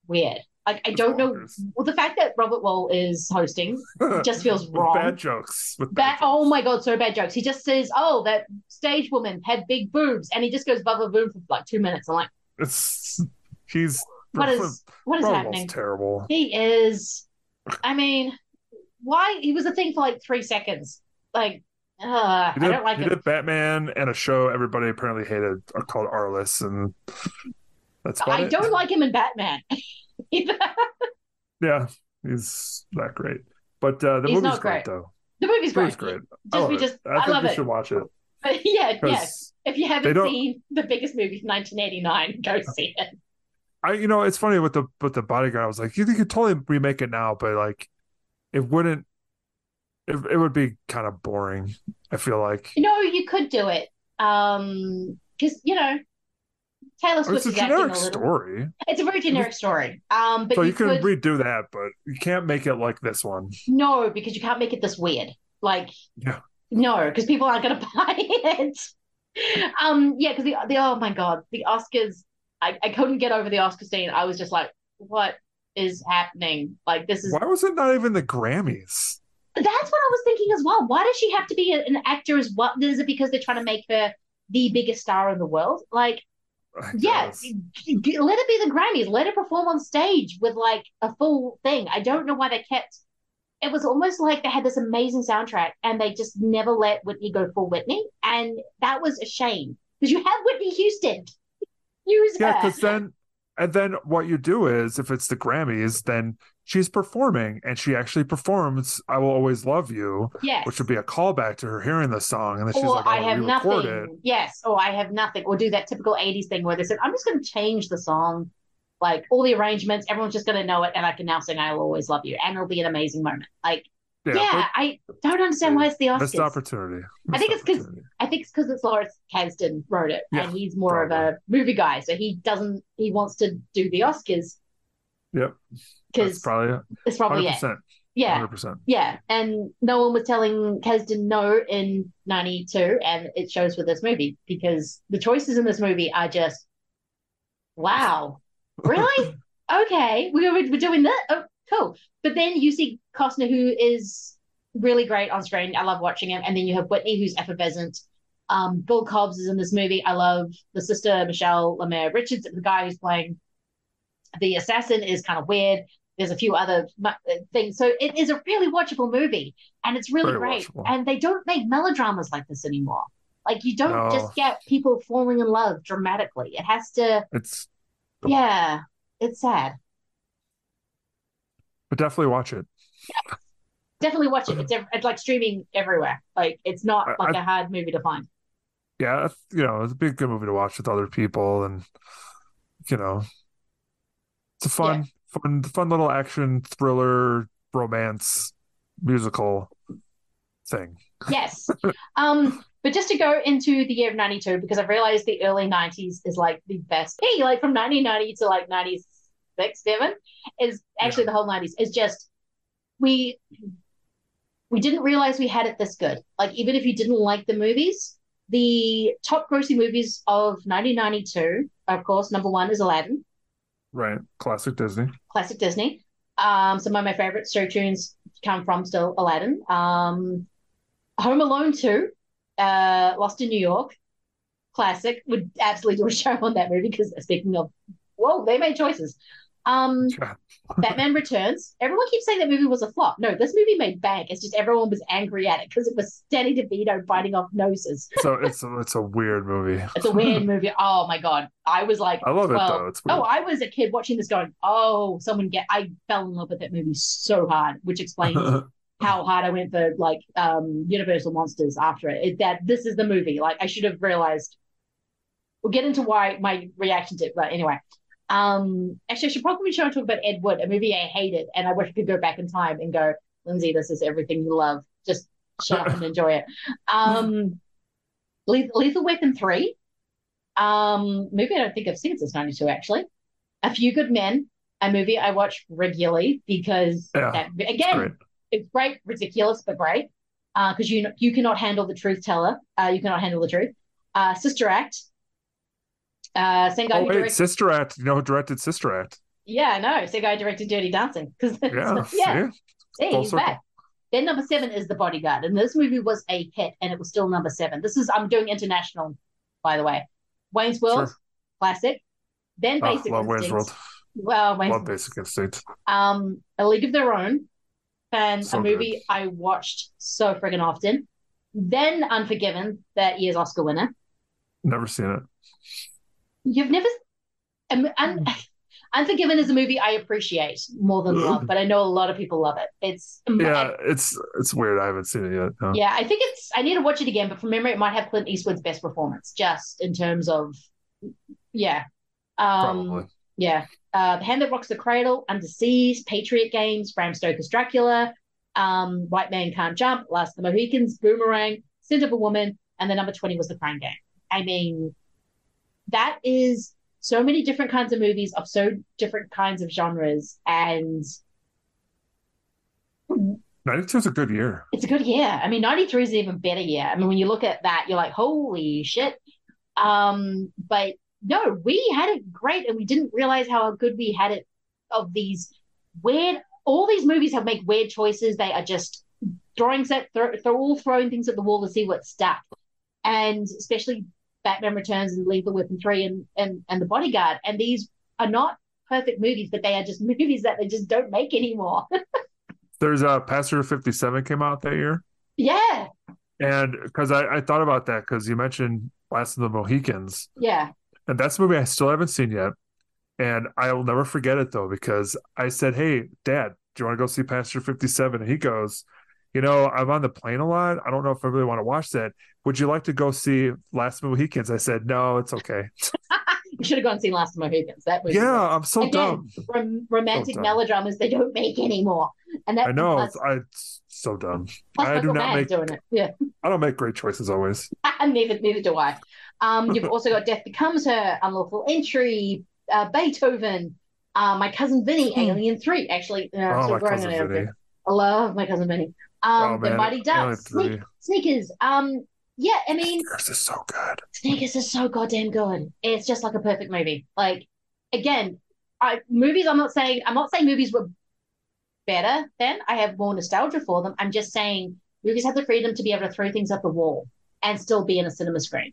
weird. Like I don't know. Well, the fact that Robert Wuhl is hosting just feels wrong. Bad jokes. With Bad, oh jokes. oh my god, so bad jokes. He just says, "Oh, that stage woman had big boobs," and he just goes bubba boom for like two minutes. I'm like, It's he's what is what is Robert happening? Wuhl's terrible. He is. I mean, why? He was a thing for like three seconds. Like, uh, He I did, don't like he him. did Batman and a show everybody apparently hated uh, called Arliss, and that's about I it. don't like him in Batman. either. Yeah, he's not great, but uh, the He's movie's not great, great. though. the movie's The movie's great. great. I Just love we it. just, I I, think love you it. should watch it. But yeah, yeah. 'Cause If you haven't seen the biggest movie of 1989, go see it. I you know it's funny with the with the bodyguard. I was like, you could totally remake it now, but like, it wouldn't. It, it would be kind of boring. I feel like you No, you could do it. Um, because you know, Taylor Oh, it's Swift a acting a generic story, It's a very generic story. Um, but so you, you, can could redo that, but you can't make it like this one. no because you can't make it this weird. Like Yeah. no, because people aren't going to buy it. Um, yeah, because the the oh my god, the Oscars. I I couldn't get over the Oscar scene. I was just like, what is happening? Like this is Why was it not even the Grammys? That's what I was thinking as well. Why does she have to be an actor as well? Is it because they're trying to make her the biggest star in the world? Like, yeah, let it be the Grammys. Let her perform on stage with like a full thing. I don't know why they kept. It was almost like they had this amazing soundtrack and they just never let Whitney go full Whitney, and that was a shame because you have Whitney Houston. Use Yeah, because then and then what you do is if it's the Grammys, then she's performing and she actually performs "I Will Always Love You," Yes. which would be a callback to her hearing the song, and then she's or like, I "Oh, have nothing. it." Yes, or I have nothing. Or do that typical 80s thing where they said, I'm just going to change the song, like all the arrangements, everyone's just going to know it, and I can now sing I'll Always Love You, and it'll be an amazing moment. Like, Yeah, yeah, I don't understand why it's the Oscars. Missed opportunity. I think it's because I think it's because it's Lawrence Kasdan wrote it, Yeah, and he's more of a movie guy, so he doesn't he wants to do the Oscars Yep, because probably it's probably it. 100%. Yeah. 100%. Yeah, and no one was telling Kasdan no in '92, and it shows with this movie because the choices in this movie are just, wow, really? okay, we're we're doing that. Oh, cool. But then you see Costner, who is really great on screen. I love watching him, and then you have Whitney, who's effervescent. Um, Bill Cobbs is in this movie. I love the sister Michele Lamar Richards, the guy who's playing the assassin is kind of weird. There's a few other uh, things. So it is a really watchable movie and it's really Very great. watchable. And they don't make melodramas like this anymore. Like you don't No. just get people falling in love dramatically. It has to, It's yeah, it's sad. but definitely watch it. Definitely watch it. It's, it's like streaming everywhere. Like it's not like I- a hard movie to find. Yeah, you know, it's a big good movie to watch with other people, and you know, it's a fun, fun, fun little action thriller romance musical thing. Yes. um, but just to go into the year of 92, because I've realized the early 90s is like the best. Hey, like from 1990 to like 96, 7 is actually the whole 90s is just, we, we didn't realize we had it this good. Like, even if you didn't like the movies, the top grossing movies of 1992, of course, number one is Aladdin, Right, classic Disney. classic Disney. Um, some of my favorite show tunes come from still Aladdin. Um, Home Alone 2, uh, Lost in New York, classic. Would absolutely do a show on that movie because speaking of, whoa, they made choices. Um, Batman Returns. Everyone keeps saying that movie was a flop. No, this movie made bank. It's just everyone was angry at it because it was Danny DeVito biting off noses. So it's a, it's a weird movie. It's a weird movie. Oh my god, I was like, I love it, though. It's weird. oh, I was a kid watching this, going, oh, someone get. I fell in love with that movie so hard, which explains how hard I went for like um Universal Monsters after it. it. That this is the movie. Like I should have realized. We'll get into why my reaction to it, but anyway. Um, actually, I should probably show and talk about Ed Wood, a movie I hated, and I wish I could go back in time and go, Lindsay, this is everything you love. Just shut up and enjoy it. Um, Leth- Lethal Weapon three. Um, movie I don't think I've seen since '92 actually. A Few Good Men, a movie I watch regularly because Yeah, that, again, great. it's great, ridiculous, but great. Because you you cannot handle the truth teller. Uh, you cannot handle the truth. Uh, Sister Act. Uh, same guy Oh wait, directed. Sister Act. You know who directed Sister Act? Yeah, no, know. Same guy directed Dirty Dancing. Because Yeah, yeah, see? See, he's circle. back. Then number seven is The Bodyguard, and this movie was a hit, and it was still number seven. This is I'm doing international, by the way. Wayne's World, Sure. classic. Then Oh, Basic love Wayne's. World. Well, Wayne's Love Basic Instinct. um, A League of Their Own, and So a movie I watched so friggin' often. Then Unforgiven, that year's Oscar winner. Never seen it. You've never. Um, Un- Unforgiven is a movie I appreciate more than love, but I know a lot of people love it. It's Yeah, it's it's weird. I haven't seen it yet. no. Yeah, I think it's. I need to watch it again, but from memory, it might have Clint Eastwood's best performance, just in terms of, yeah. Um, Probably. Yeah. Uh, The Hand That Rocks the Cradle, Under Siege, Patriot Games, Bram Stoker's Dracula, um, White Man Can't Jump, Last of the Mohicans, Boomerang, Scent of a Woman, and the number 20 was The Crying Game. I mean, that is so many different kinds of movies of so different kinds of genres. And 92 is a good year. it's a good year. I mean, 93 is an even better year. I mean, when you look at that, you're like, holy shit. Um, but no, we had it great and we didn't realize how good we had it of these weird all these movies have made weird choices. They are just throwing set they're, they're all throwing things at the wall to see what stuck. And especially Batman Returns and Lethal Weapon 3 and, and, and The Bodyguard. And these are not perfect movies, but they are just movies that they just don't make anymore. There's a uh, Passenger 57 came out that year. yeah. And because I, I thought about that because you mentioned Last of the Mohicans, Yeah. and that's a movie I still haven't seen yet. And I will never forget it though, because I said, Hey, dad, do you want to go see Passenger 57? And he goes, You know, I'm on the plane a lot. I don't know if I really want to watch that. Would you like to go see Last of the Mohicans? I said, No, it's okay. You should have gone and seen Last of the Mohicans. That was yeah, I'm so Again, dumb. rom- romantic So dumb. melodramas they don't make anymore. And that I know. plus, It's, I, it's so dumb. I do not make doing it. Yeah. I don't make great choices always. neither neither do I. Um, you've also got Death Becomes Her, Unlawful Entry, uh, Beethoven, uh, My Cousin Vinny, Alien Three. Actually, uh, Hmm. Oh, My Cousin. Vinny. I love My Cousin Vinny. Um, Oh, The Mighty Ducks, Sneak, Sneakers. Um, yeah, I mean, Sneakers is so good. Sneakers is so goddamn good. It's just like a perfect movie. Like again, I movies. I'm not saying I'm not saying movies were better then. I have more nostalgia for them. I'm just saying movies have the freedom to be able to throw things at the wall and still be in a cinema screen.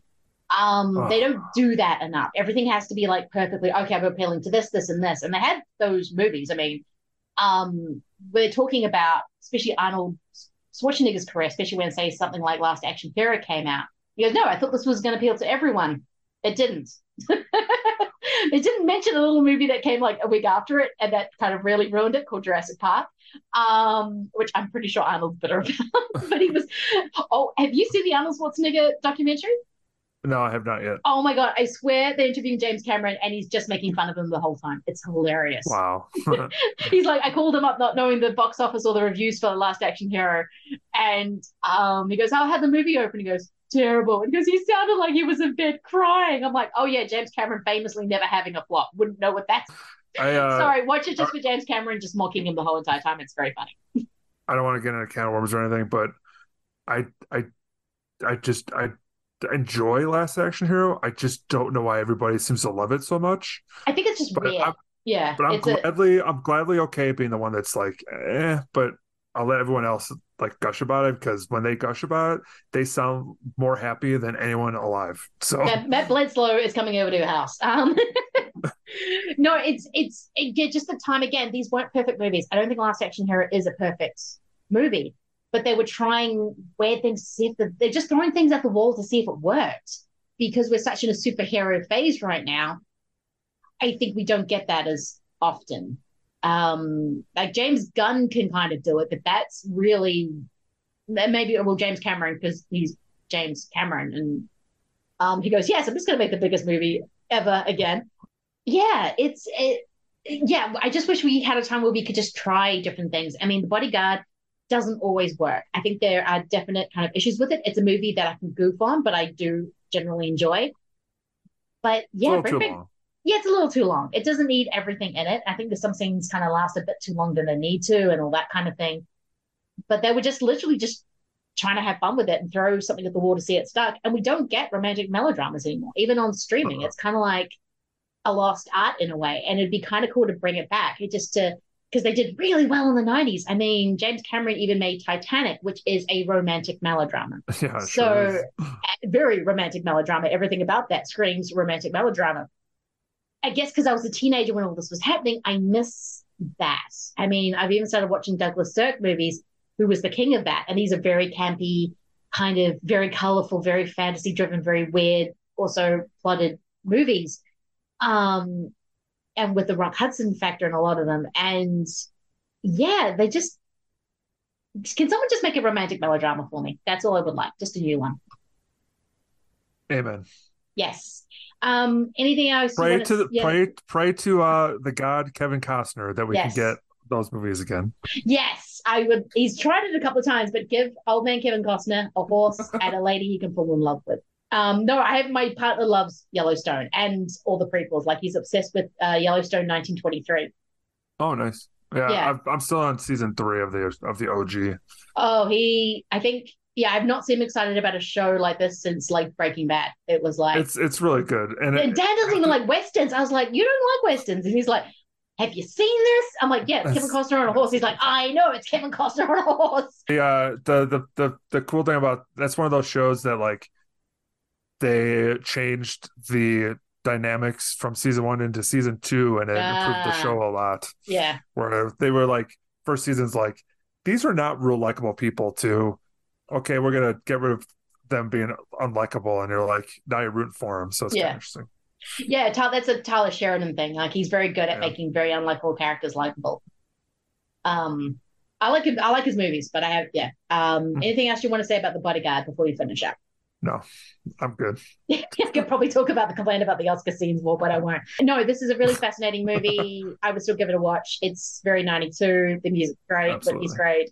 Um, they don't do that enough. Everything has to be like perfectly okay. I'm appealing to this, this, and this, and they had those movies. I mean, um, we're talking about especially Arnold Schwarzenegger's career, especially when say something like Last Action Hero came out. He goes, "No, I thought this was going to appeal to everyone. It didn't." it didn't mention a little movie that came like a week after it, and that kind of really ruined it, called Jurassic Park, um, which I'm pretty sure Arnold's bitter about. but he was. Oh, have you seen the Arnold Schwarzenegger documentary? No, I have not yet. Oh my god! I swear they're interviewing James Cameron, and he's just making fun of him the whole time. It's hilarious. Wow. He's like, I called him up not knowing the box office or the reviews for The Last Action Hero. And um, he goes, How had the movie open? He goes, Terrible. And he goes, He sounded like he was in bed crying. I'm like, Oh, yeah, James Cameron famously never having a flop. Wouldn't know what that's. I uh, Sorry, watch it just for James Cameron just mocking him the whole entire time. It's very funny. I don't want to get into can of worms or anything, but I I I just I enjoy Last Action Hero. I just don't know why everybody seems to love it so much. I think it's just But weird. I'm- yeah. But I'm gladly I'm gladly okay being the one that's like, eh, but I'll let everyone else like gush about it because when they gush about it, they sound more happy than anyone alive. So Matt, Matt Bledsoe is coming over to your house. Um, no, it's it's it, just the time again. These weren't perfect movies. I don't think Last Action Hero is a perfect movie, but they were trying weird things to see if the, they're just throwing things at the wall to see if it worked. Because we're such in a superhero phase right now, I think we don't get that as often. Um, like James Gunn can kind of do it, but that's really maybe well James Cameron because he's James Cameron and um, he goes, yes, I'm just going to make the biggest movie ever again. Yeah, it's it. Yeah, I just wish we had a time where we could just try different things. I mean, The Bodyguard doesn't always work. I think there are definite kind of issues with it. It's a movie that I can goof on, but I do generally enjoy. But yeah, little bring too back- long. yeah, it's a little too long. It doesn't need everything in it. I think there's some scenes kind of last a bit too long than they need to, and all that kind of thing. But they were just literally just trying to have fun with it and throw something at the wall to see it stuck. And we don't get romantic melodramas anymore, even on streaming. Uh-huh. It's kind of like a lost art in a way, and it'd be kind of cool to bring it back. It just to because they did really well in the 90s. I mean, James Cameron even made Titanic, which is a romantic melodrama. yeah, so sure very romantic melodrama. Everything about that screams romantic melodrama. I guess because I was a teenager when all this was happening, I miss that. I mean, I've even started watching Douglas Sirk movies, who was the king of that, and these are very campy, kind of very colorful, very fantasy driven, very weird, also plotted movies. Um, and with the Rock Hudson factor in a lot of them, and yeah, they just can someone just make a romantic melodrama for me? That's all I would like, just a new one. Amen. Yes. Um, anything else? Pray to the yeah. pray pray to uh the god Kevin Costner that we Yes. can get those movies again. Yes, I would. He's tried it a couple of times, but give old man Kevin Costner a horse and a lady he can fall in love with. Um, no, I have my partner loves Yellowstone and all the prequels. Like he's obsessed with uh, Yellowstone 1923. Oh, nice. Yeah, Yeah. I've, I'm still on season three of the of the OG. Oh, he. I think. Yeah, I've not seen him excited about a show like this since like Breaking Bad. It was like, It's it's really good, and and it, doesn't even like westerns. I was like, you don't like westerns, and he's like, have you seen this? I'm like, yeah, it's Kevin Costner on a horse. He's like, I know it's Kevin Costner on a horse. the uh the the the the cool thing about that's one of those shows that like they changed the dynamics from season one into season two, and it improved the Ah. show a lot. Yeah. where they were like first season's like these are not real likable people to okay we're gonna get rid of them being unlikable and you're like now you're rooting for them so it's Yeah. kind of interesting Yeah, that's a Tyler Sheridan thing. Like he's very good at Yeah. making very unlikable characters likable. Um, I like him. I like his movies, but I have yeah. Um, Hmm. anything else you want to say about the Bodyguard before we finish up? No i'm good I could probably talk about the complaint about the Oscar scenes more, but I won't. No, this is a really fascinating movie. I would still give it a watch. It's very 92. The music's great, Whitney's Absolutely. great.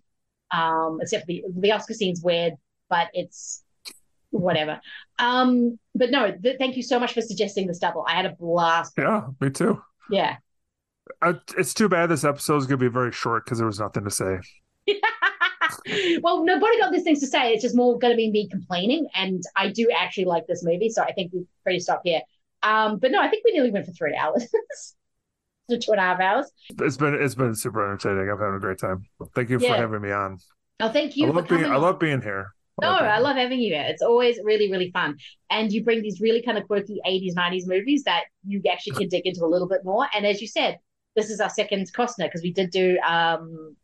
Um, except the, the Oscar scene's weird, but it's whatever. Um, but no, th- thank you so much for suggesting this double. I had a blast. yeah me too Yeah. I, it's too bad this episode is gonna be very short because there was nothing to say well, nobody got these things to say. It's just more going to be me complaining. And I do actually like this movie. So I think we're ready to stop here. Um, but no, I think we nearly went for three hours. so two and a half hours. it's been it's been super entertaining i'm having a great time thank you for having me on Oh, thank you i for love being i love being here No, I love having you here. It's always really, really fun. And you bring these really kind of quirky 80s, 90s movies that you actually can dig into a little bit more. And as you said, this is our second Costner because we did do um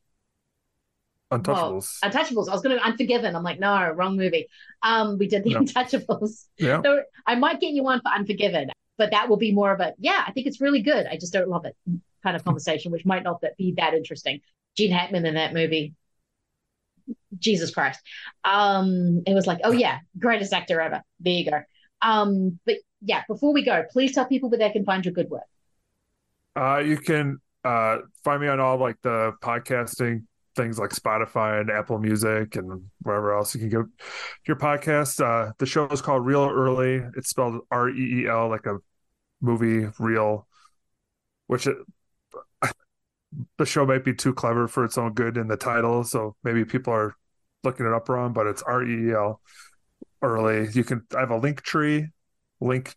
untouchables Well, Untouchables. I was going to Unforgiven. I'm like, no, wrong movie. Um, we did the No. Untouchables. Yeah. So I might get you one for Unforgiven, but that will be more of a yeah. I think it's really good. I just don't love it kind of conversation, which might not be that interesting. Gene Hackman in that movie. Jesus Christ. Um, it was like, oh yeah, greatest actor ever. There you go. Um, but yeah, before we go, please tell people where they can find your good work. Uh, you can uh, find me on all like the podcasting things like Spotify and Apple Music and wherever else you can get your podcast. Uh, the show is called Reel Early. It's spelled R E E L, like a movie reel, which it, the show might be too clever for its own good in the title. So maybe people are looking it up wrong, but it's R E E L early. You can, I have a link tree, link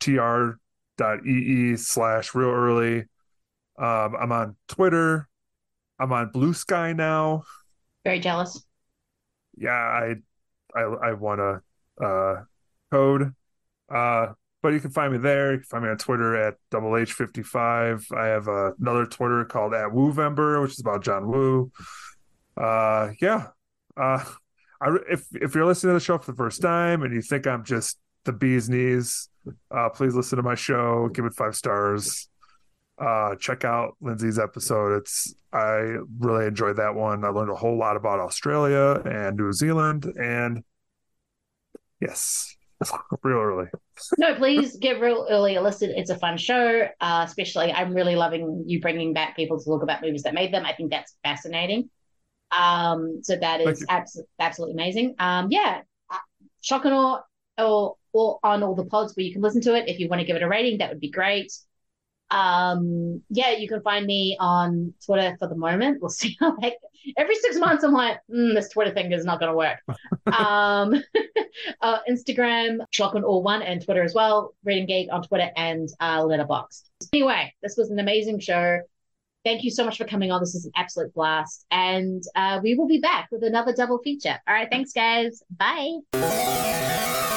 tr dot ee slash real early. Um, I'm on Twitter. I'm on Blue Sky now. Very jealous. Yeah, I I I won a uh code. Uh but you can find me there. You can find me on Twitter at double H55. I have uh, another Twitter called at Woovember, which is about John Woo. Uh yeah. Uh I if if you're listening to the show for the first time and you think I'm just the bee's knees, uh please listen to my show, give it five stars. Uh check out Lindsay's episode. It's I really enjoyed that one. I learned a whole lot about Australia and New Zealand and yes, Reel Early. no, please get Reel Early a listen. It's a fun show. Uh, especially, I'm really loving you bringing back people to talk about movies that made them. I think that's fascinating. Um, so that is abs- absolutely amazing. Um, yeah, uh, Schlock and Awe, or or on all the pods where you can listen to it. If you want to give it a rating, that would be great. Um, yeah, you can find me on Twitter for the moment. We'll see how that. Every six months, I'm like, mm, this Twitter thing is not going to work. um, uh, Instagram, Schlock and Awe One, and Twitter as well. Reading Gate on Twitter and uh, Letterboxd. Anyway, this was an amazing show. Thank you so much for coming on. This is an absolute blast, and uh, we will be back with another double feature. All right, thanks, guys. Bye.